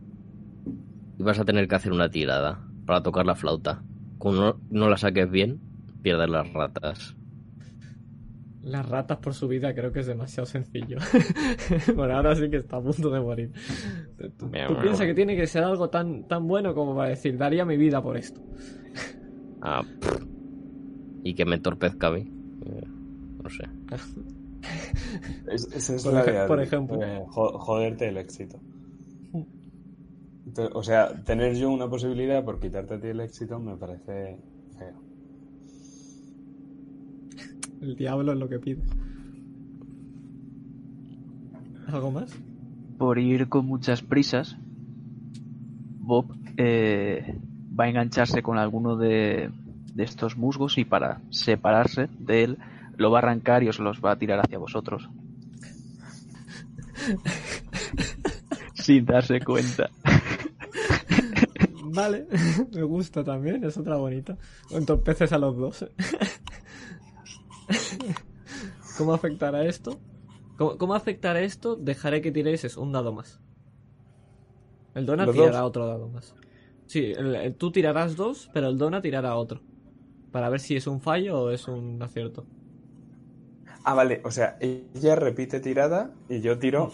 y vas a tener que hacer una tirada para tocar la flauta. Como no, no la saques bien, pierdes las ratas. Las ratas por su vida creo que es demasiado sencillo. [LAUGHS] Por ahora sí que está a punto de morir. Tú, bueno, piensas que bueno. tiene que ser algo tan, tan bueno como para decir, daría mi vida por esto. Ah, pff. y que me entorpezca a mí. Eh, No sé. Es- esa es Por la ej- de- por ejemplo. eh, jo- joderte el éxito. O sea, tener yo una posibilidad por quitarte a ti el éxito me parece feo. El diablo es lo que pide. ¿Algo más? Por ir con muchas prisas, Bob eh, va a engancharse con alguno de, de estos musgos y para separarse de él lo va a arrancar y os los va a tirar hacia vosotros. [LAUGHS] Sin darse cuenta. Vale, [LAUGHS] me gusta también, es otra bonita. Entorpeces a los dos. [LAUGHS] ¿Cómo afectará esto? ¿Cómo, cómo afectará esto? Dejaré que tiréis es un dado más. El Dona ¿Los tirará dos? otro dado más. Sí, el- el- tú tirarás dos, pero el Dona tirará otro. Para ver si es un fallo o es un acierto. Ah, vale, o sea, ella repite tirada y yo tiro.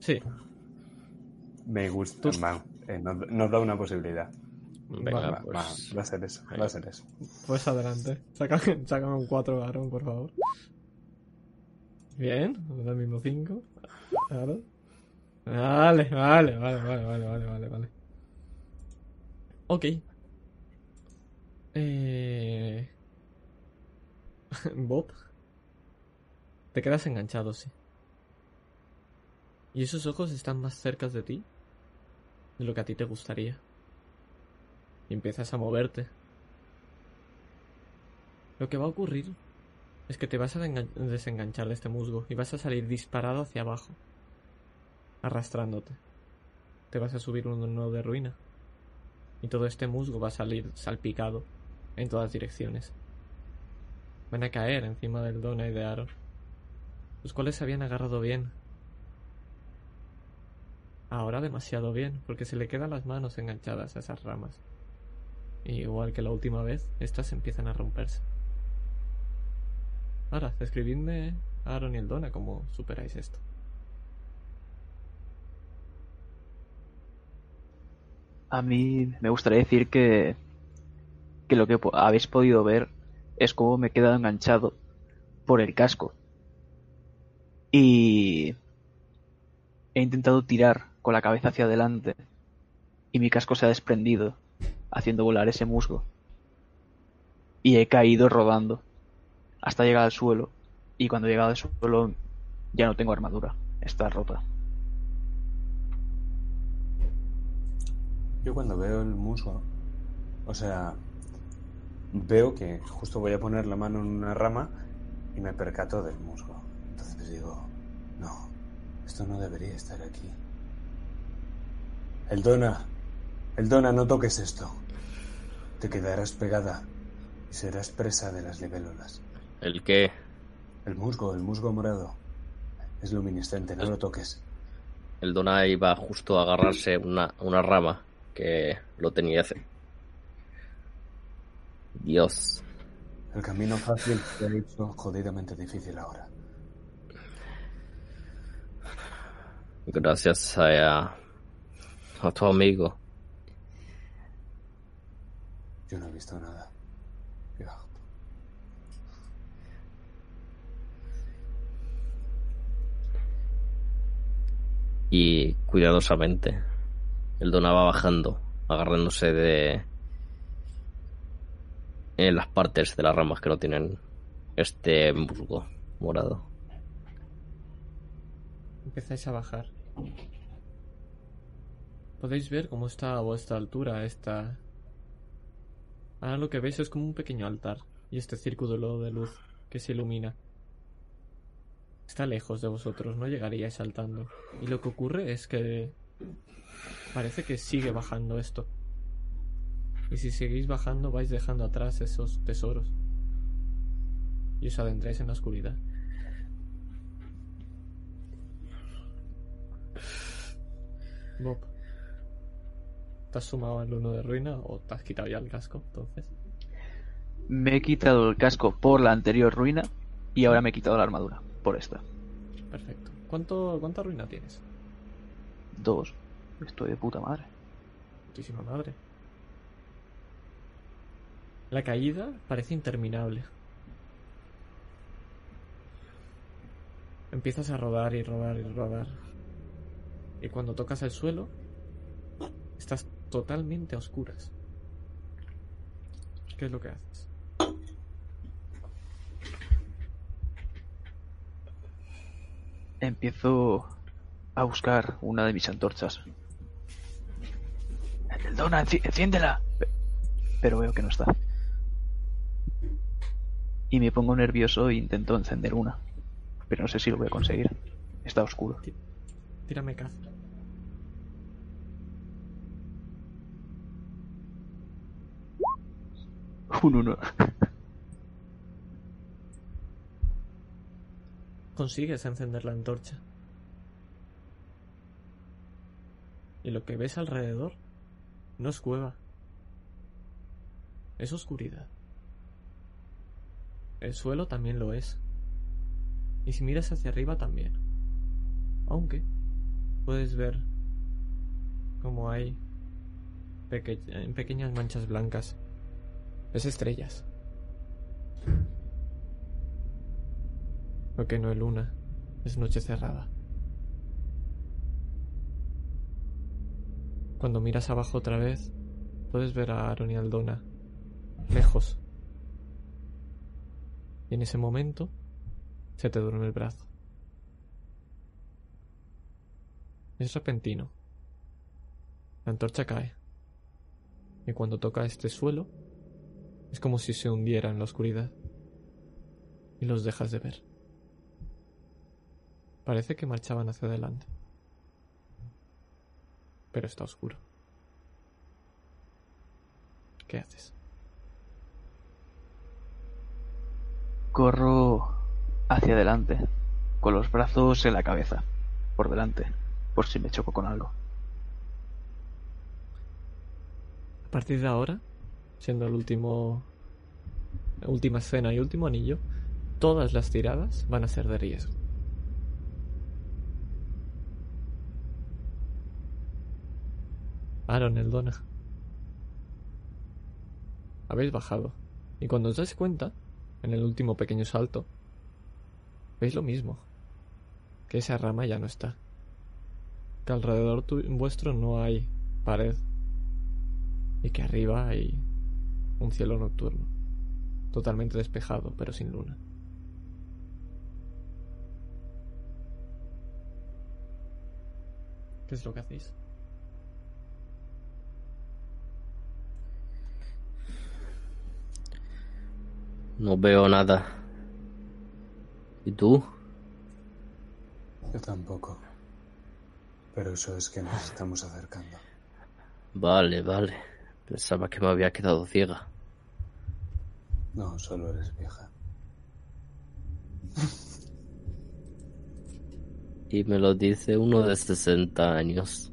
Sí, Me gusta. Tú- va, eh, nos, nos da una posibilidad. Venga, Va, va, pues. va, va a ser eso, va a ser eso. pues adelante. Sácame, [LAUGHS] sácame un 4, Aaron, por favor. Bien, ahora mismo 5. Claro. Vale, vale, vale, vale, vale, vale, vale, vale. Ok. Eh... [LAUGHS] Bob. Te quedas enganchado, sí. Y esos ojos están más cerca de ti de lo que a ti te gustaría. Y empiezas a moverte. Lo que va a ocurrir es que te vas a engan- desenganchar de este musgo y vas a salir disparado hacia abajo, arrastrándote. Te vas a subir un nodo de ruina. Y todo este musgo va a salir salpicado en todas direcciones. Van a caer encima del Dona y de Aaron, los cuales se habían agarrado bien. Ahora demasiado bien, porque se le quedan las manos enganchadas a esas ramas. Y igual que la última vez, estas empiezan a romperse. Ahora, escribidme a Aaron y el Dona cómo superáis esto. A mí me gustaría decir que, que lo que habéis podido ver es cómo me he quedado enganchado por el casco. He intentado tirar con la cabeza hacia adelante y mi casco se ha desprendido, haciendo volar ese musgo. Y he caído rodando hasta llegar al suelo. Y cuando he llegado al suelo ya no tengo armadura, está rota. Yo cuando veo el musgo, o sea, veo que justo voy a poner la mano en una rama y me percato del musgo. Entonces digo, no, esto no debería estar aquí. El Dona, el Dona, no toques esto. Te quedarás pegada y serás presa de las libélulas. El que El musgo, el musgo morado. Es luminiscente, no lo toques. el Donai va justo a agarrarse una, una rama que lo tenía hace. Dios. El camino fácil se ha hecho jodidamente difícil ahora. Gracias a, a tu amigo. Yo no he visto nada. Y cuidadosamente, el Dona va bajando, agarrándose de en las partes de las ramas que no tienen este musgo morado. Empezáis a bajar. Podéis ver cómo está a vuestra altura esta... Ahora lo que veis es como un pequeño altar y este círculo de luz que se ilumina. Está lejos de vosotros, no llegaríais saltando. Y lo que ocurre es que... Parece que sigue bajando esto. Y si seguís bajando vais dejando atrás esos tesoros. Y os adentráis en la oscuridad. Bob. ¿Te has sumado al uno de ruina o te has quitado ya el casco entonces? Me he quitado el casco por la anterior ruina y ahora me he quitado la armadura por esta. Perfecto. ¿Cuánto, ¿Cuánta ruina tienes? Dos. Estoy de puta madre. Muchísima madre. La caída parece interminable. Empiezas a rodar y rodar y rodar. Y cuando tocas el suelo, estás totalmente a oscuras. ¿Qué es lo que haces? Empiezo a buscar una de mis antorchas. El Dona, enci- enciéndela. Pe- Pero veo que no está. Y me pongo nervioso e intento encender una. Pero no sé si lo voy a conseguir. Está oscuro. Tírame caza. Un uno. Consigues encender la antorcha. Y lo que ves alrededor no es cueva. Es oscuridad. El suelo también lo es. Y si miras hacia arriba también. Aunque puedes ver como hay peque- pequeñas manchas blancas. Es estrellas. Lo que no es luna, es noche cerrada. Cuando miras abajo otra vez, puedes ver a Aaron y Aldona, lejos. Y en ese momento, se te duerme el brazo. Es repentino. La antorcha cae. Y cuando toca este suelo, es como si se hundiera en la oscuridad. Y los dejas de ver. Parece que marchaban hacia adelante. Pero está oscuro. ¿Qué haces? Corro hacia adelante, con los brazos en la cabeza, por delante, por si me choco con algo. A partir de ahora, siendo el último. Última escena y último anillo, todas las tiradas van a ser de riesgo. Aaron, el Dona. Habéis bajado. Y cuando os dais cuenta, en el último pequeño salto, veis lo mismo. Que esa rama ya no está. Que alrededor tu- vuestro no hay pared. Y que arriba hay un cielo nocturno. Totalmente despejado, pero sin luna. ¿Qué es lo que hacéis? No veo nada. ¿Y tú? Yo tampoco. Pero eso es que nos estamos acercando. Vale, vale. Pensaba que me había quedado ciega. No, solo eres vieja. Y me lo dice uno de 60 años.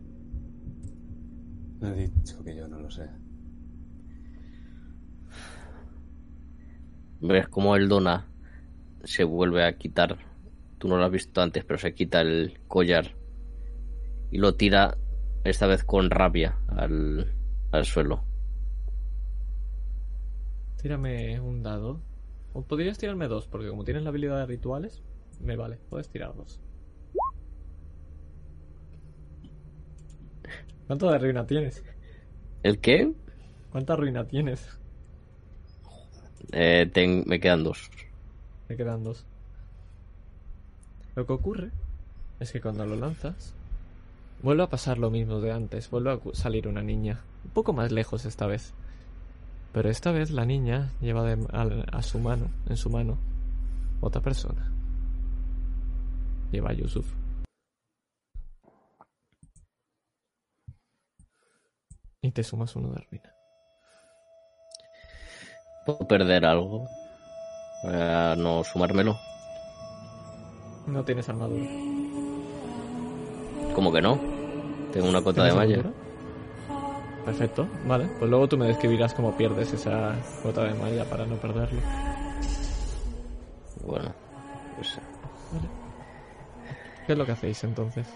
No he dicho que yo no lo sé. Ves como el Dona se vuelve a quitar. Tú no lo has visto antes, pero se quita el collar y lo tira esta vez con rabia al, al suelo. Tírame un dado. O podrías tirarme dos, porque como tienes la habilidad de rituales, me vale. Puedes tirar dos. ¿Cuánto de ruina tienes? ¿El qué? ¿Cuánta ruina tienes? Eh, ten- me quedan dos. Me quedan dos. Lo que ocurre es que cuando lo lanzas, vuelve a pasar lo mismo de antes. Vuelve a salir una niña. Un poco más lejos esta vez. Pero esta vez la niña lleva de- a, a su mano, en su mano, otra persona. Lleva a Yusuf. Y te sumas uno de ruina. ¿Puedo perder algo? Para no sumármelo. No tienes armadura. ¿Cómo que no? Tengo una cota de ¿Tienes malla. Perfecto, vale. Pues luego tú me describirás cómo pierdes esa cuota de malla para no perderlo. Bueno, pues ¿Qué es lo que hacéis entonces?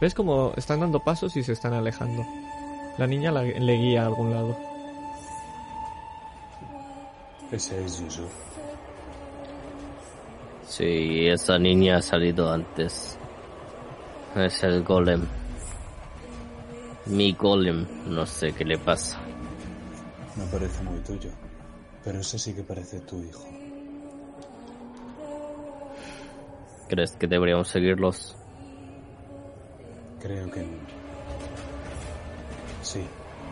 ¿Ves cómo están dando pasos y se están alejando? La niña la- le guía a algún lado. Ese es Yusuf. sí, esa niña ha salido antes. Es el golem. Mi golem, no sé qué le pasa. No parece muy tuyo, pero ese sí que parece tu hijo. ¿Crees que deberíamos seguirlos? Creo que... Sí,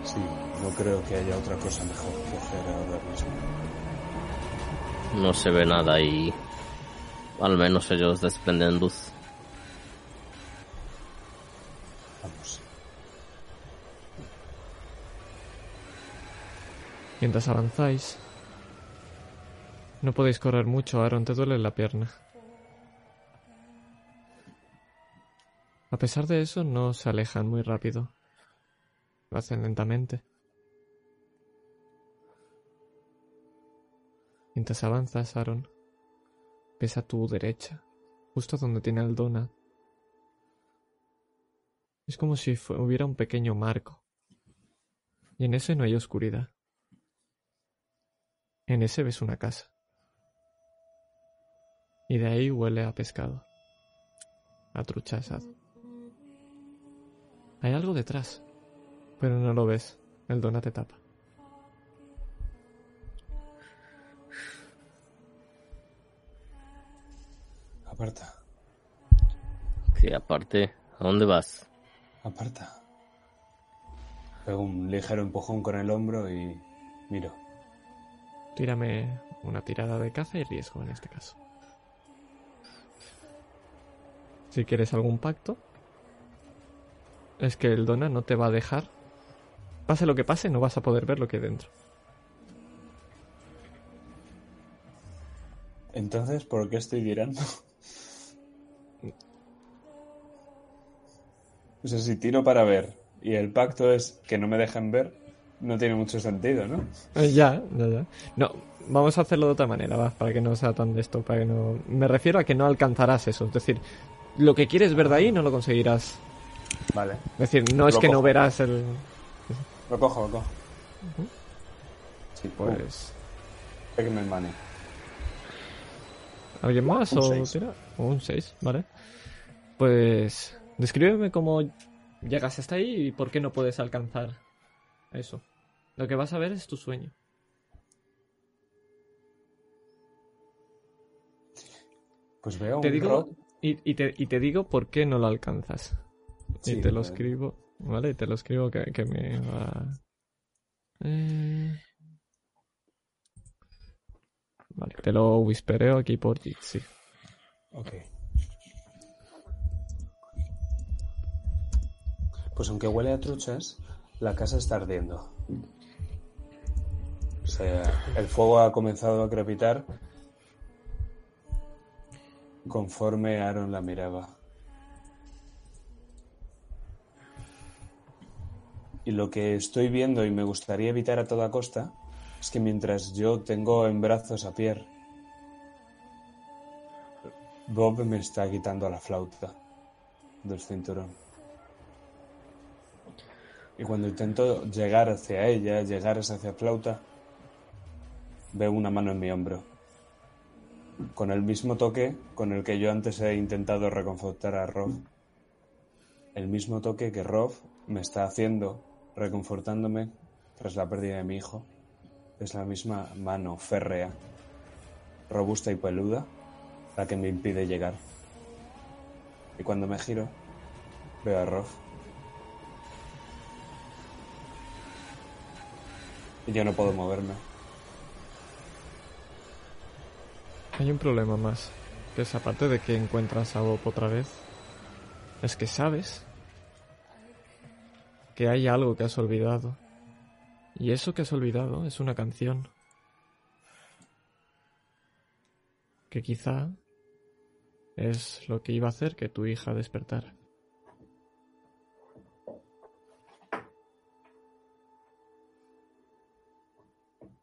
sí, no creo que haya otra cosa mejor que hacer ahora mismo. No se ve nada y al menos ellos desprenden luz. Vamos. Mientras avanzáis, no podéis correr mucho, Aaron, te duele la pierna. A pesar de eso, no se alejan muy rápido. Lo hacen lentamente. Mientras avanzas, Aaron, ves a tu derecha, justo donde tiene el donut. Es como si hubiera un pequeño marco. Y en ese no hay oscuridad. En ese ves una casa. Y de ahí huele a pescado. A trucha asado. Hay algo detrás. Pero no lo ves. El donut te tapa. Aparta, Sí, aparte, ¿a dónde vas? aparta. Pego un ligero empujón con el hombro y miro. Tírame una tirada de caza y riesgo en este caso. Si quieres algún pacto, es que el donut no te va a dejar. Pase lo que pase, no vas a poder ver lo que hay dentro. Entonces, ¿por qué estoy tirando? [LAUGHS] O sea, si tiro para ver y el pacto es que no me dejen ver, no tiene mucho sentido, ¿no? Eh, ya, ya, ya. No, vamos a hacerlo de otra manera, va, para que no sea tan de esto, para que no... Me refiero a que no alcanzarás eso, es decir, lo que quieres ver de ahí no lo conseguirás. Vale. Es decir, no es que no verás el... Lo cojo, lo cojo. Sí, pues. Pues... que me mane. ¿Alguien más Un o seis. tira? Un 6, vale. Pues... Descríbeme cómo llegas hasta ahí y por qué no puedes alcanzar eso. Lo que vas a ver es tu sueño. Pues veo Te un digo... Y, y te, y te digo por qué no lo alcanzas. Sí, y te lo vale. escribo, ¿vale? Y te lo escribo que, que me va... Eh, Vale, te lo whispereo aquí por Jitsi. Ok. Pues aunque huele a truchas, la casa está ardiendo. O sea, el fuego ha comenzado a crepitar conforme Aaron la miraba. Y lo que estoy viendo y me gustaría evitar a toda costa es que mientras yo tengo en brazos a Pierre, Bob me está quitando la flauta del cinturón. Y cuando intento llegar hacia ella, llegar hacia la flauta, veo una mano en mi hombro. Con el mismo toque con el que yo antes he intentado reconfortar a Rob. El mismo toque que Rob me está haciendo, reconfortándome tras la pérdida de mi hijo. Es la misma mano férrea, robusta y peluda, la que me impide llegar. Y cuando me giro, veo a Rob. Yo no puedo moverme. Hay un problema más, que es aparte de que encuentras a Bob otra vez, es que sabes que hay algo que has olvidado Y eso que has olvidado es una canción. Que quizá es lo que iba a hacer que tu hija despertara.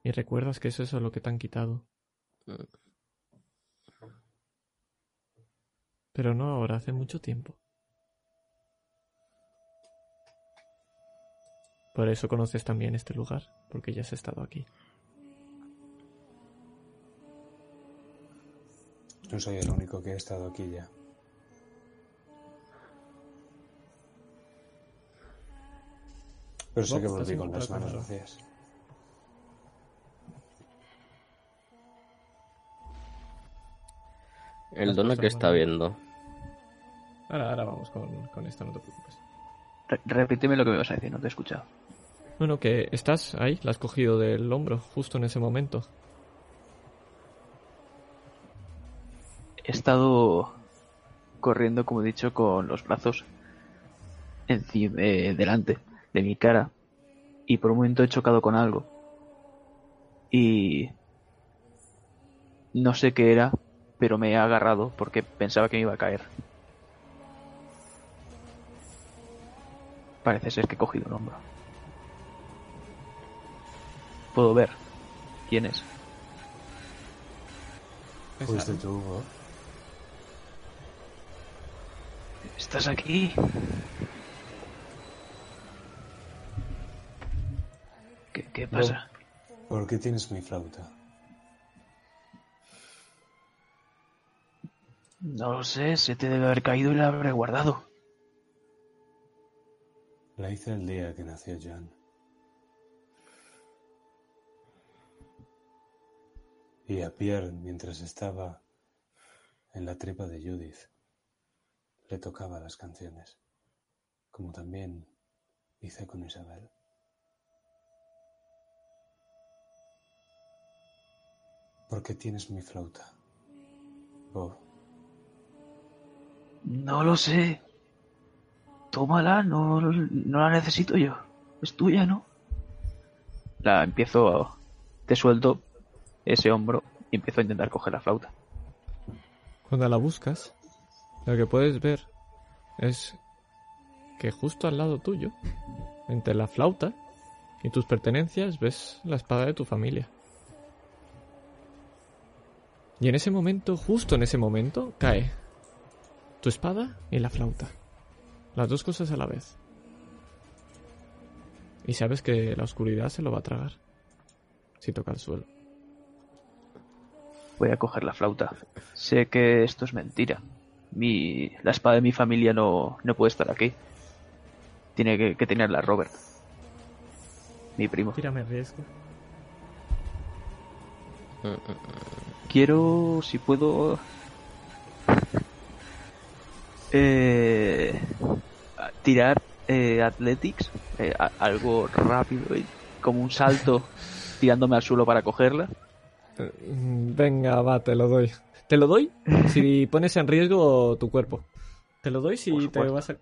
Y recuerdas que es eso lo que te han quitado. Pero no ahora, hace mucho tiempo. Por eso conoces también este lugar, porque ya has estado aquí. No soy el único que ha estado aquí ya. Pero sé que ¿estás volví con las manos vacías. El cosas que está viendo. Ahora, ahora vamos con, con esto, no te preocupes. Re- repíteme lo que me vas a decir, no te he escuchado. Bueno, que estás ahí, la has cogido del hombro, justo en ese momento. He estado corriendo, como he dicho, con los brazos encima, eh, delante de mi cara y por un momento he chocado con algo. Y no sé qué era, pero me he agarrado porque pensaba que me iba a caer. Parece ser que he cogido un hombro. Puedo ver quién es. Fuiste tú, Bob. ¿Estás aquí? ¿Qué, qué pasa? ¿Por qué tienes mi flauta? No lo sé, se te debe haber caído y la habré guardado. La hice el día que nació John. Y a Pierre, mientras estaba en la tripa de Judith, le tocaba las canciones, como también hice con Isabel. ¿Por qué tienes mi flauta? Bob, No lo sé. Tómala, no, no la necesito yo. Es tuya, ¿no? La empiezo a... Te suelto ese hombro y empiezo a intentar coger la flauta. Cuando la buscas, lo que puedes ver es que justo al lado tuyo, entre la flauta y tus pertenencias, ves la espada de tu familia. Y en ese momento, justo en ese momento, cae tu espada y la flauta. Las dos cosas a la vez. Y sabes que la oscuridad se lo va a tragar si toca el suelo. Voy a coger la flauta. Sé que esto es mentira. Mi, la espada de mi familia no, no puede estar aquí. Tiene que, que tenerla Robert. Mi primo. Tírame riesgo. Quiero, si puedo, eh, tirar eh, Athletics, eh, a- algo rápido, y como un salto [LAUGHS] tirándome al suelo para cogerla. Mm, Venga, va, te lo doy. Te lo doy si [LAUGHS] pones en riesgo tu cuerpo. Te lo doy si te vas a...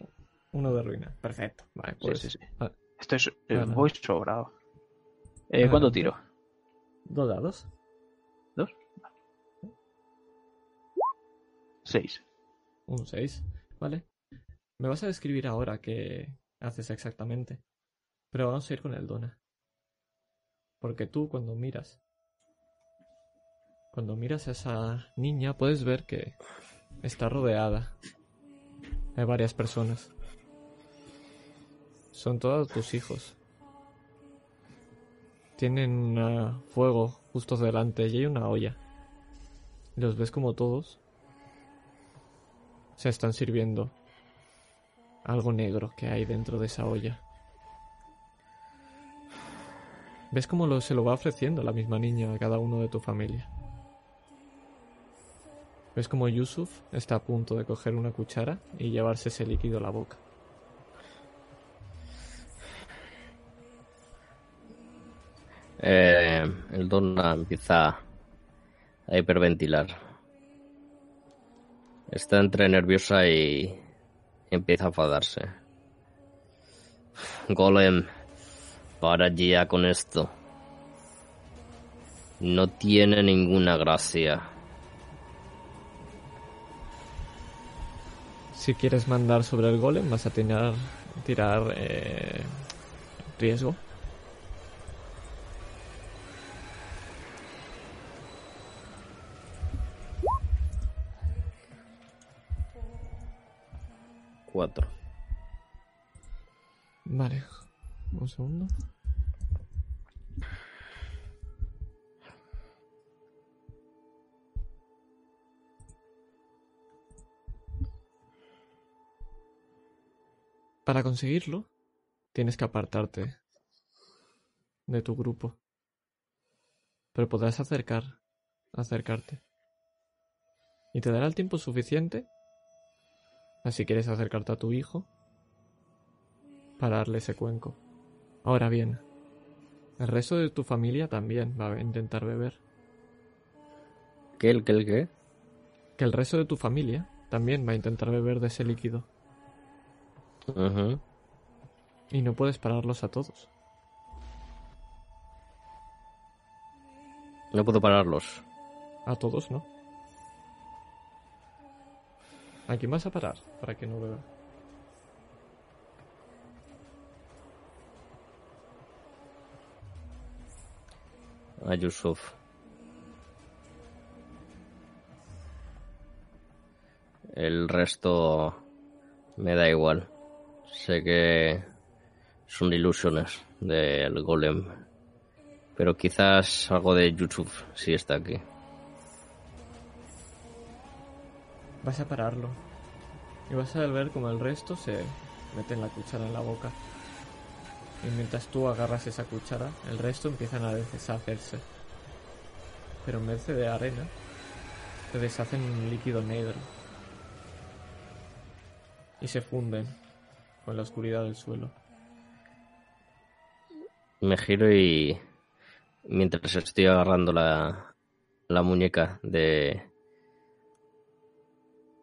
Uno de ruina. Perfecto. Vale, Sí, pues... sí, sí. ah, Esto es, eh, Vale. voy sobrado. Eh, Vale. ¿Cuándo tiro? Dos dados. ¿Dos? Seis. Un 6. Vale. Me vas a describir ahora qué haces exactamente. Pero vamos a ir con el Dona. Porque tú cuando miras... Cuando miras a esa niña puedes ver que está rodeada. Hay varias personas. Son todos tus hijos. Tienen uh, fuego justo delante y hay una olla. Los ves como todos se están sirviendo algo negro que hay dentro de esa olla. ¿Ves cómo se lo va ofreciendo la misma niña a cada uno de tu familia? ¿Ves cómo Yusuf está a punto de coger una cuchara y llevarse ese líquido a la boca? Eh, el Donna empieza a hiperventilar. Está entre nerviosa y empieza a enfadarse. Golem, Para ya con esto. No tiene ninguna gracia. Si quieres mandar sobre el golem, vas a tirar, tirar eh, riesgo. Cuatro. Vale. Un segundo. Para conseguirlo, tienes que apartarte de tu grupo. Pero podrás acercar, acercarte. Y te dará el tiempo suficiente, así quieres acercarte a tu hijo, para darle ese cuenco. Ahora bien, el resto de tu familia también va a intentar beber. ¿Qué, el qué, el qué? Que el resto de tu familia también va a intentar beber de ese líquido. Ujú. Y no puedes pararlos a todos. No puedo pararlos. A todos no. ¿A quién vas a parar para que no beba? A Yusuf. El resto me da igual. Sé que son ilusiones del golem. Pero quizás algo de Yusuf sí está aquí. Vas a pararlo. Y vas a ver como el resto se mete la cuchara en la boca. Y mientras tú agarras esa cuchara, el resto empiezan a deshacerse. Pero en vez de arena, se deshacen en un líquido negro. Y se funden con la oscuridad del suelo. Me giro y mientras estoy agarrando la, la muñeca de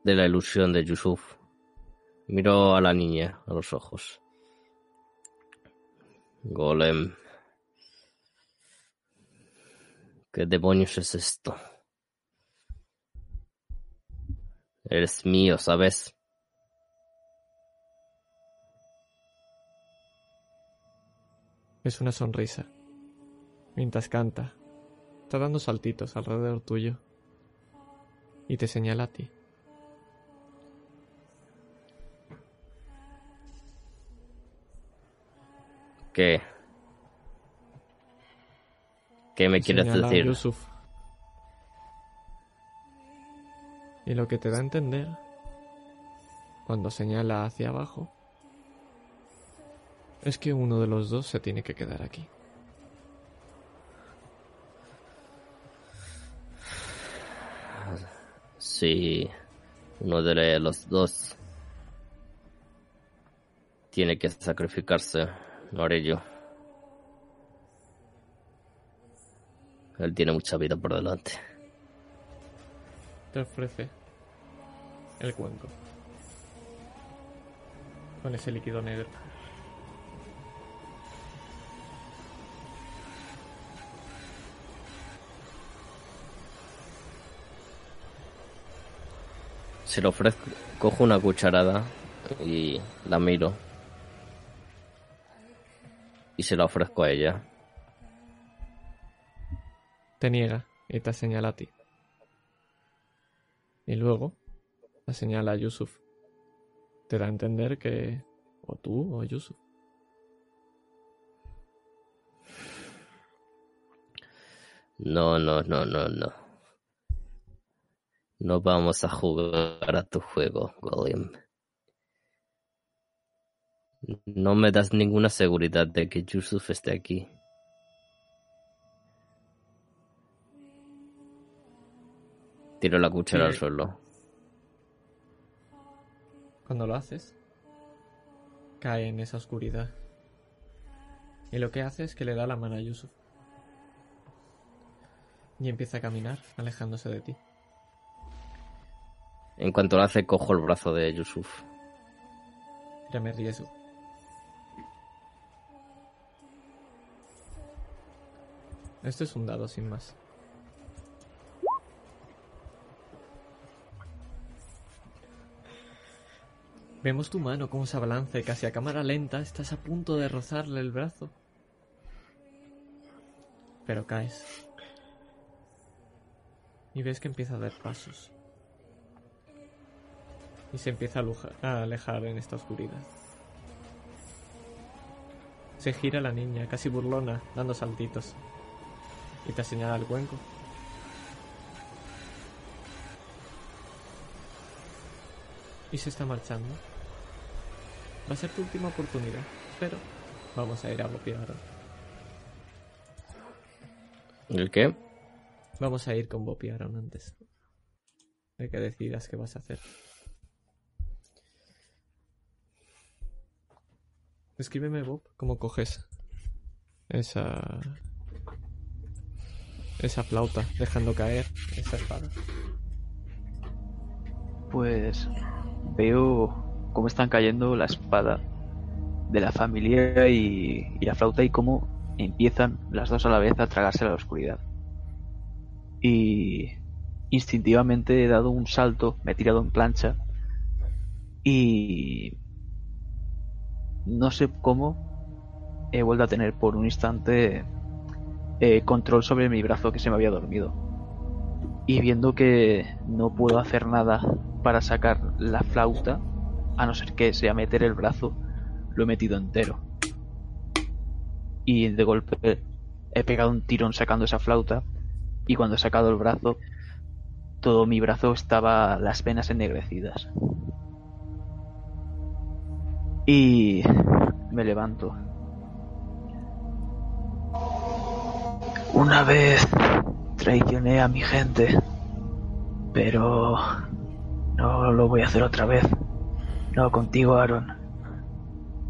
de la ilusión de Yusuf, miro a la niña a los ojos. Golem. ¿Qué demonios es esto? Eres mío, ¿sabes? Es una sonrisa. Mientras canta, está dando saltitos alrededor tuyo. Y te señala a ti. ¿Qué? ¿Qué me quieres señala decir? Yusuf. Y lo que te da a entender, cuando señala hacia abajo, es que uno de los dos se tiene que quedar aquí. Si uno de los dos tiene que sacrificarse, lo haré yo. Él tiene mucha vida por delante. Te ofrece el cuenco. Con ese líquido negro. Se lo ofrezco, cojo una cucharada y la miro. Se la ofrezco a ella. Te niega y te señala a ti. Y luego la señala a Yusuf. Te da a entender que o tú o Yusuf. No, no, no, no, no. No vamos a jugar a tu juego, Golem. No me das ninguna seguridad de que Yusuf esté aquí. Tiro la cuchara al suelo. Cuando lo haces, cae en esa oscuridad. Y lo que hace es que le da la mano a Yusuf. Y empieza a caminar, alejándose de ti. En cuanto lo hace, cojo el brazo de Yusuf. Tírame riesgo. Este es un dado sin más. Vemos tu mano como se abalanza casi a cámara lenta estás a punto de rozarle el brazo. Pero caes. Y ves que empieza a dar pasos. Y se empieza a, a alejar en esta oscuridad. Se gira la niña, casi burlona, dando saltitos. Y te señala el cuenco. Y se está marchando. Va a ser tu última oportunidad, pero vamos a ir a Bopi ahora. ¿El qué? Vamos a ir con Bopi antes de que decidas qué vas a hacer. Escríbeme, Bob, cómo coges esa esa flauta, dejando caer esa espada. Pues veo cómo están cayendo la espada de la familia y, y la flauta y cómo empiezan las dos a la vez a tragarse la oscuridad. Y instintivamente he dado un salto, me he tirado en plancha y no sé cómo he vuelto a tener por un instante eh, control sobre mi brazo que se me había dormido. Y viendo que no puedo hacer nada para sacar la flauta, a no ser que sea meter el brazo, lo he metido entero. Y de golpe he pegado un tirón sacando esa flauta y cuando he sacado el brazo, todo mi brazo estaba las venas ennegrecidas. Y me levanto. Una vez traicioné a mi gente, pero no lo voy a hacer otra vez. No contigo, Aaron.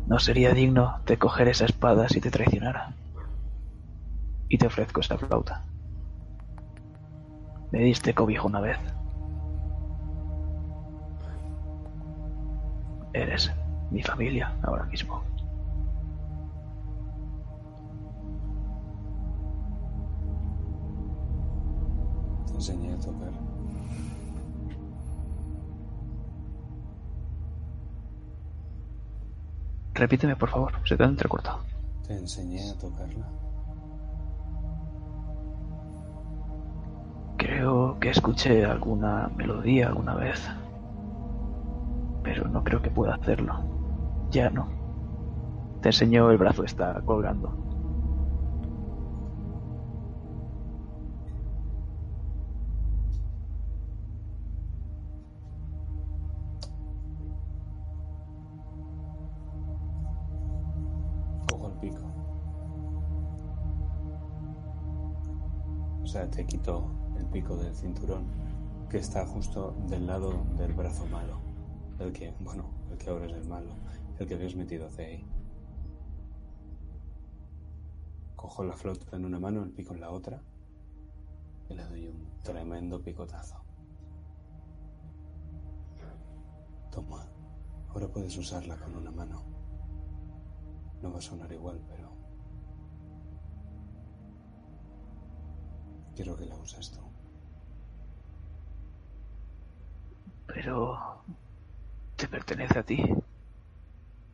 No sería digno de coger esa espada si te traicionara. Y te ofrezco esta flauta. Me diste cobijo una vez. Eres mi familia ahora mismo. Enseñé a tocar. Repíteme, por favor, se te ha entrecortado. Te enseñé a tocarla. Creo que escuché alguna melodía alguna vez. Pero no creo que pueda hacerlo. Ya no. Te enseño el brazo, está colgando. Te quito el pico del cinturón que está justo del lado del brazo malo. El que, bueno, el que ahora es el malo. El que habías metido hacia ahí. Cojo la flauta en una mano, el pico en la otra. Y le doy un tremendo picotazo. Toma, ahora puedes usarla con una mano. No va a sonar igual, pero... Quiero que la uses tú. Pero te pertenece a ti.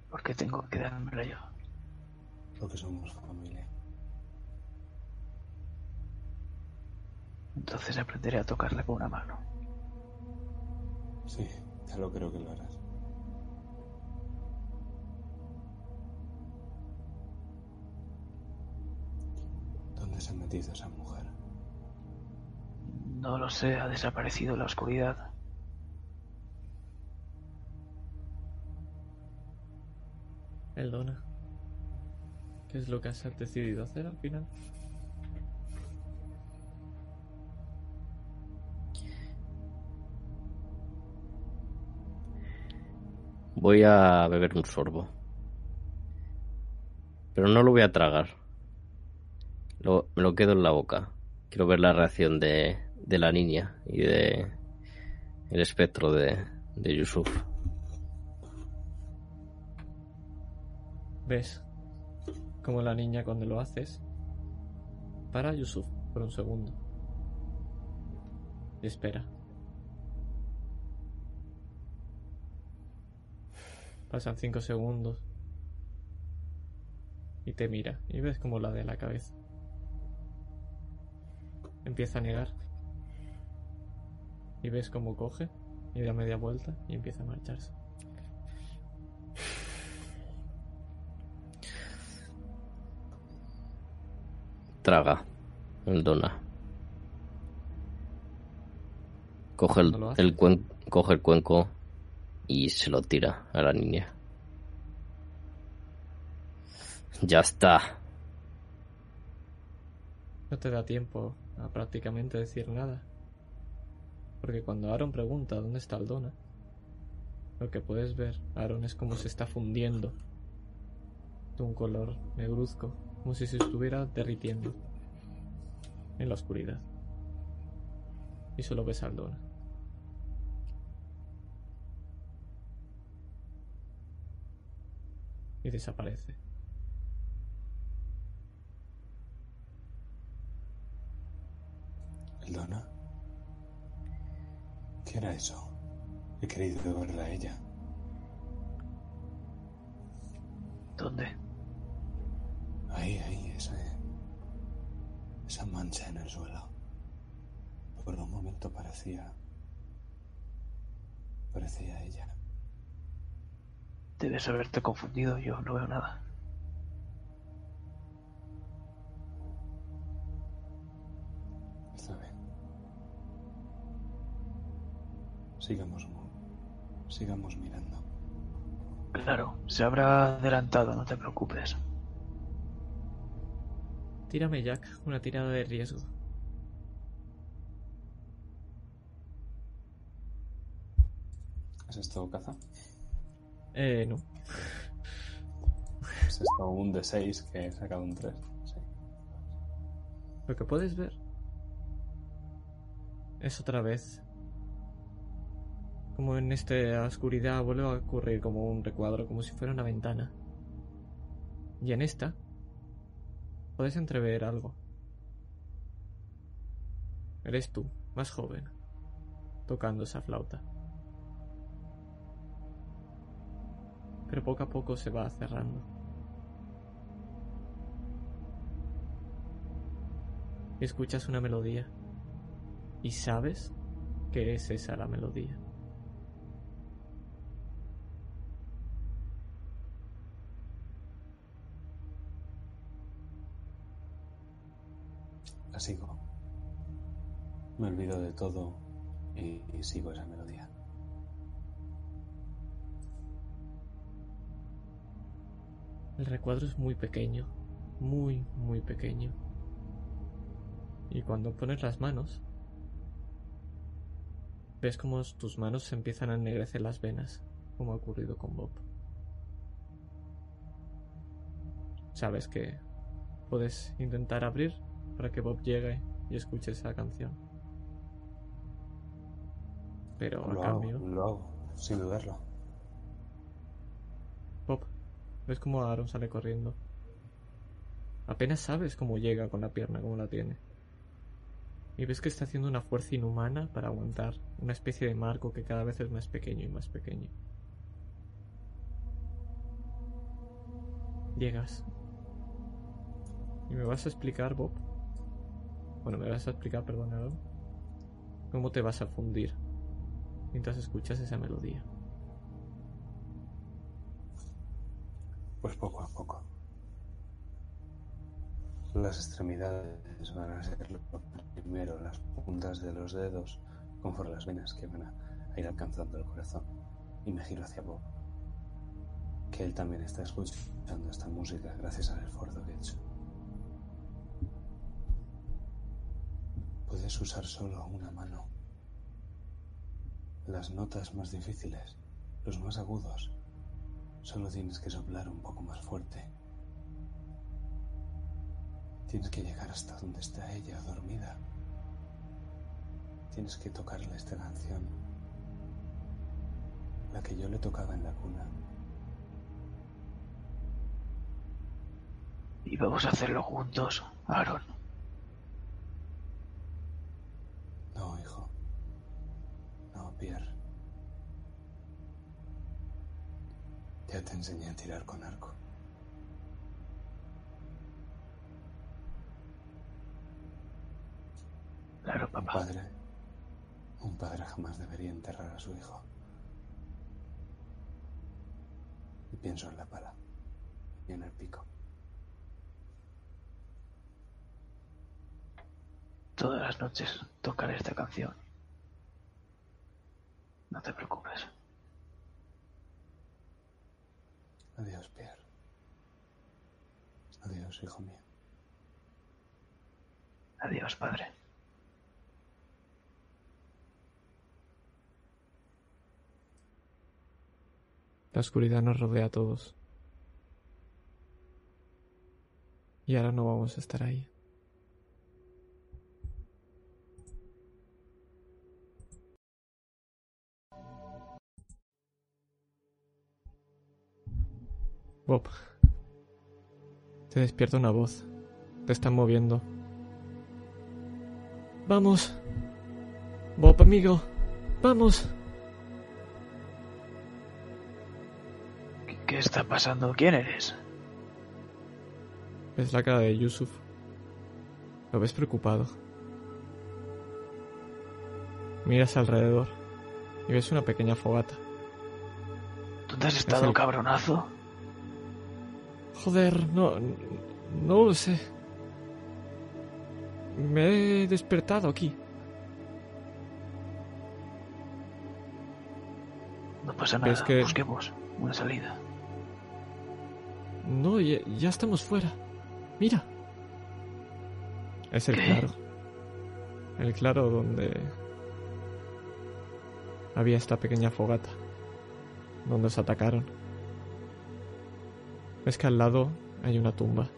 ¿Por qué tengo que dármela yo? Porque somos familia. Entonces aprenderé a tocarla con una mano. Sí, ya lo creo que lo harás. ¿Dónde se ha metido esa mujer? No lo sé, ha desaparecido en la oscuridad. Eldona. ¿Qué es lo que has decidido hacer al final? Voy a beber un sorbo. Pero no lo voy a tragar. Lo- me lo quedo en la boca. Quiero ver la reacción de, de la niña y de el espectro de, de Yusuf. ¿Ves? Como la niña cuando lo haces Para Yusuf por un segundo. Y espera. Pasan cinco segundos. Y te mira y ves como la de la cabeza. Empieza a negar. Y ves cómo coge y da media vuelta y empieza a marcharse. Traga el dona. Coge el, el cuen- coge el cuenco y se lo tira a la niña. Ya está. No te da tiempo a prácticamente decir nada. Porque cuando Aaron pregunta dónde está el Dona, lo que puedes ver, Aaron, es como se está fundiendo de un color negruzco, como si se estuviera derritiendo en la oscuridad. Y solo ves al Dona. Y desaparece. ¿El Dona? ¿Qué era eso? He querido verla a ella. ¿Dónde? Ahí, ahí, esa, esa mancha en el suelo. Por un momento parecía... Parecía ella. Debes haberte confundido, yo no veo nada. Sigamos, sigamos mirando. Claro, se habrá adelantado, no te preocupes. Tírame, Jack, una tirada de riesgo. ¿Has estado caza? Eh, no. ¿Has estado un de 6 que he sacado un 3? Sí. Lo que puedes ver es otra vez. Como en esta oscuridad vuelve a ocurrir como un recuadro, como si fuera una ventana. Y en esta puedes entrever algo. Eres tú, más joven, tocando esa flauta. Pero poco a poco se va cerrando. escuchas una melodía y sabes que es esa la melodía. La sigo. Me olvido de todo y, sigo esa melodía. El recuadro es muy pequeño, muy, muy pequeño. Y cuando pones las manos, ves como tus manos se empiezan a ennegrecer las venas, como ha ocurrido con Bob. Sabes que puedes intentar abrir para que Bob llegue y escuche esa canción. Pero a Lo cambio, hago, lo hago, sin dudarlo. Bob, ves como Aaron sale corriendo. Apenas sabes cómo llega con la pierna, cómo la tiene. Y ves que está haciendo una fuerza inhumana para aguantar una especie de marco que cada vez es más pequeño y más pequeño. Llegas. Y me vas a explicar, Bob. Bueno, me vas a explicar, perdón. Cómo te vas a fundir mientras escuchas esa melodía. Pues poco a poco. Las extremidades van a ser lo primero, las puntas de los dedos, conforme las venas que van a, a ir alcanzando el corazón. Y me giro hacia Bob, que él también está escuchando esta música gracias al esfuerzo que he hecho. Puedes usar solo una mano. Las notas más difíciles, los más agudos, Solo tienes que soplar un poco más fuerte. Tienes que llegar hasta donde está ella dormida. Tienes que tocarle esta canción. La que yo le tocaba en la cuna. Y vamos a hacerlo juntos, Aaron. Pierre. Ya te enseñé a tirar con arco. Claro, Un papá. padre. Un padre jamás debería enterrar a su hijo. Y pienso en la pala. Y en el pico. Todas las noches tocaré esta canción. No te preocupes. Adiós, Pierre. Adiós, hijo mío. Adiós, padre. La oscuridad nos rodea a todos. Y ahora no vamos a estar ahí. Bob. Te despierta una voz. Te están moviendo. Vamos. Bob, amigo. Vamos. ¿Qué, está pasando? ¿Quién eres? Ves la cara de Yusuf. Lo ves preocupado. Miras alrededor y ves una pequeña fogata. ¿Dónde has estado, el- cabronazo? Joder, no, no lo sé. Me he despertado aquí. No pasa nada. Es que- Busquemos una salida. No, ya, ya estamos fuera. Mira. Es el ¿Qué? claro. El claro donde había esta pequeña fogata. Donde os atacaron. Ves que al lado hay una tumba.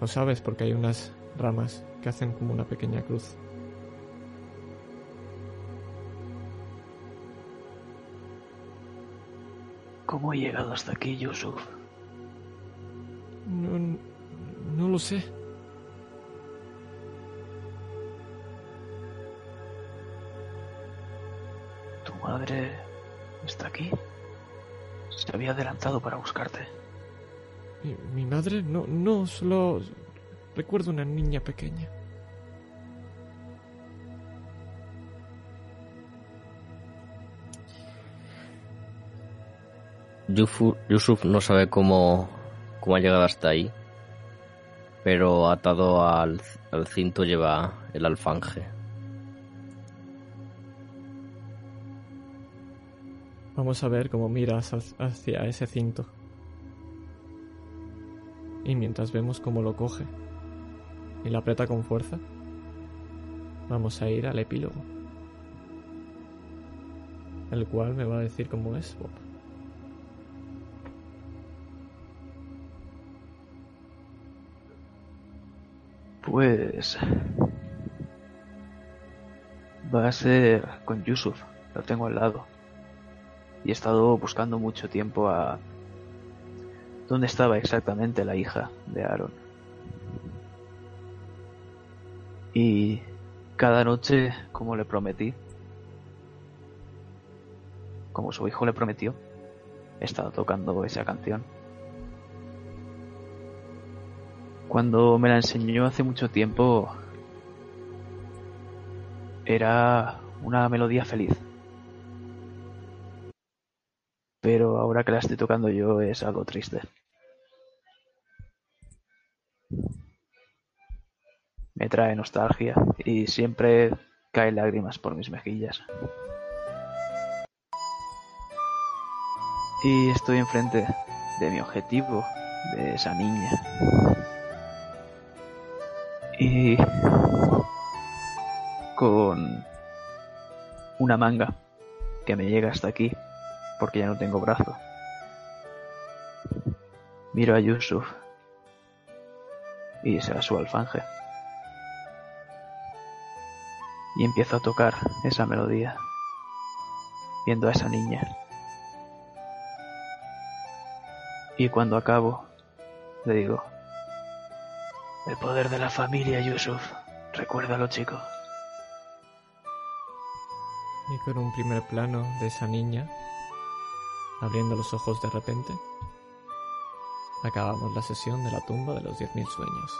Lo sabes porque hay unas ramas que hacen como una pequeña cruz. ¿Cómo he llegado hasta aquí, Yusuf? No, no lo sé. ¿Tu madre está aquí? Se había adelantado para buscarte. Mi, madre no, no, solo recuerdo una niña pequeña. Yusuf no sabe cómo, cómo ha llegado hasta ahí, pero atado al, al cinto lleva el alfanje. Vamos a ver cómo miras hac- hacia ese cinto. Y mientras vemos cómo lo coge y lo aprieta con fuerza, vamos a ir al epílogo. El cual me va a decir cómo es. Pues... Va a ser con Yusuf. Lo tengo al lado. Y he estado buscando mucho tiempo a... ¿Dónde estaba exactamente la hija de Aaron? Y cada noche, como le prometí, como su hijo le prometió, he estado tocando esa canción. Cuando me la enseñó hace mucho tiempo, era una melodía feliz. Pero ahora que la estoy tocando yo es algo triste. Me trae nostalgia y siempre caen lágrimas por mis mejillas. Y estoy enfrente de mi objetivo, de esa niña. Y con una manga que me llega hasta aquí porque ya no tengo brazo. Miro a Yusuf y será su alfanje. Y empiezo a tocar esa melodía, viendo a esa niña. Y cuando acabo, le digo, el poder de la familia, Yusuf. Recuérdalo, chico. Y con un primer plano de esa niña abriendo los ojos de repente, acabamos la sesión de la tumba de los 10.000 sueños.